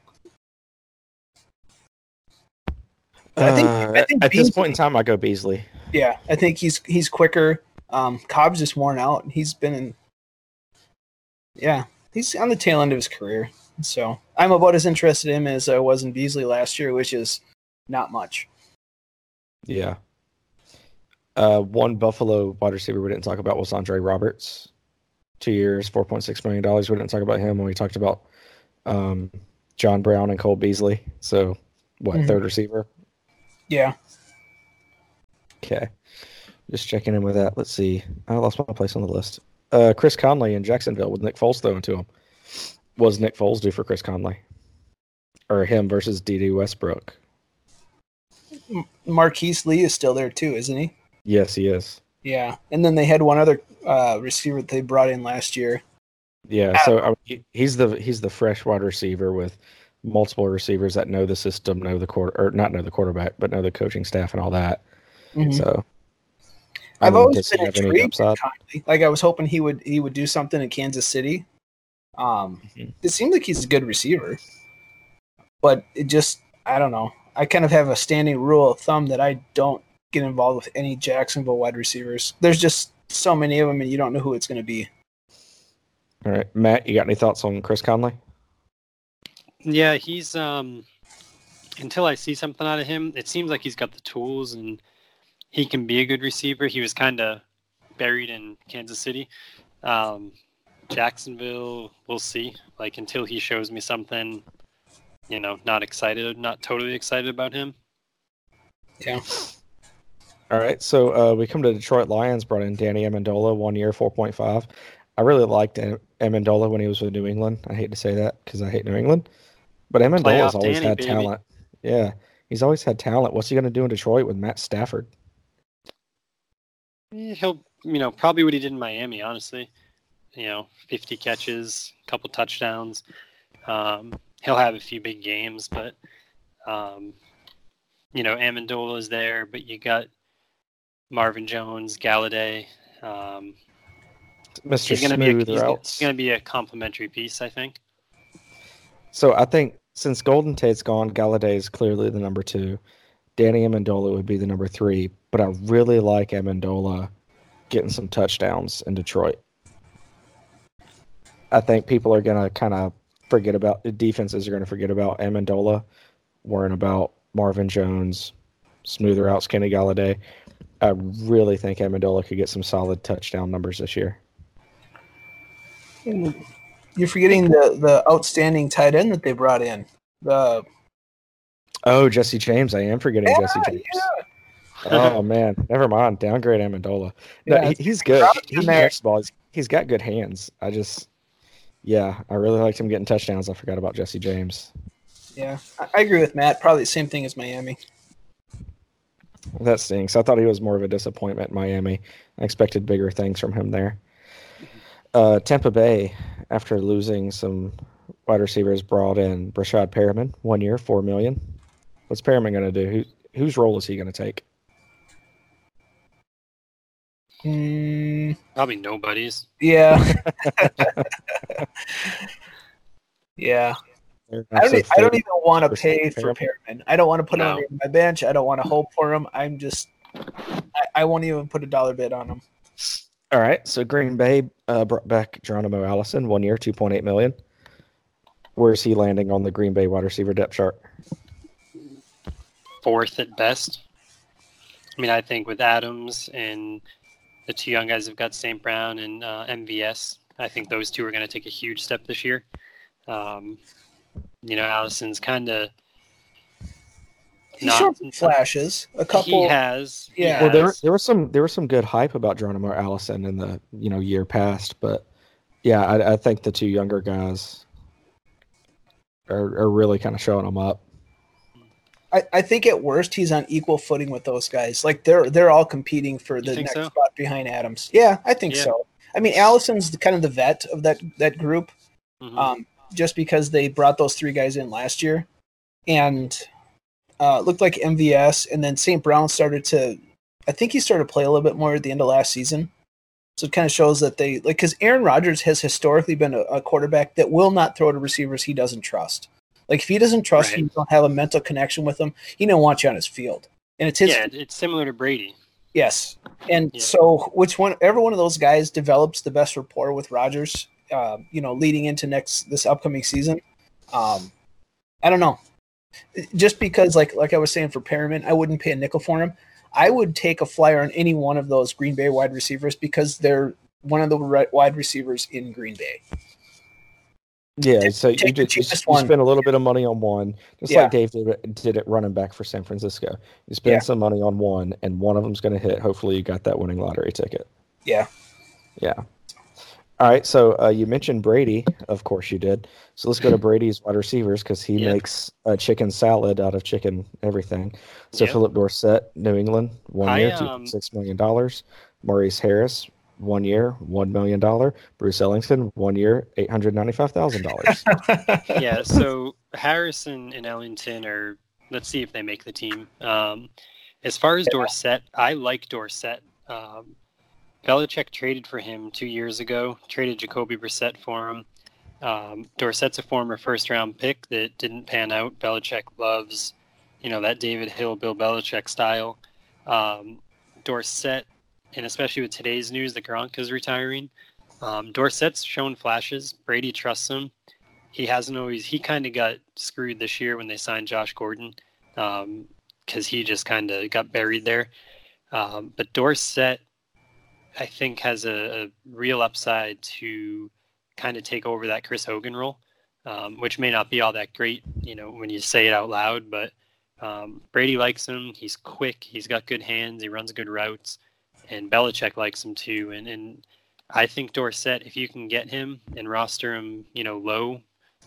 I think- Uh, I think at this point in time, I go Beasley. Yeah, I think he's he's quicker. Um, Cobb's just worn out. He's been in. Yeah, he's on the tail end of his career. So I'm about as interested in him as I was in Beasley last year, which is not much. Yeah. Uh, one Buffalo wide receiver we didn't talk about was Andre Roberts. Two years, four point six million dollars. We didn't talk about him when we talked about um, John Brown and Cole Beasley. So, what Mhm. third receiver? Yeah, Okay, just checking in with that. Let's see. I lost my place on the list. Uh, Chris Conley in Jacksonville with Nick Foles throwing to him. Was Nick Foles due for Chris Conley, or him versus Dede Westbrook? Marquise Lee is still there too, isn't he? Yes, he is. Yeah, and then they had one other uh, receiver that they brought in last year. Yeah, so I mean, he's the he's the fresh wide receiver with multiple receivers that know the system, know the quarter or not know the quarterback, but know the coaching staff and all that. So I I've always been intrigued. with upside? Conley. Like I was hoping he would he would do something in Kansas City. Um, Mhm. it seems like he's a good receiver, but it just I don't know. I kind of have a standing rule of thumb that I don't get involved with any Jacksonville wide receivers. There's just so many of them, and you don't know who it's going to be. All right, Matt, you got any thoughts on Chris Conley? Yeah, he's um until I see something out of him, it seems like he's got the tools and he can be a good receiver. He was kind of buried in Kansas City. Um Jacksonville, we'll see. Like until he shows me something, you know, not excited, not totally excited about him. Yeah, All right, so uh, we come to Detroit Lions. Brought in Danny Amendola, one year, four point five. I really liked Amendola when he was with New England. I hate to say that because I hate New England, but Amendola's always Danny, had baby. talent. Yeah, he's always had talent. What's he going to do in Detroit with Matt Stafford? Eh, He'll, you know, probably what he did in Miami, honestly. You know, 50 catches, a couple touchdowns. Um, he'll have a few big games, but, um, you know, Amendola is there, but you got Marvin Jones, Golladay. Um, Mr. he's going to be a, Smooth he's, routes. going to be a complimentary piece, I think. So I think since Golden Tate's gone, Golladay is clearly the number two. Danny Amendola would be the number three, but I really like Amendola getting some touchdowns in Detroit. I think people are gonna kind of forget about the defenses are gonna forget about Amendola, worrying about Marvin Jones, smoother out Skinny Golladay. I really think Amendola could get some solid touchdown numbers this year. You're forgetting the the outstanding tight end that they brought in. The Oh, Jesse James! I am forgetting Yeah, Jesse James. Oh man, never mind. Downgrade Amendola. No, Yeah, he, he's good. He, him he there. catches the ball. He's, he's got good hands. I just, yeah, I really liked him getting touchdowns. I forgot about Jesse James. Yeah, I, I agree with Matt. Probably the same thing as Miami. That stinks. I thought he was more of a disappointment in Miami. I expected bigger things from him there. Uh, Tampa Bay, after losing some wide receivers, brought in Breshad Perriman, one year, four million. What's Perriman going to do? Who, whose role is he going to take? Mm, Probably nobody's. yeah. yeah. I don't, so I don't even want to pay for Perriman. Perriman. I don't want to put him on my bench. I don't want to hope for him. I'm just, I, I won't even put a dollar bid on him. All right, so Green Bay uh, brought back Geronimo Allison, one year, two point eight million. Where's he landing on the Green Bay wide receiver depth chart? Fourth at best. I mean, I think with Adams and the two young guys have got St. Brown and uh, MVS. I think those two are going to take a huge step this year. Um, you know, Allison's kind of He Not- showed some flashes. A couple. he has. Yeah. Well, there there was some there was some good hype about Geronimo Allison in the you know year past, but yeah, I, I think the two younger guys are are really kind of showing them up. I, I think at worst he's on equal footing with those guys. Like they're they're all competing for the next so? spot behind Adams. Yeah, I think Yeah. so. I mean, Allison's the, kind of the vet of that that group, Mhm. um, just because they brought those three guys in last year, and uh, looked like MVS, and then St. Brown started to. I think he started to play a little bit more at the end of last season. So it kind of shows that they like because Aaron Rodgers has historically been a, a quarterback that will not throw to receivers he doesn't trust. Like if he doesn't trust you, Right. you don't have a mental connection with him, he don't want you on his field. And it's his yeah, it's similar to Brady. yes. And Yeah. so which one every one of those guys develops the best rapport with Rodgers, um, you know, leading into next this upcoming season. Um, I don't know. Just because like like I was saying for Perriman, I wouldn't pay a nickel for him. I would take a flyer on any one of those Green Bay wide receivers because they're one of the right wide receivers in Green Bay. Yeah, Take- so you, just, you, cheapest you one. spend a little bit of money on one, just Yeah. like Dave did, did it running back for San Francisco. You spend Yeah. some money on one, and one of them's going to hit. Hopefully, you got that winning lottery ticket. Yeah. Yeah. All right. So uh, you mentioned Brady. Of course you did. So let's go to Brady's wide receivers because he Yeah. makes a chicken salad out of chicken everything. So Yep. Philip Dorsett, New England, one I, year, um, six million dollars. Maurice Harris, one year, one million dollar. Bruce Ellington, one year, eight hundred ninety-five thousand dollars. yeah, so Harrison and Ellington are. Let's see if they make the team. Um, as far as Dorsett, I like Dorsett. Um, Belichick traded for him two years ago. Traded Jacoby Brissett for him. Um, Dorsett's a former first-round pick that didn't pan out. Belichick loves, you know, that David Hill, Bill Belichick style. Um, Dorsett, and especially with today's news that Gronk is retiring, um, Dorsett's shown flashes. Brady trusts him he hasn't always he kind of got screwed this year when they signed Josh Gordon because he just kind of got buried there. Um, but Dorsett, I think, has a, a real upside to kind of take over that Chris Hogan role, um, which may not be all that great, you know, when you say it out loud. But um, Brady likes him. He's quick. He's got good hands. He runs good routes, and Belichick likes him too. And and I think Dorsett, if you can get him and roster him, you know, low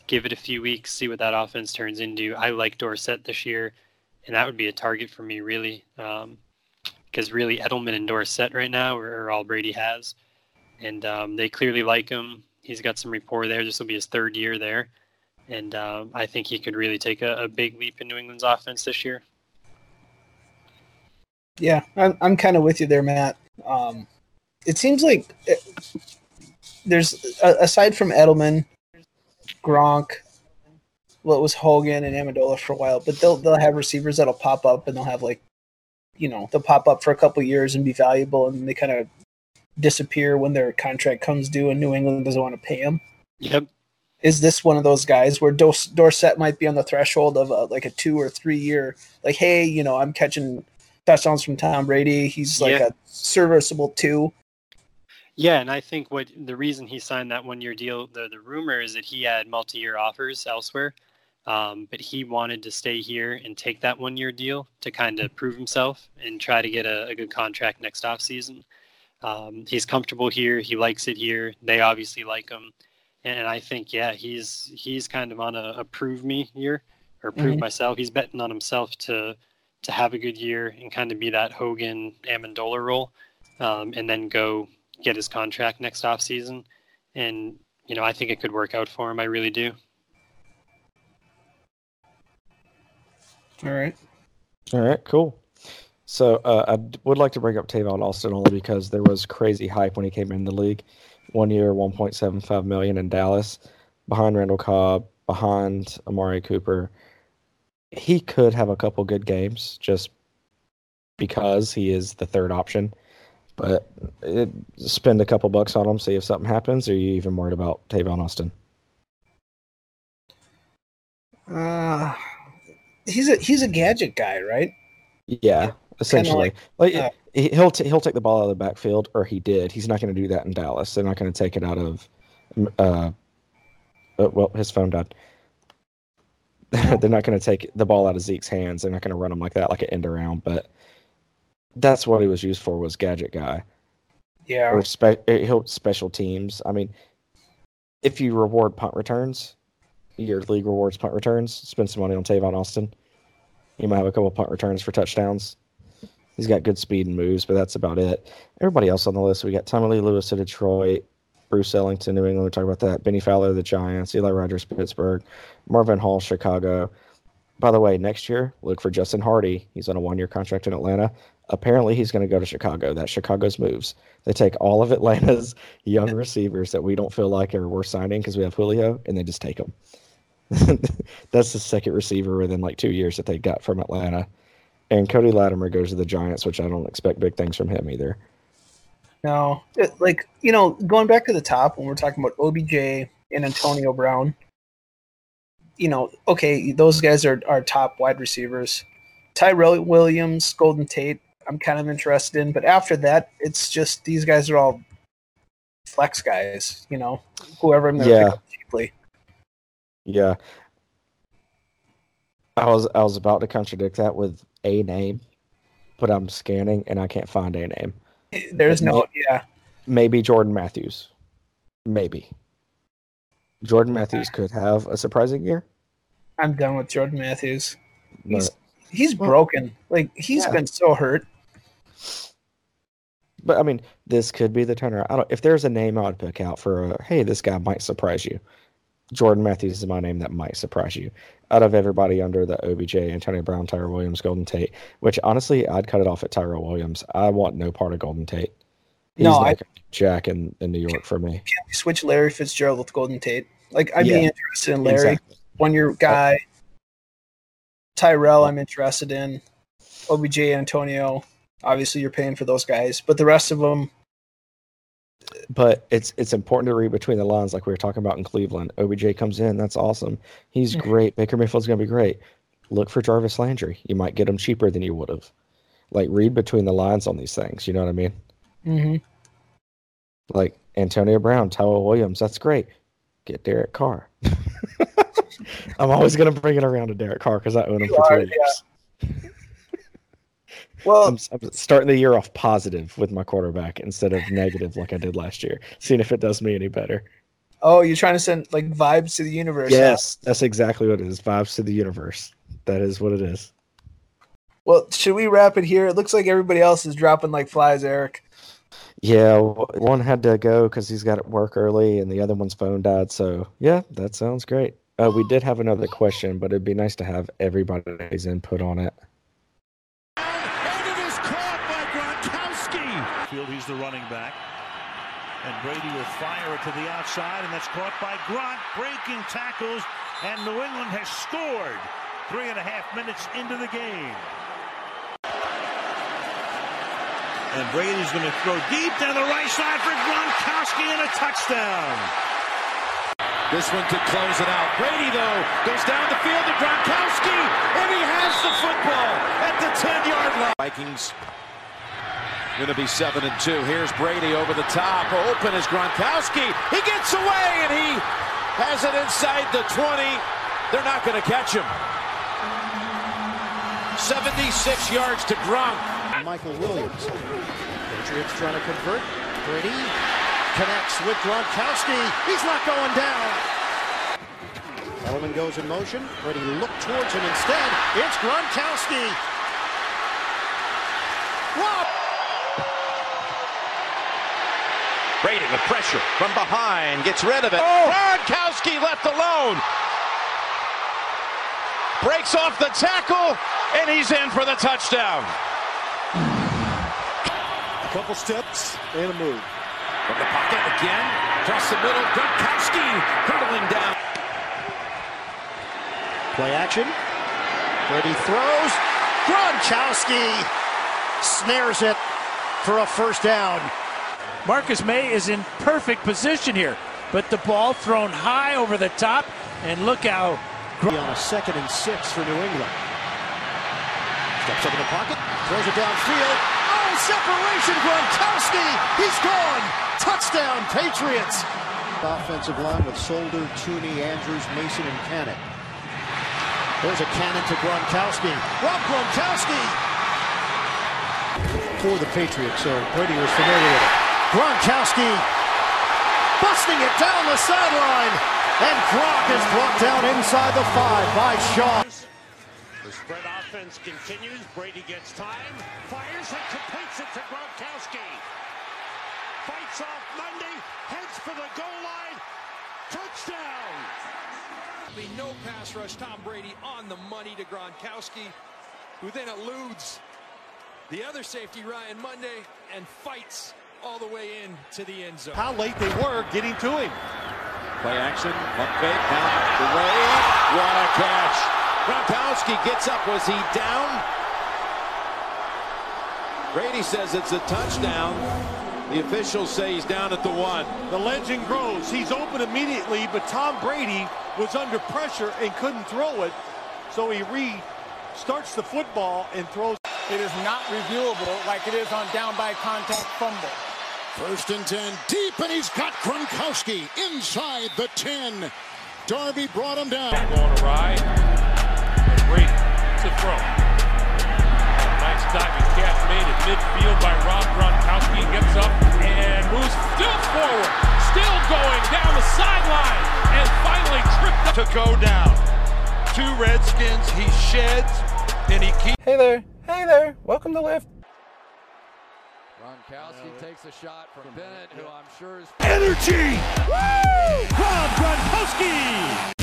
give it a few weeks, see what that offense turns into. I like Dorsett this year, and that would be a target for me, really, because really Edelman and Dorsett right now are all Brady has, and um, they clearly like him. He's got some rapport there. This will be his third year there, and um, I think he could really take a, a big leap in New England's offense this year. Yeah, I'm I'm kind of with you there, Matt. Um, it seems like it, there's aside from Edelman, Gronk, well, it was Hogan and Amendola for a while, but they'll they'll have receivers that'll pop up and they'll have like, you know, they'll pop up for a couple years and be valuable, and they kind of disappear when their contract comes due, and New England doesn't want to pay them. Yep. Is this one of those guys where Dors- Dorsett might be on the threshold of a, like a two or three year, like, hey, you know, I'm catching touchdowns from Tom Brady. He's like Yeah. a serviceable two. Yeah, and I think what the reason he signed that one year deal, the the rumor is that he had multi year offers elsewhere, um, but he wanted to stay here and take that one year deal to kind of prove himself and try to get a, a good contract next offseason. Um, he's comfortable here. He likes it here. They obviously like him, and I think yeah, he's he's kind of on a, a prove me year or prove Mhm. myself. He's betting on himself to to have a good year and kind of be that Hogan Amendola role, um, and then go get his contract next off season. And you know, I think it could work out for him. I really do. All right. All right, cool. So uh, I would like to bring up Tavon Austin only because there was crazy hype when he came in the league. One year, 1.75 million in Dallas, behind Randall Cobb, behind Amari Cooper. He could have a couple good games just because he is the third option. But it, spend a couple bucks on him, see if something happens. Or are you even worried about Tavon Austin? Uh, he's a he's a gadget guy, right? Yeah, essentially. Like, uh, he- he'll t- he'll take the ball out of the backfield, or he did. He's not going to do that in Dallas. They're not going to take it out of. Uh, uh, well, his phone died. They're not going to take the ball out of Zeke's hands. They're not going to run him like that, like an end around. But that's what he was used for was gadget guy Yeah. or spe- uh, he'll special teams. I mean, if you reward punt returns, your league rewards punt returns. Spend some money on Tavon Austin. You might have a couple punt returns for touchdowns. He's got good speed and moves, but that's about it. Everybody else on the list, we got Tommy Lee Lewis to Detroit, Bruce Ellington, New England. We talked about that. Bennie Fowler, the Giants. Eli Rogers, Pittsburgh. Marvin Hall, Chicago. By the way, next year, look for Justin Hardy. He's on a one-year contract in Atlanta. Apparently, he's going to go to Chicago. That's Chicago's moves. They take all of Atlanta's young receivers that we don't feel like are worth signing because we have Julio, and they just take them. That's the second receiver within like two years that they got from Atlanta. And Cody Latimer goes to the Giants, which I don't expect big things from him either. No, it, like you know, going back to the top when we're talking about OBJ and Antonio Brown. You know, okay, those guys are are top wide receivers. Tyrell Williams, Golden Tate, I'm kind of interested in, but after that, it's just these guys are all flex guys. You know, whoever I'm gonna Yeah. pick up cheaply. Yeah. I was I was about to contradict that with a name, but I'm scanning and I can't find a name. There's no, yeah, Maybe Jordan Matthews. Maybe. Jordan Matthews could have a surprising year. I'm done with Jordan Matthews. He's But, he's broken. Like he's yeah. been so hurt. but I mean, this could be the turnaround. I don't if there's a name I would pick out for a hey, this guy might surprise you. Jordan Matthews is my name that might surprise you. Out of everybody under the OBJ, Antonio Brown, Tyrell Williams, Golden Tate, which honestly I'd cut it off at Tyrell Williams. I want no part of Golden Tate. He's No, I- like Jack in, in New York for me. Can we switch Larry Fitzgerald with Golden Tate. Like I'd Yeah. be interested in Larry. Exactly. one year oh. guy. Tyrell, I'm interested in. OBJ, Antonio. Obviously, you're paying for those guys, but the rest of them, But it's it's important to read between the lines, like we were talking about in Cleveland. OBJ comes in, that's awesome. He's Mhm. great. Baker Mayfield's gonna be great. Look for Jarvis Landry. You might get him cheaper than you would have. Like read between the lines on these things. You know what I mean? mm-hmm. Like Antonio Brown, Tyrell Williams, that's great. Get Derek Carr. I'm always gonna bring it around to Derek Carr because I own him You for two are, years. well, I'm, I'm starting the year off positive with my quarterback instead of negative like I did last year. Seeing if it does me any better. oh, you're trying to send like vibes to the universe. Yes, that's exactly what it is. Vibes to the universe. That is what it is. Well, should we wrap it here? It looks like everybody else is dropping like flies, Eric. Yeah, one had to go because he's got to work early, and the other one's phone died. So yeah, that sounds great. Uh, we did have another question, but it'd be nice to have everybody's input on it. And it is caught by Gronkowski. Field, he's the running back. And Brady will fire it to the outside, and that's caught by Gronk, breaking tackles, and New England has scored. Three and a half minutes into the game. And Brady's going to throw deep down the right side for Gronkowski and a touchdown. This one to close it out. Brady, though, goes down the field to Gronkowski, and he has the football at the 10-yard line. Vikings going to be 7 and 2. Here's Brady over the top. Open is Gronkowski. He gets away, and he has it inside the 20. They're not going to catch him. 76 yards to Gronk. Michael Williams. Patriots trying to convert. Brady connects with Gronkowski. He's not going down. Edelman goes in motion. Brady looked towards him instead. It's Gronkowski. Rob. Brady with pressure from behind, gets rid of it. Oh. Gronkowski left alone. Breaks off the tackle, and he's in for the touchdown. A couple steps and a move. From the pocket again, across the middle, Gronkowski hurtling down. Play action. Brady throws. Gronkowski snares it for a first down. Marcus Maye is in perfect position here, but the ball thrown high over the top, and look how. On a second and six for New England. Steps up in the pocket, throws it downfield. Oh, separation, Gronkowski! He's gone! Touchdown, Patriots! Offensive line with Solder, Thuney, Andrews, Mason, and Cannon. There's a cannon to Gronkowski. Rob Gronkowski! For the Patriots, so Brady was familiar with it. Gronkowski busting it down the sideline. And Gronk is brought down inside the five by Shaw. The spread offense continues. Brady gets time, fires and completes it to Gronkowski. Fights off Monday, heads for the goal line. Touchdown! The no pass rush, Tom Brady on the money to Gronkowski, who then eludes the other safety, Ryan Monday, and fights all the way in to the end zone. How late they were getting to him. Play action, pump fake, down the way. What a catch. Gronkowski gets up. Was he down? Brady says it's a touchdown. The officials say he's down at the one. The legend grows. He's open immediately, but Tom Brady was under pressure and couldn't throw it. So he restarts the football and throws. It is not reviewable like it is on down by contact fumble. First and 10, deep, and he's got Gronkowski inside the 10. Darby brought him down. Going awry. Great to throw. Nice diving catch made at midfield by Rob Gronkowski. Gets up and moves still forward. Still going down the sideline. And finally tripped to go down. Two Redskins. He sheds and he keeps. Hey there. Hey there. Welcome to Lift. Gronkowski takes a shot from Bennett, who I'm sure is energy. Woo! Rob Gronkowski.